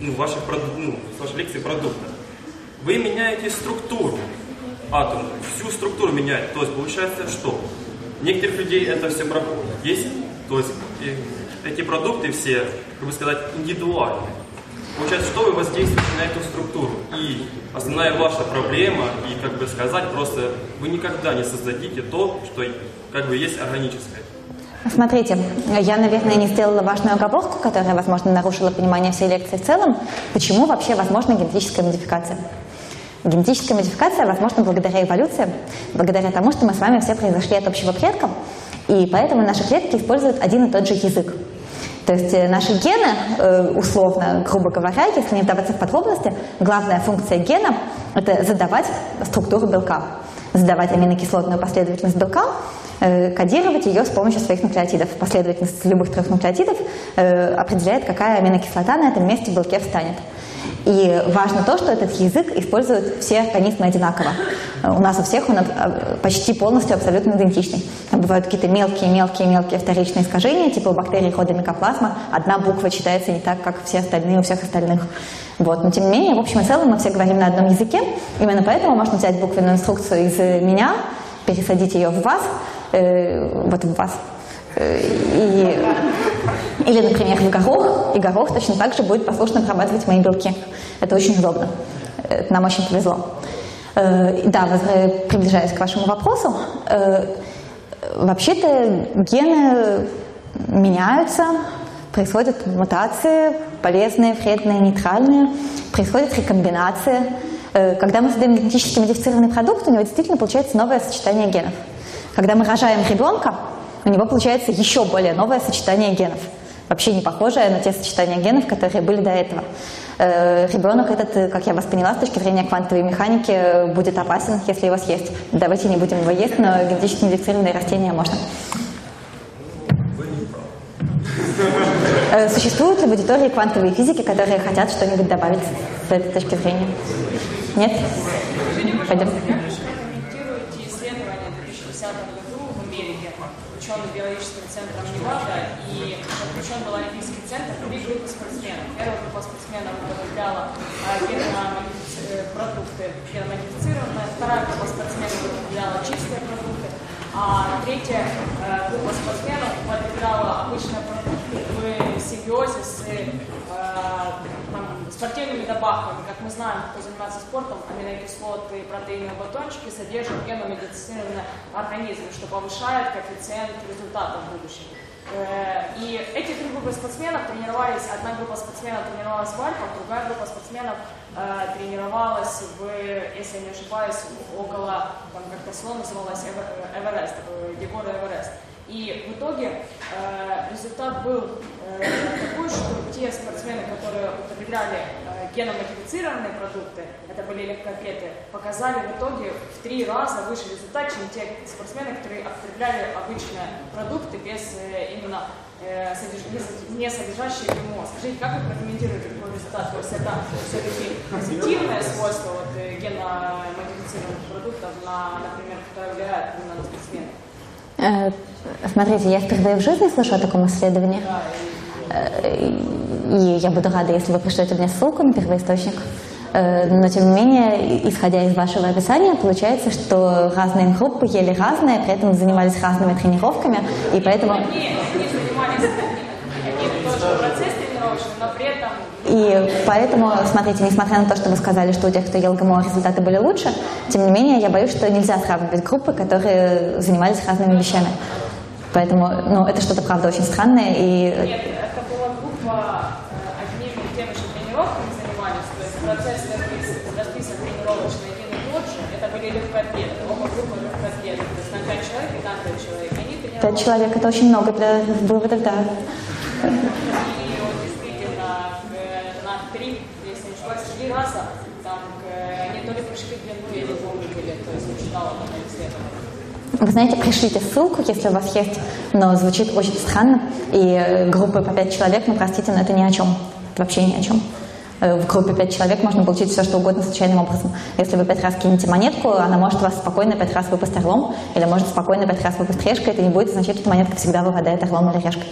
ну, ваших, ну, вашей лекции продукта? Вы меняете структуру атома, всю структуру меняете. То есть, получается, что? Некоторых людей это все проходит. Есть, то есть, эти продукты все, как бы сказать, индивидуальны. Получается, что вы воздействуете на эту структуру. И основная ваша проблема, и как бы сказать, просто вы никогда не создадите то, что как бы есть органическое. Смотрите, я, наверное, не сделала важную оговорку, которая, возможно, нарушила понимание всей лекции в целом. Почему вообще возможна генетическая модификация? Генетическая модификация возможна благодаря эволюции, благодаря тому, что мы с вами все произошли от общего предка, и поэтому наши клетки используют один и тот же язык. То есть э, наши гены, э, условно, грубо говоря, если не вдаваться в подробности, главная функция гена – это задавать структуру белка, задавать аминокислотную последовательность белка, э, кодировать ее с помощью своих нуклеотидов. Последовательность любых трех нуклеотидов определяет, какая аминокислота на этом месте в белке встанет. И важно то, что этот язык используют все организмы одинаково. У нас у всех он почти полностью абсолютно идентичный. Там бывают какие-то мелкие-мелкие-мелкие вторичные искажения, типа у бактерий хода микоплазма одна буква читается не так, как все остальные у всех остальных. Вот. Но тем не менее, в общем и целом мы все говорим на одном языке. Именно поэтому можно взять буквенную инструкцию из меня, пересадить ее в вас, э, вот в вас, и или, например, в горох, и горох точно так же будет послушно обрабатывать мои белки. Это очень удобно. Это нам очень повезло. Э, да, приближаясь к вашему вопросу, э, вообще-то гены меняются, происходят мутации, полезные, вредные, нейтральные, происходит рекомбинация. Э, когда мы создаем генетически модифицированный продукт, у него действительно получается новое сочетание генов. Когда мы рожаем ребенка, у него получается еще более новое сочетание генов – вообще не похожая на те сочетания генов, которые были до этого. Э, ребенок этот, э, как я вас поняла, с точки зрения квантовой механики, э, будет опасен, если его съесть. Давайте не будем его есть, но генетически модифицированные растения можно. Существуют ли в аудитории квантовые физики, которые хотят что-нибудь добавить с этой точки зрения? Нет? Пойдем. ученым биологическим центром Невада, и подключен был Олимпийский центр три группы спортсменов. Первая группа спортсменов употребляла а, продукты геномодифицированные, вторая группа спортсменов употребляла чистые продукты, а третья э, группа спортсменов употребляла обычные продукты в симбиозе с э, там, спортивными добавками. Как мы знаем, кто занимается спортом, аминокислоты протеиновые батончики содержат геномодифицированные организмы, что повышает коэффициент результата в будущем. Э, и эти три группы спортсменов тренировались, одна группа спортсменов тренировалась в Альпах, другая группа спортсменов э, тренировалась в, если я не ошибаюсь, около, там как-то слово называлось Эверест, Егора Эверест. И в итоге э, результат был э, такой, что те спортсмены, которые употребляли э, геномодифицированные продукты, это были легкоатлеты, показали в итоге в три раза выше результат, чем те спортсмены, которые употребляли обычные продукты без э, именно э, не содержащие ГМО. Скажите, как вы прокомментируете такой результат? То есть это все-таки позитивное свойство вот, э, геномодифицированных продуктов, на, например, которое влияет именно на спортсменов? Смотрите, я впервые в жизни слышу о таком исследовании. Э, и я буду рада, если вы пришлете мне ссылку на первоисточник. Э, но, тем не менее, исходя из вашего описания, получается, что разные группы ели разные, при этом занимались разными тренировками, и поэтому... И поэтому, смотрите, несмотря на то, что вы сказали, что у тех, кто ел ГМО, результаты были лучше, тем не менее, я боюсь, что нельзя сравнивать группы, которые занимались разными вещами. Поэтому, ну, это что-то, правда, очень странное. И... Нет, это была группа э, одними и теми же тренировками занимались, то есть процесс расписан тренировочный один и тот же, это были легкоатлеты, оба группы легкоатлеты, то есть на 5 человек и на 5 человек. Они 5 человек – это очень много для выводов, да. три раза, там, они то ли пришли к длину, я не помню, были, то есть я читала там исследование. Вы знаете, пришлите ссылку, если у вас есть, но звучит очень странно. И группы по пять человек, ну простите, но это ни о чем. Это вообще ни о чем. Э, В группе пять человек можно получить все, что угодно случайным образом. Если вы пять раз кинете монетку, она может вас спокойно пять раз выпасть орлом, или может спокойно пять раз выпасть решкой. Это не будет означать, что монетка всегда выпадает орлом или решкой.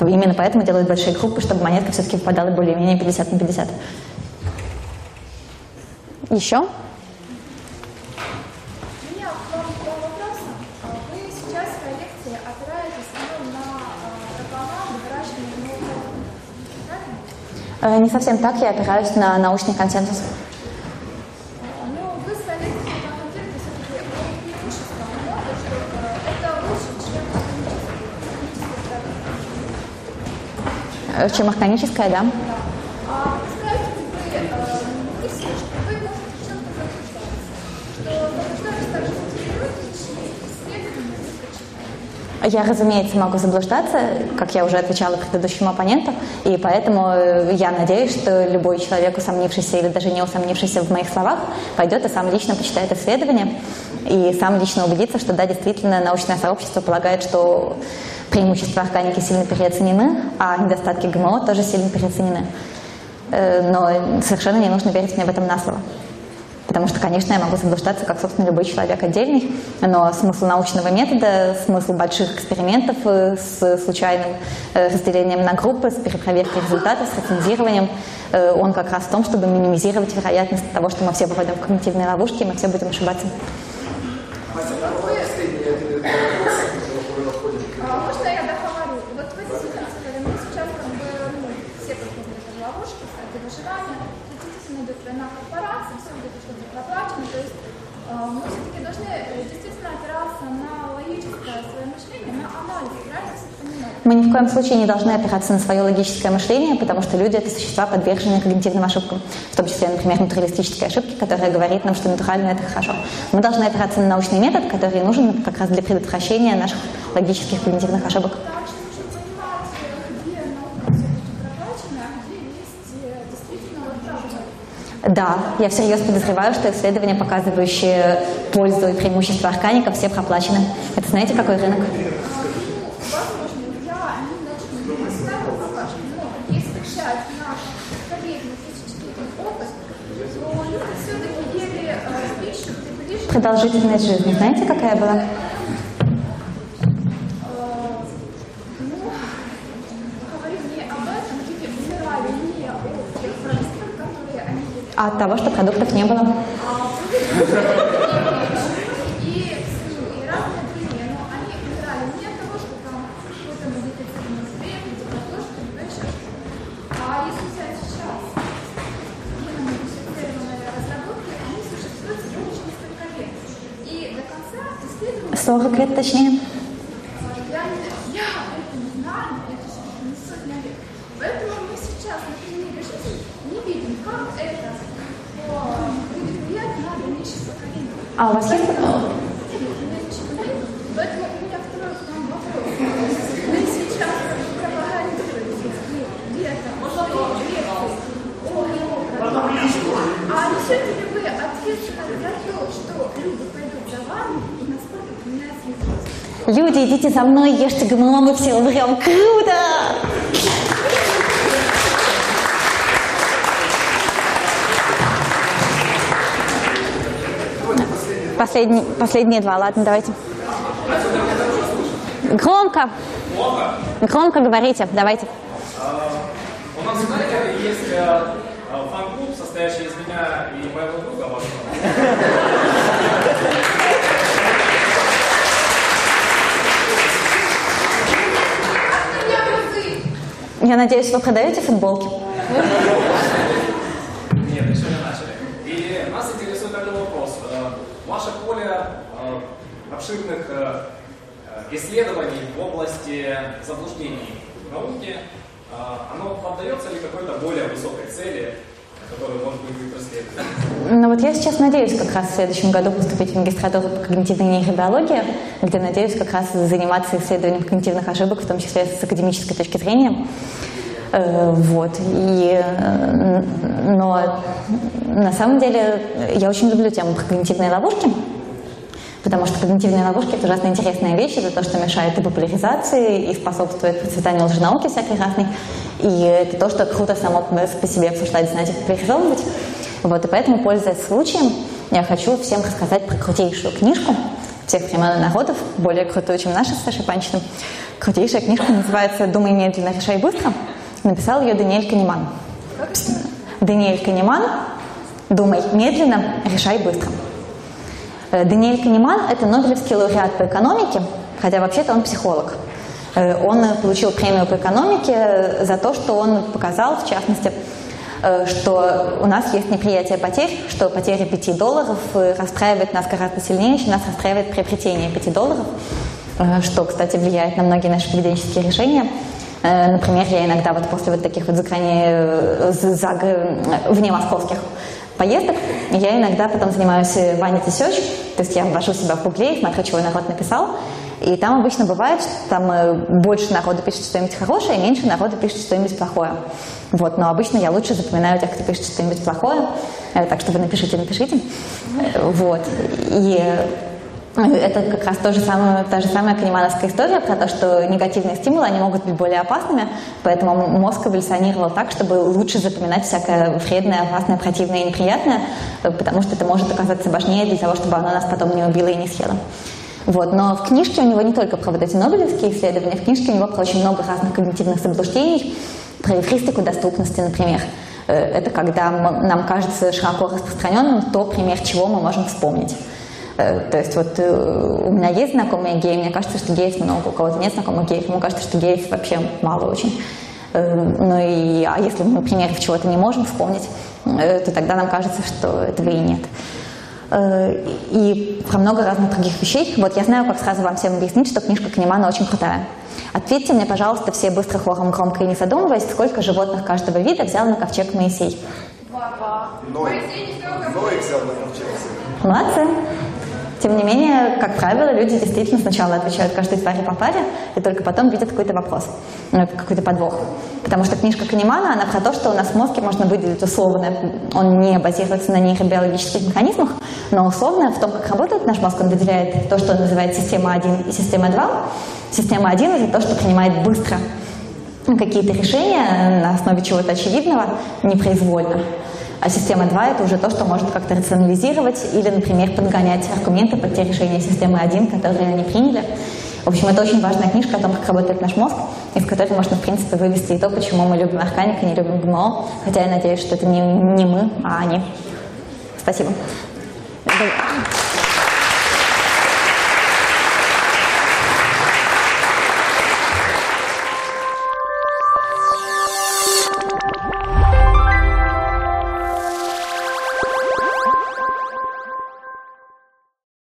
Именно поэтому делают большие группы, чтобы монетка все-таки выпадала более-менее 50 на 50. Еще? У меня к вам два вопроса. А Вы сейчас в своей лекции опираетесь ну, на а, пропаганду, выращивание нового правильно? Э, Не совсем так, я опираюсь на научный консенсус. Ну, вы в своей лекции конкретно все-таки о преимуществах моды, что э, это лучше, чем Э, Чем органическая, да? А скажете вы э, мысли, что вы можете в чем-то заблуждаться? Что заблуждались также мотивируете, чьи исследования вы прочитали? Я, разумеется, могу заблуждаться, как я уже отвечала предыдущему оппоненту, и поэтому э, я надеюсь, что любой человек, усомнившийся или даже не усомнившийся в моих словах, пойдет и сам лично почитает исследование, и сам лично убедится, что да, действительно, научное сообщество полагает, что преимущества органики сильно переоценены, а недостатки ГМО тоже сильно переоценены. Э, Но совершенно не нужно верить мне в этом на слово. Потому что, конечно, я могу заблуждаться, как, собственно, любой человек отдельный, но смысл научного метода, смысл больших экспериментов э, с случайным э, разделением на группы, с перепроверкой результатов, с рецензированием, э, он как раз в том, чтобы минимизировать вероятность того, что мы все попадем в когнитивные ловушки, и мы все будем ошибаться. А можно я договорю? Вот вы действительно сказали, мы сейчас как бы, ну, все проходят в ловушке, кстати, выживания, действительно идет война корпораций, все где-то что-то проплачено, то есть э, мы все-таки должны э, действительно опираться на логическое свое мышление, на анализ, правильно все понимаю? Мы ни в коем случае не должны опираться на свое логическое мышление, потому что люди — это существа, подверженные когнитивным ошибкам, в том числе, например, натуралистической ошибки, которая говорит нам, что натурально — это хорошо. Мы должны опираться на научный метод, который нужен как раз для предотвращения наших логических когнитивных ошибок. Да, я всерьез подозреваю, что исследования, показывающие пользу и преимущества органика, все проплачены. Это знаете, какой рынок? Возможно, я немножко не ставлю пока что, но если взять наш проверенный тысячелетний опыт, то люди все-таки ели э, пищу приближенно Продолжительность жизни. Знаете, какая была? От того, что продуктов не было. 40 лет точнее. А у вас есть? Люди, идите за мной, ешьте ГМО, мы все умрем. Круто! Последний, последние два, ладно, давайте. Громко. Громко говорите, давайте. У нас есть э, э, фан-клуб, состоящий из меня и моего друга Я надеюсь, вы продаете футболки? Нет, еще не начали. И нас интересует такой вопрос. Э, Ваше поле э, обширных э, исследований в области заблуждений в науке, оно поддается ли какой-то более высокой цели, Ну вот я сейчас надеюсь как раз в следующем году поступить в магистратуру по когнитивной нейробиологии, где надеюсь как раз заниматься исследованием когнитивных ошибок, в том числе с академической точки зрения. Э, Вот. И, э, но на самом деле я очень люблю тему когнитивные ловушки, Потому что когнитивные ловушки – это ужасно интересная вещь, это то, что мешает и популяризации, и способствует процветанию лженауки всякой разной. И это то, что круто само по себе обсуждать, знать и популяризовывать. Вот, и поэтому, пользуясь случаем, я хочу всем рассказать про крутейшую книжку всех времен и народов, более крутую, чем наша с Сашей Панчиным. Крутейшая книжка называется «Думай медленно, решай быстро». Написал ее Даниэль Канеман. Даниэль Канеман «Думай медленно, решай быстро». Э, Даниэль Канеман – это Нобелевский лауреат по экономике, хотя вообще-то он психолог. Э, Он получил премию по экономике за то, что он показал, в частности, э, что у нас есть неприятие потерь, что потеря 5 долларов расстраивает нас гораздо сильнее, чем нас расстраивает приобретение 5 долларов, что, кстати, влияет на многие наши поведенческие решения. Например, я иногда вот после вот таких вот за- за- э, вне московских поездок, я иногда потом занимаюсь э, vanity search, то есть я ввожу себя в гугле и смотрю, чего народ написал, и там обычно бывает, что там э, больше народу пишет что-нибудь хорошее, меньше народу пишет что-нибудь плохое. Вот, но обычно я лучше запоминаю тех, кто пишет что-нибудь плохое, Э, так что вы напишите, напишите. Э, Вот. И э, это как раз то же самое, та же самая канемановская история про то, что негативные стимулы, они могут быть более опасными, поэтому мозг эволюционировал так, чтобы лучше запоминать всякое вредное, опасное, противное и неприятное, потому что это может оказаться важнее для того, чтобы оно нас потом не убило и не съело. Вот. Но в книжке у него не только про вот эти нобелевские исследования, в книжке у него про очень много разных когнитивных заблуждений, про эвристику доступности, например. Э, Это когда нам кажется широко распространенным то, пример чего мы можем вспомнить. Э, То есть вот э, у меня есть знакомые геи, мне кажется, что геев много, у кого-то нет знакомых геев, ему кажется, что геев вообще мало очень. Э, Ну и, а если мы примеров чего-то не можем вспомнить, то тогда нам кажется, что этого и нет. И про много разных других вещей. Вот я знаю, как сразу вам всем объяснить, что книжка Канемана очень крутая. Ответьте мне, пожалуйста, все быстро хором громко и не задумываясь, сколько животных каждого вида взял на ковчег Моисей. Ной. Ной взял на ковчег. Молодцы. Тем не менее, как правило, люди действительно сначала отвечают каждой твари по паре, и только потом видят какой-то вопрос, ну, какой-то подвох. Потому что книжка Канемана, она про то, что у нас в мозге можно выделить условно. Он не базируется на нейробиологических механизмах, но условно в том, как работает наш мозг, он выделяет то, что он называет система 1 и система 2. Система 1 – это то, что принимает быстро какие-то решения на основе чего-то очевидного, непроизвольно. А система 2 это уже то, что может как-то рационализировать или, например, подгонять аргументы под те решения системы 1, которые они приняли. В общем, это очень важная книжка о том, как работает наш мозг, из которой можно, в принципе, вывести и то, почему мы любим органик и не любим ГМО, хотя я надеюсь, что это не, не мы, а они. Спасибо.